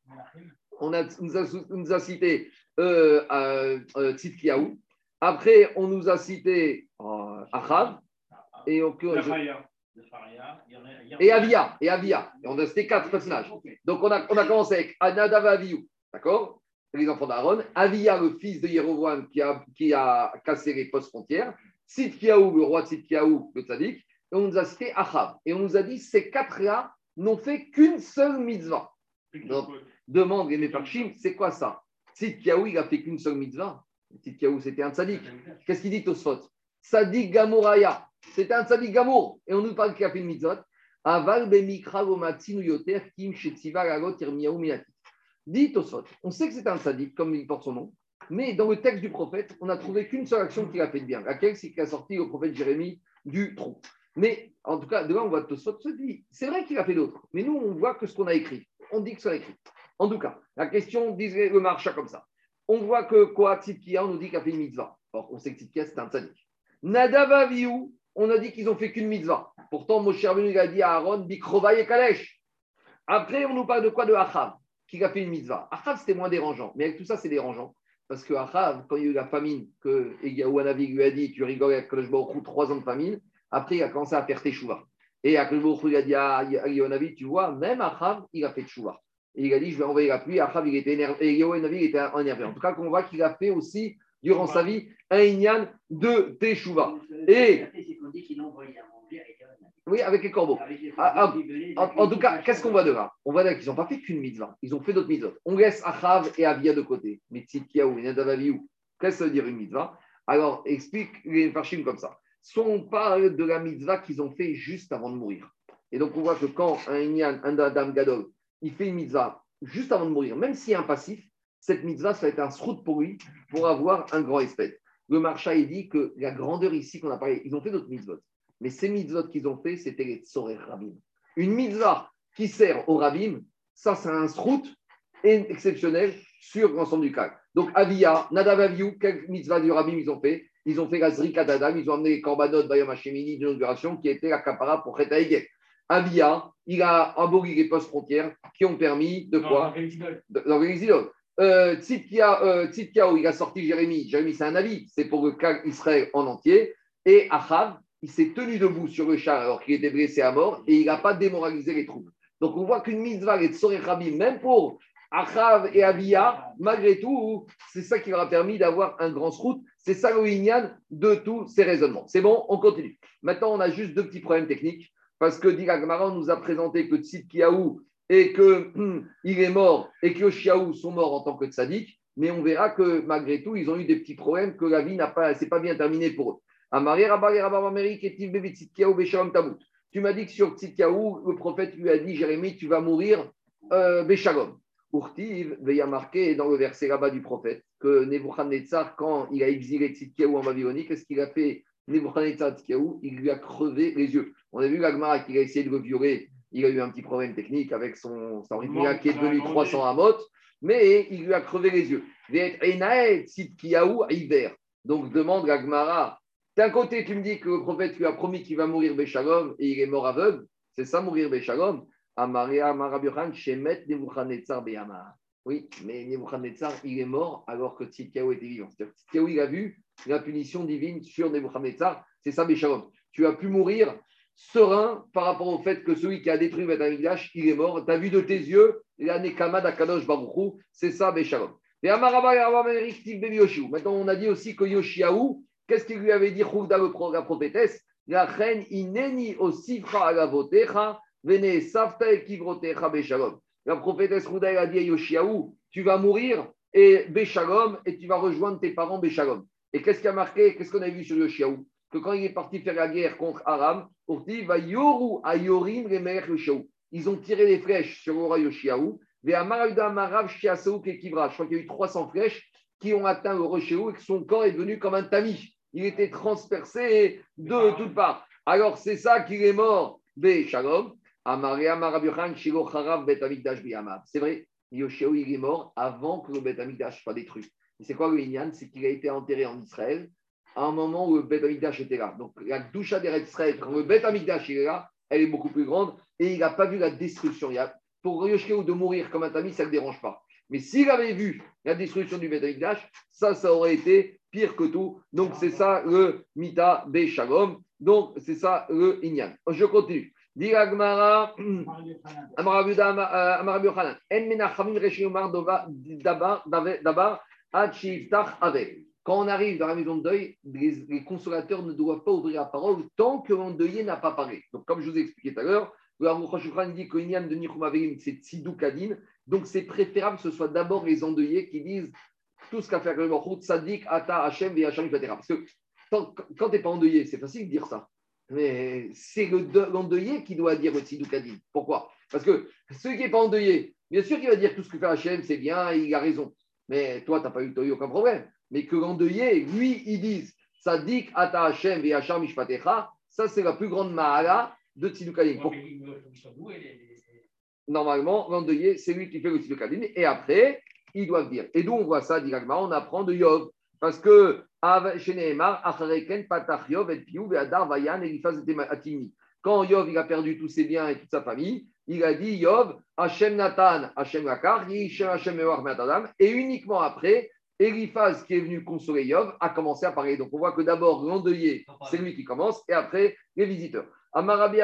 on, a, nous, a, cité euh, euh, Après, on nous a cité euh, Achab. Et, on, et Avia. Et Avia. Et on a cité quatre personnages. Donc, on a, on a commencé avec Nadav Aviou. D'accord? Les enfants d'Aaron. Avia, le fils de Jéroboam, qui a, qui a cassé les postes frontières. Sidkiaou, le roi de Sidkiaou, le tzaddik, et on nous a cité Achab. Et on nous a dit ces quatre-là n'ont fait qu'une seule mitzvah. Donc, demande les Mefarchim, c'est quoi ça? Sidkiaou, il a fait qu'une seule mitzvah. Sidkiaou, c'était un tzaddik. Qu'est-ce qu'il dit Tosfot? Tzadik Gamouraya. C'était un tzaddik Gamour. Et on nous parle qu'il a fait une mitzvah. Aval bemikra yoter kim irmiaou. Dit on sait que c'est un tzaddik, comme il porte son nom. Mais dans le texte du prophète, on n'a trouvé qu'une seule action qu'il a fait de bien. Laquelle? C'est qu'il a sorti le prophète Jérémie du trou. Mais en tout cas, de là, on voit Tosfot se dit, c'est vrai qu'il a fait d'autres, mais nous, on voit que ce qu'on a écrit. On dit que qu'on a écrit. En tout cas, la question, disait le marcha comme ça. On voit que quoi, Tzidkia, on nous dit qu'il a fait une mitzvah. Or, on sait que Tzidkia, c'est un tzadik. Nadava on a dit qu'ils ont fait qu'une mitzvah. Pourtant, Moshe Rabbeinu a dit à Aaron, Bikrova et Kalesh. Après, on nous parle de quoi De Achav, qui a fait une mitzvah. Achav, c'était moins dérangeant. Mais avec tout ça, c'est dérangeant. Parce que Achav, quand il y a eu la famine, que Egaou lui a dit, tu rigoles avec Kodesh trois ans de famine, après, il a commencé à faire Teshuva. Et Akadosh lui a dit à Anavi, tu vois, même Achav, il a fait Teshuva. Et il a dit, je vais envoyer la pluie. Achav, il était énervé. Et il était énervé. En tout cas, qu'on voit qu'il a fait aussi durant sa vie un Inyan de Teshuvah. Et. Oui, avec les corbeaux. Ah, ah, en, tout cas, qu'est-ce qu'on voit de là? On voit qu'ils n'ont pas fait qu'une mitzvah. Ils ont fait d'autres mitzvahs. On laisse Achav et Avia de côté. Mais Tzidkiaou et Nadavaviou, qu'est-ce que ça veut dire une mitzvah? Alors, explique les farshim comme ça. Soit on parle de la mitzvah qu'ils ont fait juste avant de mourir. Et donc, on voit que quand un Inyan, un Adam Gadol, il fait une mitzvah juste avant de mourir, même s'il y a un passif, cette mitzvah, ça va être un srout pour lui pour avoir un grand espèce. Le marcha, il dit que la grandeur ici qu'on a parlé, ils ont fait d'autres mitzvot. Mais ces mitzvot qu'ils ont fait, c'était les tsorer rabim. Une mitzvah qui sert au rabim, ça, c'est un srout exceptionnel sur l'ensemble du cas. Donc, Avia, Nadav Aviou, quelle mitzvah du rabim ils ont fait? Ils ont fait la Zrika d'Adam, ils ont amené les korbanot Bayam Hashemini d'inauguration qui était la capara pour Cheta Avia, il a aboli les postes frontières qui ont permis de quoi Dans les idoles. Euh, il a sorti Jérémie. Jérémie, c'est un avis, c'est pour le cas Israël en entier. Et Achav, il s'est tenu debout sur le char alors qu'il était blessé à mort et il n'a pas démoralisé les troupes. Donc on voit qu'une mitzvah est Tsoré Rabbi, même pour Achav et Avia, malgré tout, c'est ça qui leur a permis d'avoir un grand srout. C'est ça le de tous ces raisonnements. C'est bon, on continue. Maintenant, on a juste deux petits problèmes techniques parce que Diga nous a présenté que Tzidkiaou, et qu'il hum, est mort et que Yoshiaou sont morts en tant que tzaddik, mais on verra que malgré tout, ils ont eu des petits problèmes, que la vie n'a pas, c'est pas bien terminé pour eux. Tu m'as dit que sur Tzidkiaou, le prophète lui a dit, Jérémie, tu vas mourir euh, Béchalom. Urtiv, il y a marqué dans le verset là-bas du prophète que Nebuchadnezzar, quand il a exilé Tzidkiaou en Babylonie, qu'est-ce qu'il a fait Nebuchadnezzar Il lui a crevé les yeux. On a vu l'Agmara qu'il a essayé de le violer. Il a eu un petit problème technique avec son, son qui est devenu 300 amot, mais il lui a crevé les yeux. Donc demande à Gmara, d'un côté tu me dis que le prophète lui a promis qu'il va mourir Béchalom et il est mort aveugle, c'est ça mourir Béchalom? Oui, mais Nebuchadnezzar, il est mort alors que Tzidkiaou était vivant. Tzidkiaou, il a vu la punition divine sur Nebuchadnezzar, c'est ça Béchalom. Tu as pu mourir serein par rapport au fait que celui qui a détruit Beth Amikdash, il est mort. Tu as vu de tes yeux la Nekama d'Akadosh Baruchou, c'est ça, Béchalom. Et Maintenant, on a dit aussi que Yoshiaou, qu'est-ce qu'il lui avait dit, la prophétesse La reine ineni osifra agavotecha, vene safta ekivrotecha Béchalom. La prophétesse Chouvda, a dit à Yoshiaou, tu vas mourir et Béchalom, et tu vas rejoindre tes parents Béchalom. Et qu'est-ce qui a marqué? Qu'est-ce qu'on a vu sur Yoshiaou? Que quand il est parti faire la guerre contre Aram, va yoru ayorim Ils ont tiré des flèches sur le roi Yoshiaou. Je crois qu'il y a eu 300 flèches qui ont atteint le roi et que son corps est devenu comme un tamis. Il était transpercé de toutes parts. Alors c'est ça qu'il est mort. C'est vrai, Yoshiaou il est mort avant que le Bet soit détruit. Et c'est quoi le Inyan? C'est qu'il a été enterré en Israël à un moment où le Beth Amikdash était là. Donc la doucha des Israël, quand le Beth Amikdash est là, elle est beaucoup plus grande et il n'a pas vu la destruction. Il a, pour Yoshkeu de mourir comme un tamis, ça ne le dérange pas. Mais s'il avait vu la destruction du Beth Amikdash, ça, ça aurait été pire que tout. Donc c'est ça le Mita Be. Donc c'est ça le Inyan. Je continue. Quand on arrive dans la maison de deuil, les, consolateurs ne doivent pas ouvrir la parole tant que l'endeuillé n'a pas parlé. Donc, comme je vous ai expliqué tout à l'heure, le dit que de Nichumavim, c'est Tzidou Kadin. Donc, c'est préférable que ce soit d'abord les endeuillés qui disent tout ce qu'a fait le Baruch Tzadik, Ata, Hashem, Hachem, etc. Parce que quand, tu n'es pas endeuillé, c'est facile de dire ça. Mais c'est l'endeuillé qui doit dire le Tzidou Kadin. Pourquoi? Parce que celui qui n'est pas endeuillé, bien sûr qu'il va dire tout ce que fait Hachem, c'est bien, il a raison. Mais toi, tu n'as pas eu, aucun problème mais que l'endeuillé, lui, ils disent Sadik Ata Hashem Mishpatecha, Ça, c'est la plus grande mahala de Tzidoukadim. Normalement, l'endeuillé, c'est lui qui fait le Tzidoukadim. Et après, ils doivent dire. Et d'où on voit ça, directement On apprend de Yov. Parce que chez Nehemar, Patach Yov, Et Piou, Vayan. Quand Yov il a perdu tous ses biens et toute sa famille, il a dit Yov, Hashem Nathan, Hashem Lakar, Hashem Matadam. Et uniquement après, Eliphaz, qui est venu consoler Yov, a commencé à parler. Donc on voit que d'abord, l'endeuillé, c'est lui qui commence, et après, les visiteurs. Amarabi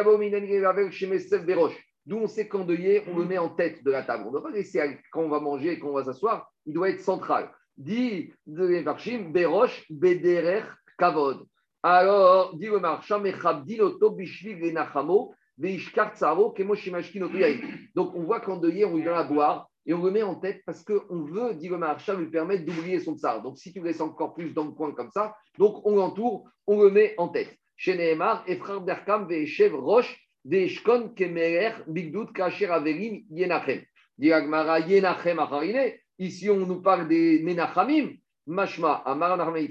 D'où on sait qu'endeuillé, on le met en tête de la table. On ne doit pas laisser quand on va manger et quand on va s'asseoir, il doit être central. Dit de Varshim, Berosh, Bederer, Kavod. Alors, dit le marchand, Mechabdiloto, Bishvig, Lenachamo, donc on voit qu'endeuillé, on lui donne à boire et on le met en tête parce qu'on veut, dit le marchand, lui permettre d'oublier son tsar. Donc si tu laisses encore plus dans le coin comme ça, donc on l'entoure, on le met en tête. Chez Nehemar, Efrar Berkam, Ve'eshev Roche, Deishkon Kemerer, Bigdout, Kacher Averim, Yenachem. Diagmara Yenachem Acharine. Ici, on nous parle des Menachamim. Mashma, Amar Nachman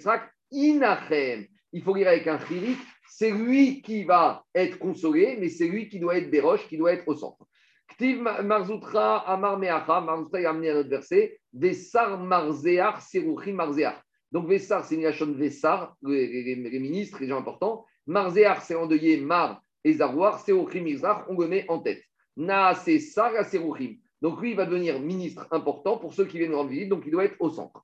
Inachem. Il faut lire avec un chirik. C'est lui qui va être consolé, mais c'est lui qui doit être Béroche, qui doit être au centre. Ktiv Marzoutra Amar Meacha. Marzoutra a amené un autre verset. Vesar Marzeach, Seruchim Marzeach. Donc Vessar, c'est de Vessar, les, ministres, les gens importants. Marzeach, c'est endeuillé Mar et Zarouar, Serouchim Mizrach, on le met en tête. Na, c'est Sar Serouchim. Donc lui, il va devenir ministre important pour ceux qui viennent rendre visite, donc il doit être au centre.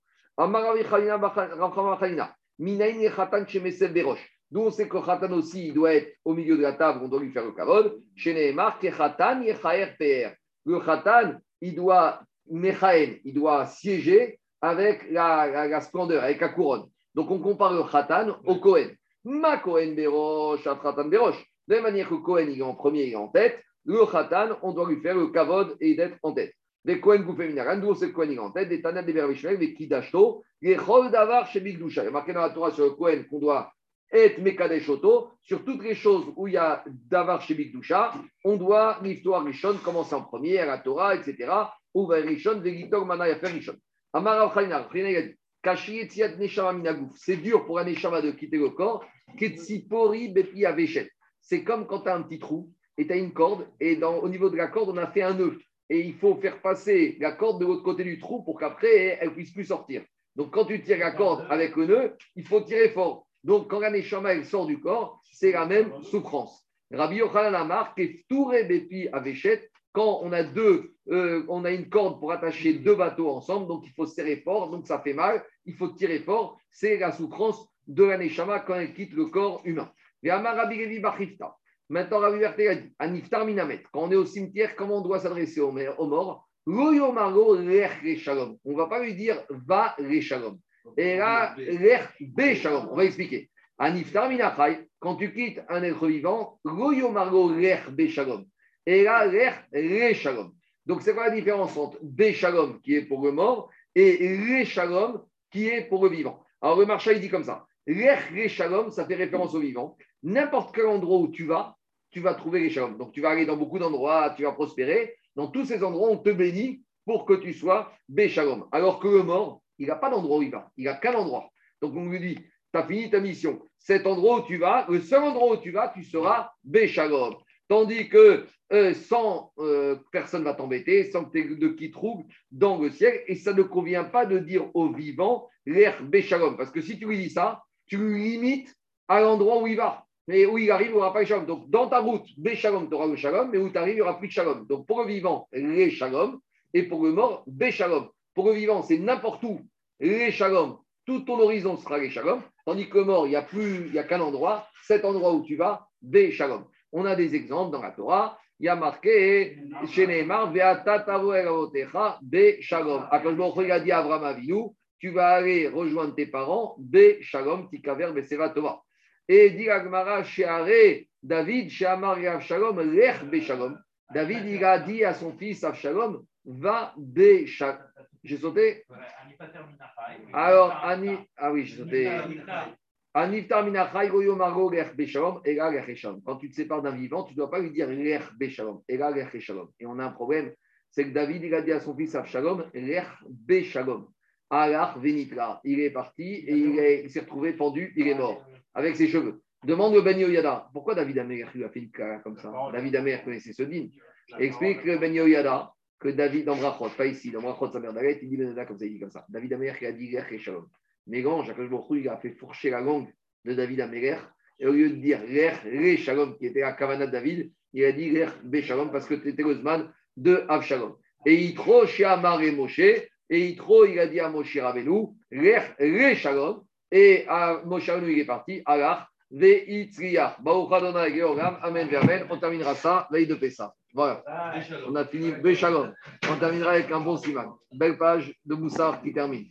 D'où on sait que Khatan aussi, il doit être au milieu de la table, on doit lui faire le kavod. Chez Nehemar, Khatan. Le Khatan, il doit, il doit siéger avec la, la, splendeur, avec la couronne. Donc on compare le Khatan au Kohen. Ma Kohen Berosh, Khatan Berosh. De la même manière que Cohen, il est en premier, il est en tête, le Khatan, on doit lui faire le Kavod et d'être en tête. Des Cohen Goufé Minaran, d'où c'est il est en tête, des Tanat, des Bervishmel, des Kidashto, les Chol Davar chez Bigdusha. Il y a marqué dans la Torah sur le Cohen qu'on doit être Mekadesh Oto. Sur toutes les choses où il y a Davar chez Bigdusha, on doit l'histoire Rishon commencer en premier, à la Torah, etc. Ou va Rishon, Vegitor, Mana, Yafer Rishon. Amar Khalinar, c'est dur pour un Neshama de quitter le corps. Ketsipori Bepi Aveshet c'est comme quand tu as un petit trou et tu as une corde, et dans, au niveau de la corde, on a fait un nœud. Et il faut faire passer la corde de l'autre côté du trou pour qu'après, elle ne puisse plus sortir. Donc, quand tu tires la corde avec le nœud, il faut tirer fort. Donc, quand la neshama sort du corps, c'est la même souffrance. Rabbi Yochanan a marqué Bepi Avechet, quand on a deux, euh, on a une corde pour attacher deux bateaux ensemble, donc il faut serrer fort, donc ça fait mal, il faut tirer fort. C'est la souffrance de la neshama quand elle quitte le corps humain. Maintenant, Rabbi Berté a dit Aniftar Minamet, quand on est au cimetière, comment on doit s'adresser aux, morts On ne va pas lui dire va les shalom. Et là, shalom. On va expliquer. Aniftar Minachai, quand tu quittes un être vivant, Margo be shalom. Et là, le shalom. Donc, c'est quoi la différence entre be shalom, qui est pour le mort, et le shalom, qui est pour le vivant? Alors, le marché, il dit comme ça. L'er shalom, ça fait référence au vivant n'importe quel endroit où tu vas, tu vas trouver les. Donc, tu vas aller dans beaucoup d'endroits, tu vas prospérer. Dans tous ces endroits, on te bénit pour que tu sois Béchalom. Alors que le mort, il n'a pas d'endroit où il va. Il n'a qu'un endroit. Donc, on lui dit, tu as fini ta mission. Cet endroit où tu vas, le seul endroit où tu vas, tu seras Béchalom. Tandis que euh, sans euh, personne va t'embêter, sans que tu de qui trouve dans le ciel. Et ça ne convient pas de dire au vivant l'air Béchalom. Parce que si tu lui dis ça, tu lui limites à l'endroit où il va. Mais où il arrive, il n'y aura pas de shalom. Donc, dans ta route, Béchalom, tu auras le shalom, mais où tu arrives, il n'y aura plus de shalom. Donc, pour le vivant, les shalom, et pour le mort, Béchalom. Pour le vivant, c'est n'importe où, les shalom. Tout ton horizon sera les shalom. Tandis que le mort, il n'y a plus, qu'un endroit. Cet endroit où tu vas, Béchalom. On a des exemples dans la Torah. Il y a marqué chez Neymar, Béchalom. Quand il a dit Abraham Avinu, tu vas aller rejoindre tes parents, Tikaver, Beseva Tova. Et dit Agmara, David, chez Amar Avshalom, Lech Beshalom. David, il a dit à son fils Avshalom, va Beshalom. J'ai sauté? Alors, Ani, ah oui, j'ai sauté. Shalom. Quand tu te sépares d'un vivant, tu ne dois pas lui dire lech shalom. Et on a un problème, c'est que David, il a dit à son fils Avshalom, lech beshalom. Alach venitra. Il est parti et il s'est retrouvé pendu, il est mort avec ses cheveux. Demande le Ben Yoyada, pourquoi David Amer lui a fait une carrière comme ça? David Amer connaissait ce din. Explique le Ben Yoyada que David, dans Brachot, pas ici, dans Brachot, sa mère d'Alet, il dit Ben comme ça, il dit comme ça. David Amer qui a dit Rech et Shalom. Mais grand, Jacques Bourou, il a fait fourcher la langue de David Amer. Et au lieu de dire Re Shalom, qui était la Kavana de David, il a dit Rech, Be Shalom, parce que c'était le de Avshalom. Et Yitro, chez Amar et Moshe, et Yitro, il a dit à Moshe Rabbeinu, Shalom, et à Moshe Rabbeinu, il est parti, Alors, Veitzriach. Baruch Adonai Georgam. Amen, Amen. On terminera ça, veille de Pessah. Voilà. On a fini Béchalom. On terminera avec un bon siman. Belle page de Moussard qui termine.